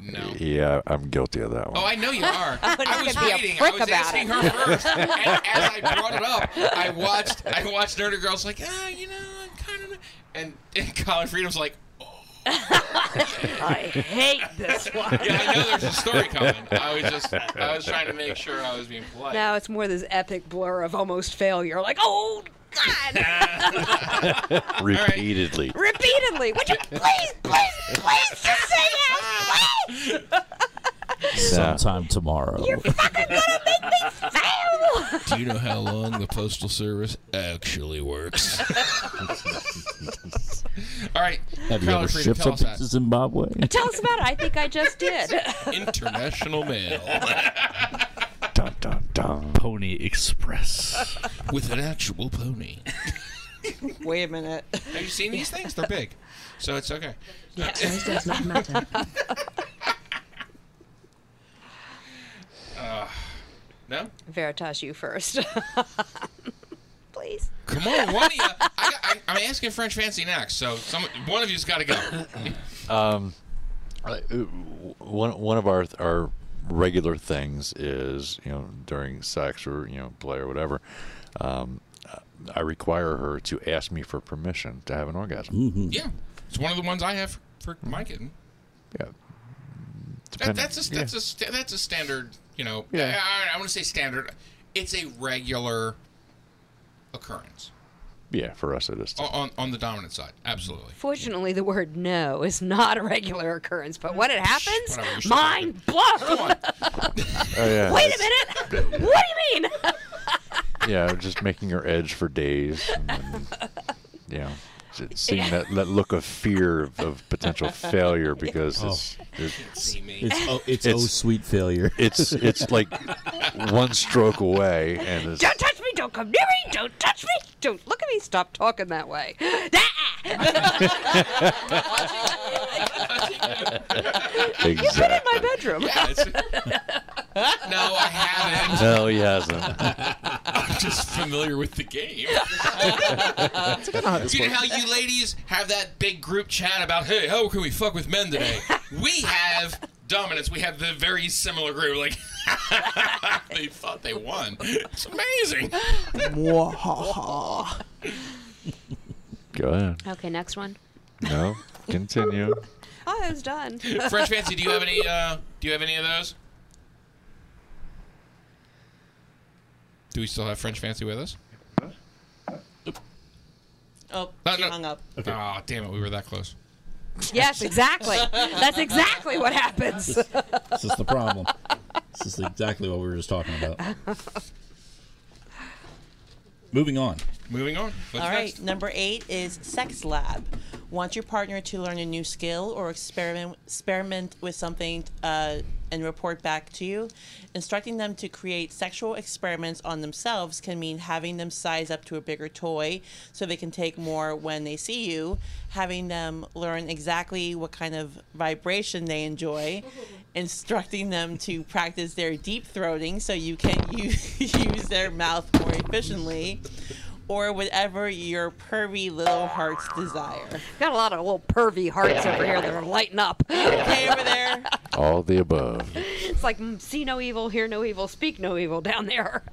no. Yeah, I'm guilty of that one. Oh, I know you are. *laughs* I'm I not was be a waiting. I was about asking it. her first. *laughs* and as I brought it up, I watched I watched Nerdy Girls like, ah, you know, I'm kind of, and, and Collared Freedom's like, Oh *laughs* I hate this one. yeah, I know there's a story coming. I was just I was trying to make sure I was being polite. Now it's more this epic blur of almost failure. Like, oh God! *laughs* Repeatedly. Repeatedly. Would you *laughs* please, please, please just say yes, please? *laughs* Sometime tomorrow. You're fucking gonna make me fail. Do you know how long the postal service actually works? All right. Have you ever shipped something to. Zimbabwe? Tell us about it. I think I just did. International mail. Pony Express. *laughs* With an actual pony. *laughs* Wait a minute. Have you seen these things? They're big. So it's okay. Size does not matter. *laughs* Uh, no? Veritas, you first. please. Come on, one of you. I, I, I'm asking French Fancy next, so some one of you's got to go. Um, uh, one one of our our regular things is you know during sex or you know play or whatever. Um, uh, I require her to ask me for permission to have an orgasm. Mm-hmm. Yeah, it's one of the ones I have for hmm. my kitten. Yeah. That, Depend- that's a that's a that's a standard. You know, Yeah. I, I want to say standard. It's a regular occurrence Yeah, for us it is. on on, on the dominant side. Absolutely. Fortunately, the word no is not a regular occurrence, but when it happens, Whatever, you're so mind blown. Oh yeah. *laughs* Wait a minute. *laughs* What do you mean? Yeah, just making her edge for days. And then, *laughs* you know, s- seeing that, that look of fear of, of potential failure because oh. it's it's It's oh, it's, oh sweet failure. It's it's like one stroke away, and it's, Don't touch me. Don't come near me. Don't touch me. Don't look at me. Stop talking that way. *laughs* You've been in my bedroom. *laughs* No, I haven't. no, he hasn't. I'm just familiar with the game. kinda how you know how you ladies have that big group chat about, hey, how can we fuck with men today? *laughs* we have dominance. We have the very similar group. Like, *laughs* they thought they won. It's amazing. Go ahead. Okay, next one. No, continue. *laughs* Oh, I was done. French Fancy, do you have any? Uh, do you have any of those? Do we still have French Fancy with us? Oh, No, she no. hung up. Oh, damn it, we were that close. Yes, exactly. That's exactly what happens. This is the problem. This is exactly what we were just talking about. Moving on. Moving on. All right, number eight is Sex Lab. Want your partner to learn a new skill or experiment experiment with something uh, and report back to you? Instructing them to create sexual experiments on themselves can mean having them size up to a bigger toy so they can take more when they see you, having them learn exactly what kind of vibration they enjoy, *laughs* instructing them to practice their deep throating so you can *laughs* use, use their mouth more efficiently or whatever your pervy little hearts desire. Got a lot of little pervy hearts over here that are lighting up. Okay, over there. *laughs* All the above. It's like mm, see no evil, hear no evil, speak no evil down there.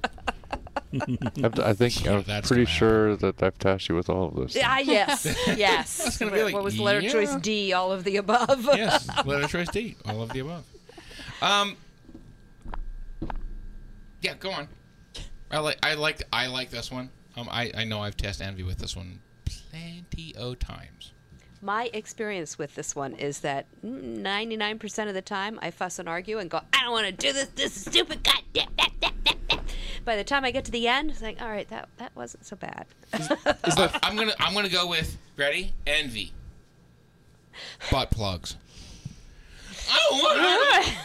*laughs* I've, I think I'm pretty sure that I've tasked you with all of this. Ah, yes, *laughs* yes. It's gonna be like, what was the letter yeah. choice D? All of the above. yes, letter choice D. All of the above. Um. Yeah, go on. I like. I like. I like this one. Um. I. I know I've tested Envy with this one plenty o times. My experience with this one is that 99% of the time I fuss and argue and go, I don't want to do this. This is stupid. God damn. that, that, that, that." By the time I get to the end, it's like, all right, that that wasn't so bad. I, I'm gonna. I'm gonna go with ready. Envy. Butt plugs. I don't want.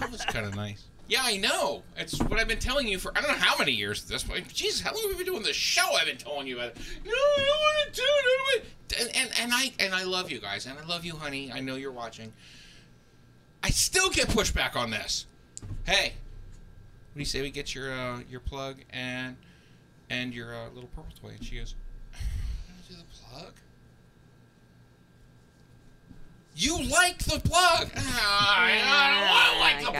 That was kind of nice. Yeah, I know. It's what I've been telling you for I don't know how many years at this point. Jesus, how long have we been doing this show? I've been telling you about it. No, I don't want to do it. And, and and I and I love you guys, and I love you, honey. I know you're watching. I still get pushback on this. Hey, what do you say we get your uh, your plug and and your uh, little purple toy? And she goes, "Do the plug." You like the plug? Ah, I don't want to like the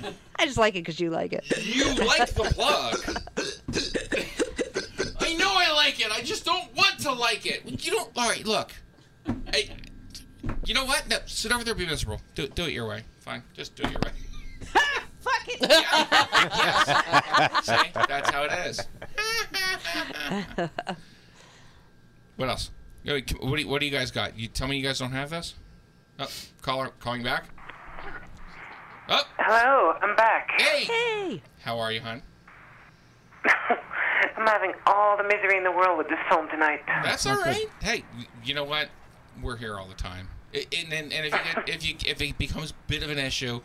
plug. *laughs* I just like it because you like it. You like the plug. I know I like it. I just don't want to like it. You don't. All right, look. Hey, you know what? No, sit over there. Be miserable. Do, do it your way. Fine. Just do it your way. *laughs* Fuck it. *laughs* yes. See, that's how it is. What else? What do, you, what do you guys got? You tell me you guys don't have this. Oh, caller calling back. Oh, Hello, I'm back. hey. Hey. How are you, hon? *laughs* I'm having all the misery in the world with this film tonight. That's all right. Hey, you know what? We're here all the time. And, and, and if, you get, if you if it becomes a bit of an issue,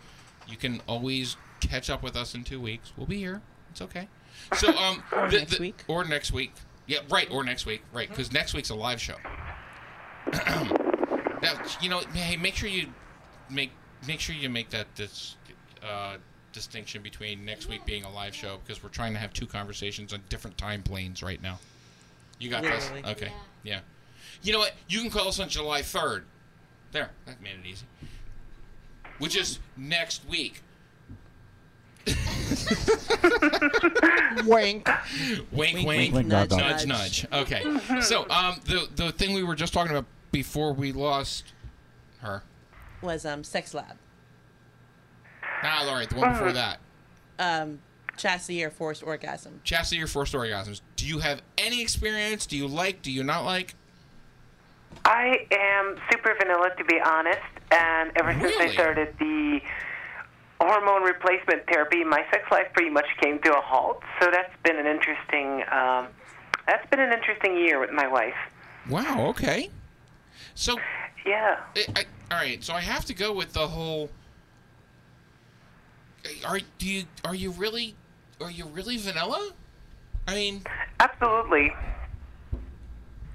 you can always catch up with us in two weeks. We'll be here. It's okay. So *laughs* um, Or the- next the- week. or next week. Yeah, right. Or next week, right? Because next week's a live show. *clears throat* now, you know, hey, make sure you make make sure you make that this uh, distinction between next week being a live show because we're trying to have two conversations on different time planes right now. You got Literally. this? Okay. Yeah. You know what? You can call us on July 3rd. There. That made it easy. Which is next week. wink. Wink, wink, wink, nudge, nudge, nudge, nudge. nudge. Okay. So, um, the the thing we were just talking about before we lost her. Was um sex lab. Ah, all right, the one before that. Um, chastity or forced orgasm. Chastity or forced orgasms. Do you have any experience? Do you like? Do you not like? I am super vanilla, to be honest, and ever since I started the hormone replacement therapy, my sex life pretty much came to a halt. So that's been an interesting. Um, that's been an interesting year with my wife. Wow. Okay. So. Yeah. I, I, all right. So I have to go with the whole. Are do you are you really are you really vanilla? I mean. Absolutely.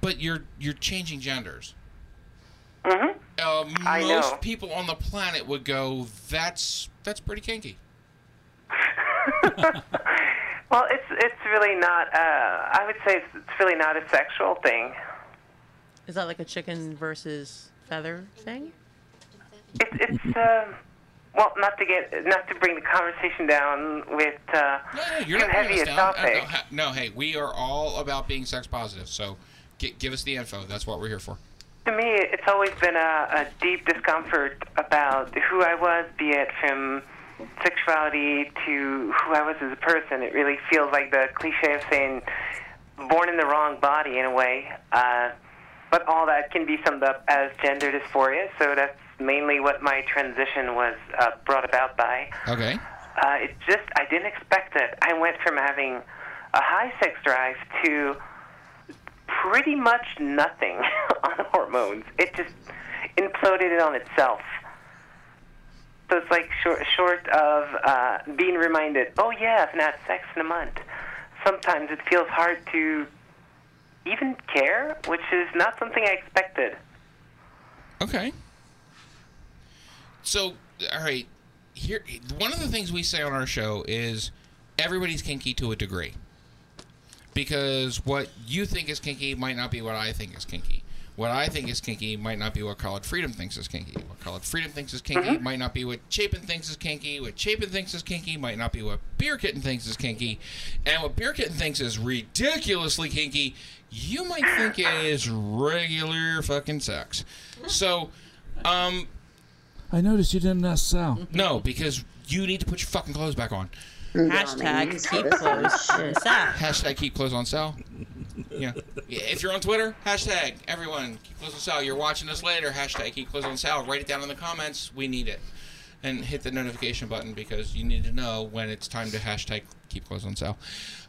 But you're you're changing genders. Mm-hmm. Uh, I most know. people on the planet would go, "That's that's pretty kinky." *laughs* Well, it's it's really not. Uh, I would say it's, it's really not a sexual thing. Is that like a chicken versus feather thing? It's it's. Uh, well, not to get not to bring the conversation down with uh, You're too not bringing heavy us a down. Uh, topic. No, no, hey, we are all about being sex positive. So, gi- give us the info. That's what we're here for. To me, it's always been a, a deep discomfort about who I was, be it from sexuality to who I was as a person. It really feels like the cliche of saying born in the wrong body in a way. Uh, but all that can be summed up as gender dysphoria. So that's mainly what my transition was uh, brought about by. Okay. Uh, it just, I didn't expect it. I went from having a high sex drive to pretty much nothing *laughs* on hormones. It just imploded it on itself. So it's like short, short of uh, being reminded, oh yeah, I've not had sex in a month. Sometimes it feels hard to even care, which is not something I expected. Okay. So, all right. Here, one of the things we say on our show is everybody's kinky to a degree. Because what you think is kinky might not be what I think is kinky. What I think is kinky might not be what Collared Freedom thinks is kinky. What Collared Freedom thinks is kinky might not be what Chapin thinks is kinky. What Chapin thinks is kinky might not be what Beer Kitten thinks is kinky. And what Beer Kitten thinks is ridiculously kinky, you might think is regular fucking sex. So, um, I noticed you didn't ask Sal. no, because you need to put your fucking clothes back on. Hashtag keep clothes on Sal. Hashtag keep clothes on Sal. Yeah. If you're on Twitter, hashtag everyone keep clothes on Sal. You're watching this later, hashtag keep clothes on Sal. Write it down in the comments. We need it. And hit the notification button because you need to know when it's time to hashtag keep clothes on Sal.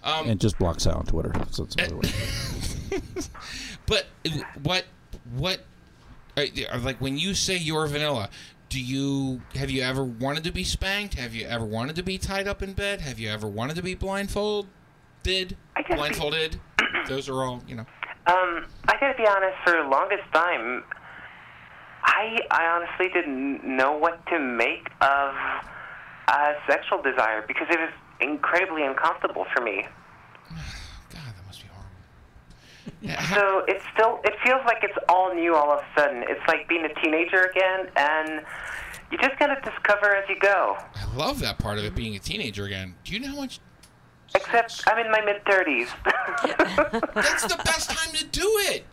Um, and just block Sal on Twitter. So it's another way. *laughs* But what what uh, like when you say you're vanilla, do you have you ever wanted to be spanked? Have you ever wanted to be tied up in bed? Have you ever wanted to be blindfolded? Blindfolded? *clears throat* Those are all, you know. Um, I gotta be honest. For the longest time, I I honestly didn't know what to make of uh, sexual desire because it was incredibly uncomfortable for me. *sighs* God, that must be horrible. *laughs* So it's still it feels like it's all new all of a sudden. It's like being a teenager again, and you just gotta discover as you go. I love that part of it being a teenager again. Do you know how much Except I'm in my mid thirties. *laughs* That's the best time to do it.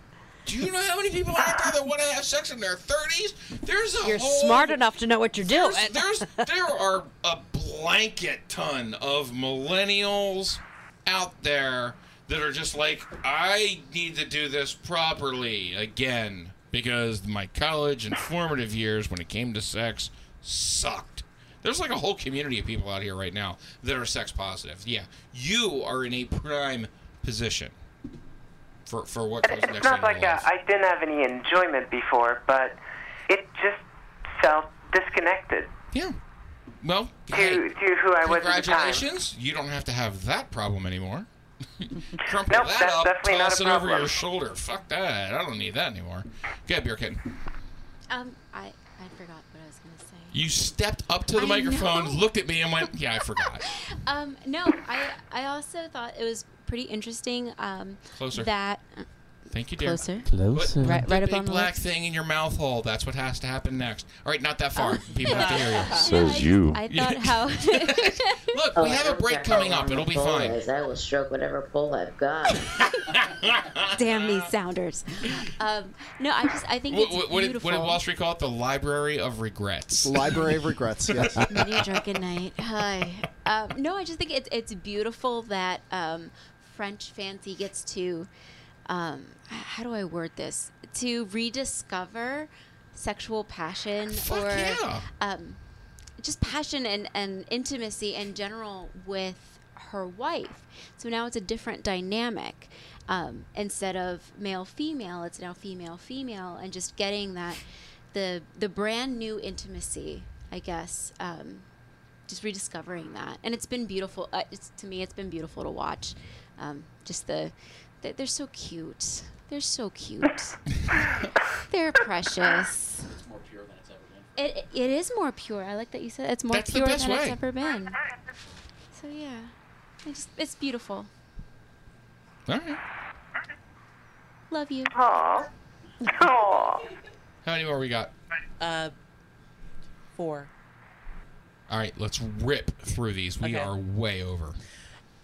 Do you know how many people out there that want to have sex in their 30s? There's a You're whole smart enough to know what you're doing. There's, there's there are a blanket ton of millennials out there that are just like, I need to do this properly again because my college and formative years when it came to sex sucked. There's like a whole community of people out here right now that are sex positive. Yeah, you are in a prime position for for what goes It's next It's not like uh. I didn't have any enjoyment before, but it just felt disconnected Yeah. Well, to hey, to who I was at the time. Congratulations! You don't have to have that problem anymore. *laughs* Crumple Nope, that that's up, definitely not toss a it over your shoulder. Fuck that. I don't need that anymore. Good, beer kitten. Um, I I forgot what I was gonna say. You stepped up to the I microphone, know. looked at me, and went, "Yeah, I forgot." *laughs* Um, no, I I also thought it was pretty interesting. Um, Closer. That Thank you, dear. Closer. Closer. Put Right- the right up big on the black thing in your mouth hole. That's what has to happen next. All right, not that far. People have to hear you. *laughs* Says you. I thought how. *laughs* *laughs* Look, Oh, we have a break coming up. It'll be fine. I will stroke whatever pole I've got. Damn these sounders. Um, no, I just I think What, it's what, what did, beautiful. what did Wall Street call it? The Library of Regrets. Library of Regrets. Yes. Many a drunken night. Hi. Um, no, I just think it's it's beautiful that um, French fancy gets to. Um, how do I word this? To rediscover sexual passion or yeah. um, just passion and, and intimacy in general with her wife. So now it's a different dynamic. Um, instead of male female, it's now female female, and just getting that the the brand new intimacy, I guess. Um, just rediscovering that, and it's been beautiful. Uh, it's, to me, it's been beautiful to watch. Um, just the they're so cute. They're so cute. *laughs* they're precious. It's more pure than it's ever been. It it is more pure. I like that you said it's more That's pure best than it's ever been. So yeah, it's it's beautiful. All right. Love you. Aww. Aww. *laughs* How many more we got? Uh, four. All right, let's rip through these. We Okay. are way over.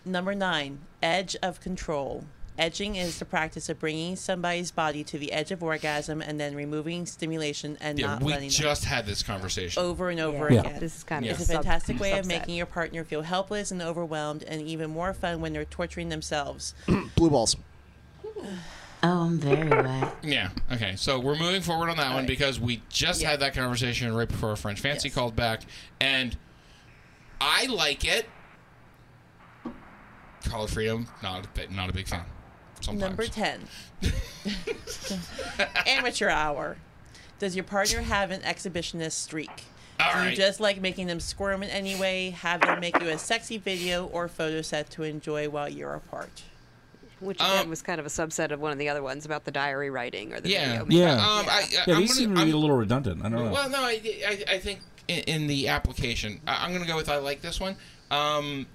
Number nine, edge of control. Edging is the practice of bringing somebody's body to the edge of orgasm and then removing stimulation and Yeah, not we letting them just had this conversation. over and over Yeah. again. This is kind of It's a a sub- fantastic way of subset. making your partner feel helpless and overwhelmed, and even more fun when they're torturing themselves. *clears throat* Blue balls. Oh, I'm very wet. Yeah. Okay. So we're moving forward on that one Alright. because we just had that conversation right before French Fancy Yes. called back, and I like it. Collared Freedom, not a bit, not a big fan. Sometimes. Number 10. *laughs* Amateur hour. Does your partner have an exhibitionist streak? All Do you right. just like making them squirm in any way? Have them make you a sexy video or photo set to enjoy while you're apart? Which Um, again was kind of a subset of one of the other ones about the diary writing or the Yeah. video. Yeah. Um, I, I, Yeah, I'm these gonna- seem to be I'm- a little redundant. I don't know. Well, no, I, I, I think in, in the application, I, I'm going to go with I like this one. Um,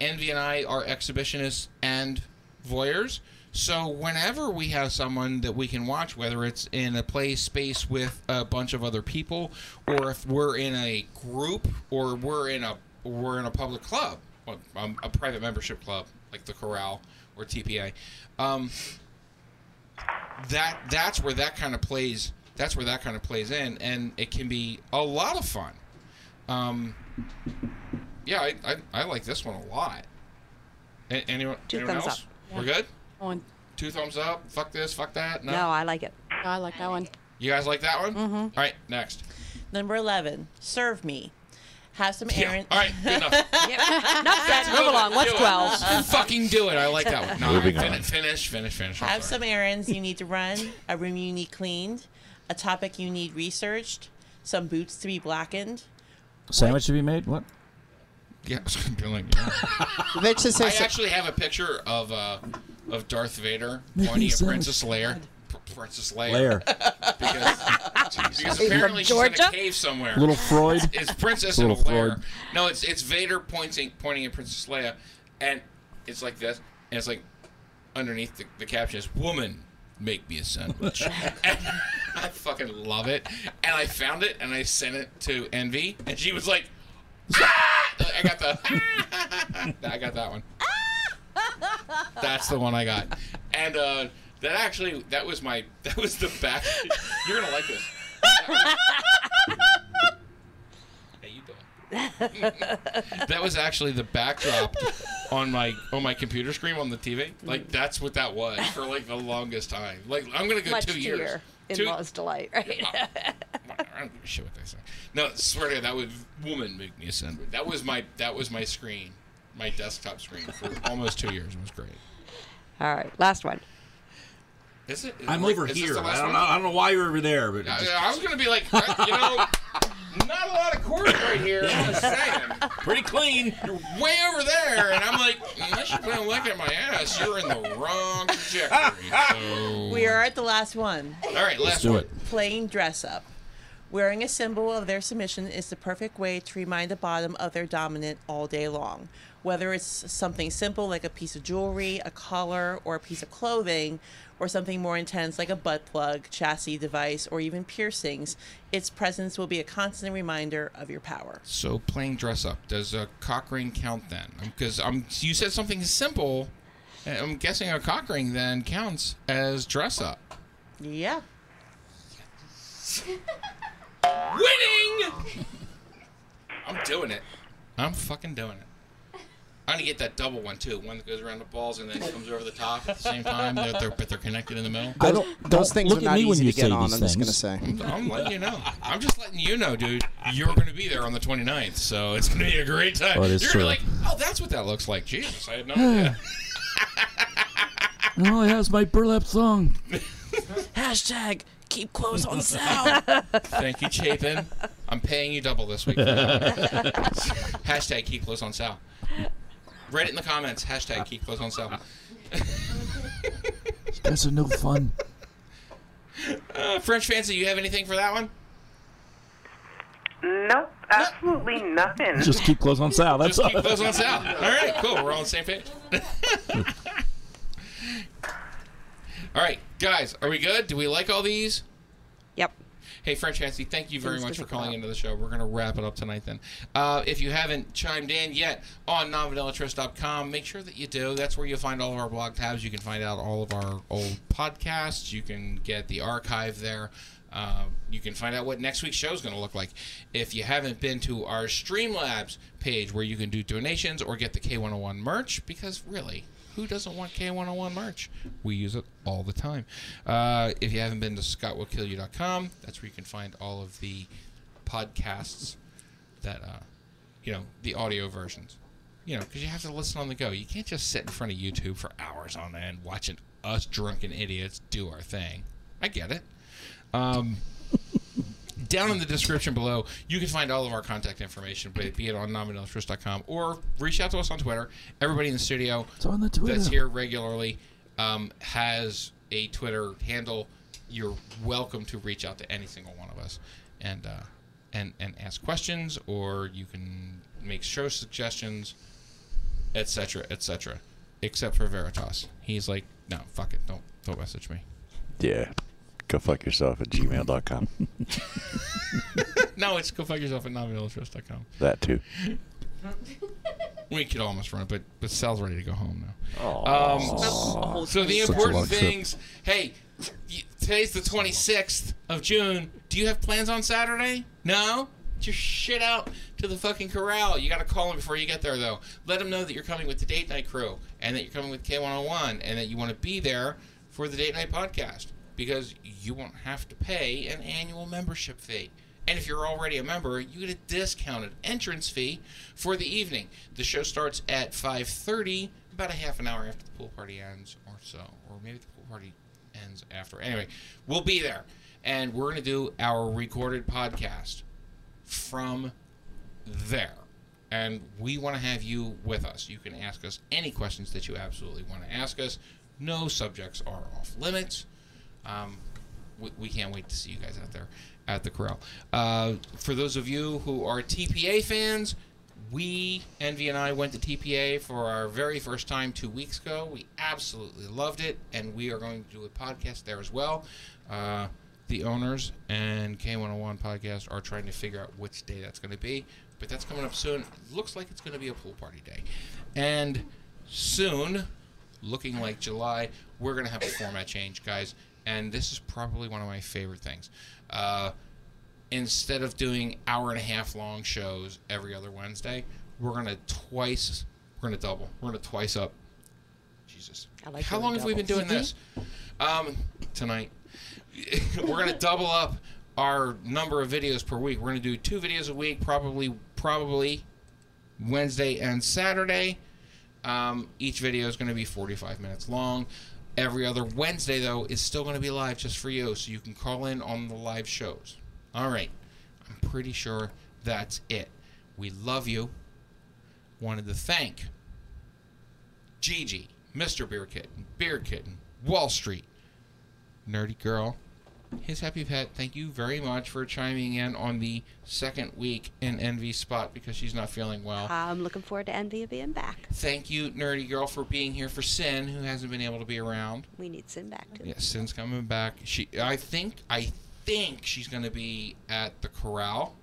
Envy and I are exhibitionists and voyeurs. So whenever we have someone that we can watch, whether it's in a play space with a bunch of other people, or if we're in a group, or we're in a we're in a public club, a private membership club like the Corral or TPA, um, that that's where that kind of plays. That's where that kind of plays in, and it can be a lot of fun. Um, yeah, I, I, I like this one a lot. Anyone? Two anyone thumbs else? up. We're good. One. Two thumbs up. Fuck this. Fuck that. No. No, I like it. I like that one. You guys like that one? Mm-hmm. All right. Next. Number 11. Serve me. Have some errands. All right. Good enough. *laughs* Enough said. Move along. What's Do it. twelve? *laughs* Fucking do it. I like that one. *laughs* No, Moving fin- on. Finish. Finish. Finish. I'm Have sorry. some errands you need to run, a room you need cleaned, a topic you need researched, some boots to be blackened. Sandwich to be made? What? *laughs* Yeah, *laughs* I was gonna be like, yeah. They just I say actually have a picture of uh, of Darth Vader *laughs* pointing at Princess Leia. P- Princess Leia. Layer. because, because From apparently she's in a cave somewhere. Little Freud. It's Princess Little in a. Freud. No, it's it's Vader pointing pointing at Princess Leia, and it's like this, and it's like underneath the, the caption is "Woman, make me a sandwich." and I fucking love it, and I found it and I sent it to Envy, and she was like! "I got the, *laughs* I got that one." That's the one I got, and uh, that actually that was my that was the back. You're gonna like this. Hey, you doing? that was actually the backdrop on my on my computer screen on the TV. Like that's what that was for like the longest time. Like I'm gonna go Much two years. In-laws' delight, right? *laughs* I don't give a shit what they say. No, swear to God, that would woman make me a sandwich. That was my that was my screen, my desktop screen for almost two years. It was great. All right, last one. Is it? Is I'm it- over is here. I don't, know, I don't know why you're over there, but I, just- I was gonna be like, you know, *laughs* not a lot of cords right here. I'm just saying. pretty clean. You're way over there, and I'm like, unless you're gonna look at my ass, you're in the wrong trajectory. *laughs* So, We are at the last one. all right, last Let's do one. it. Playing dress up. Wearing a symbol of their submission is the perfect way to remind the bottom of their dominant all day long. Whether it's something simple like a piece of jewelry, a collar, or a piece of clothing, or something more intense like a butt plug, chastity device, or even piercings, its presence will be a constant reminder of your power. So playing dress up does a cock ring count then? Because um, you said something simple. I'm guessing a cock ring then counts as dress up. Yeah. Winning! *laughs* I'm doing it. I'm fucking doing it. I'm gonna get that double one too. One that goes around the balls and then comes over the top at the same time. They're, they're, but they're connected in the middle. I don't- Those things look are at not me when easy you to get on. I'm just gonna say. I'm, I'm letting you know. I'm just letting you know, dude. You're going to be there on the 29th, so it's going to be a great time. Oh, You're true. gonna be like, oh, that's what that looks like. Jesus, I had no idea. *sighs* Oh, it has my burlap song. *laughs* Hashtag keep clothes on *laughs* sale. Thank you, Chapin. I'm paying you double this week. *laughs* Hashtag keep clothes on sale. Write it in the comments. Hashtag keep clothes on sale. *laughs* That's a no fun. Uh, French Fancy, you have anything for that one? Nope, absolutely nothing. Just keep clothes on sale. That's Just all. keep clothes on sale. *laughs* All right, cool. We're all on the same page. *laughs* all right, guys, are we good? Do we like all these? Hey, French Fancy, thank you very much for calling into the show. We're going to wrap it up tonight then. Uh, if you haven't chimed in yet on nonvanillatrist.com, make sure that you do. That's where you'll find all of our blog tabs. You can find out all of our old podcasts. You can get the archive there. Uh, you can find out what next week's show is going to look like. If you haven't been to our Streamlabs page where you can do donations or get the K101 merch, because really, who doesn't want K101 merch? We use it all the time. Uh, if you haven't been to scottwillkillyou.com, that's where you can find all of the podcasts that, uh, you know, the audio versions. You know, because you have to listen on the go. You can't just sit in front of YouTube for hours on end watching us drunken idiots do our thing. I get it. Um, down in the description below, you can find all of our contact information, be be it on nonvanillatrist.com or reach out to us on Twitter. Everybody in the studio the that's here regularly um, has a Twitter handle. You're welcome to reach out to any single one of us and uh, and and ask questions, or you can make show suggestions, etc., etc. Except for Veritas, he's like, no, fuck it, don't don't message me. Yeah. Go fuck yourself at gmail.com. *laughs* no, it's go fuck yourself at nonvanillatrist.com. that too. *laughs* We could almost run it, but but Sal's ready to go home now. Aw. Um, so the important long trip. things. Hey, today's the 26th of June. Do you have plans on Saturday? No. Get your shit out to the fucking corral. You got to call them before you get there, though. Let them know that you're coming with the date night crew and that you're coming with K101 and that you want to be there for the date night podcast because you won't have to pay an annual membership fee. And if you're already a member, you get a discounted entrance fee for the evening. The show starts at 5:30, about a half an hour after the pool party ends, or so, or maybe the pool party ends after. Anyway, we'll be there, and we're gonna do our recorded podcast from there. And we want to have you with us. You can ask us any questions that you absolutely want to ask us. No subjects are off limits. Um, we, we can't wait to see you guys out there at the corral. Uh, for those of you who are TPA fans, we, Envy and I, went to TPA for our very first time two weeks ago. We absolutely loved it, and we are going to do a podcast there as well. Uh, the owners and K101 podcast are trying to figure out which day that's going to be, but that's coming up soon. Looks like it's going to be a pool party day. And soon, looking like July, we're going to have a format change, guys. And this is probably one of my favorite things. Uh, instead of doing hour and a half long shows every other Wednesday, we're going to twice, we're going to double. We're going to twice up. Jesus. I like How long have we been doing this? Um, tonight. *laughs* we're going to double up our number of videos per week. We're going to do two videos a week, probably, probably Wednesday and Saturday. Um, each video is going to be 45 minutes long. Every other Wednesday, though, is still going to be live just for you, so you can call in on the live shows. All right. I'm pretty sure that's it. We love you. Wanted to thank Gigi, Mr. Beer Kitten, Beard Kitten, Wall Street, Nerdy Girl, His Happy Pet, thank you very much for chiming in on the second week in Envy spot because she's not feeling well. I'm looking forward to Envy being back. Thank you, Nerdy Girl, for being here for Sin, who hasn't been able to be around. We need Sin back too. Yeah, Sin's coming back. She, I think, I think she's going to be at the corral.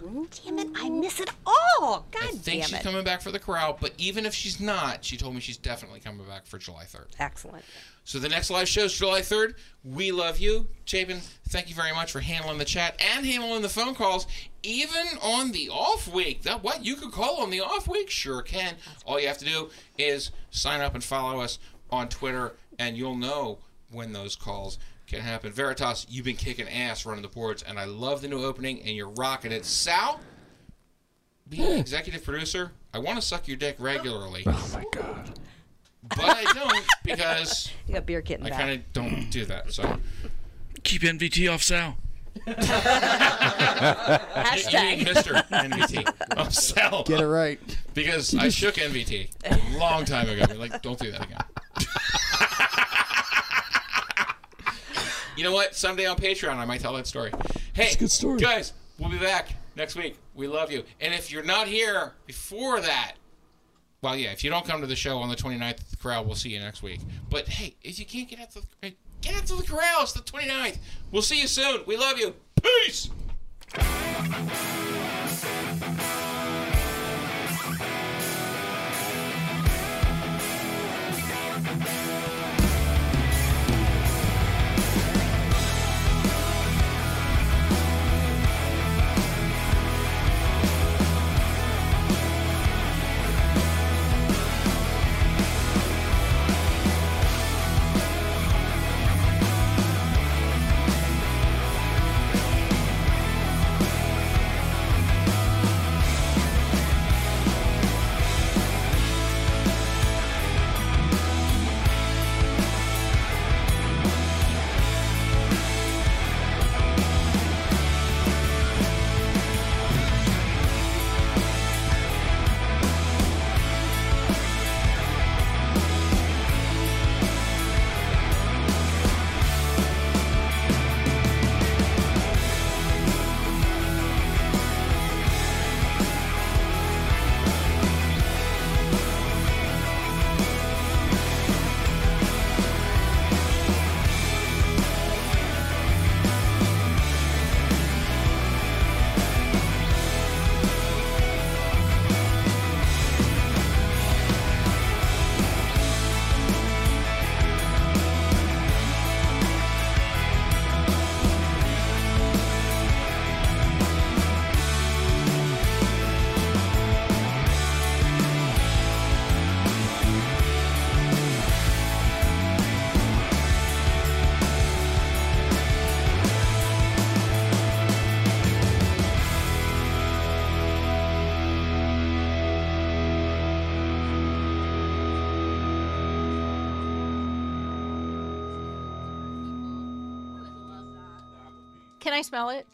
Damn it, I miss it all. God damn it. I think she's it. coming back for the corral, but even if she's not, she told me she's definitely coming back for July 3rd. Excellent. So the next live show is July 3rd. We love you. Chapin, thank you very much for handling the chat and handling the phone calls, even on the off week. That what you could call on the off week? Sure can. All you have to do is sign up and follow us on Twitter, and you'll know when those calls can happen. Veritas, you've been kicking ass running the boards, and I love the new opening, and you're rocking it. Sal, being an executive producer, I want to suck your dick regularly. Oh my god. But I don't because *laughs* You got beer kitten I kind of don't do that. So Keep NVT off Sal. *laughs* Hashtag. You mean Mr. NVT. Oh, Sal. Get it right. Because I shook NVT a long time ago. Like, don't do that again. *laughs* you know what? Someday on Patreon, I might tell that story. Hey, good story. guys, we'll be back next week. We love you. And if you're not here before that, well, yeah, if you don't come to the show on the 29th at the corral, we'll see you next week. But hey, if you can't get out to the, get out to the corral, it's the 29th. We'll see you soon. We love you. Peace. I smell it?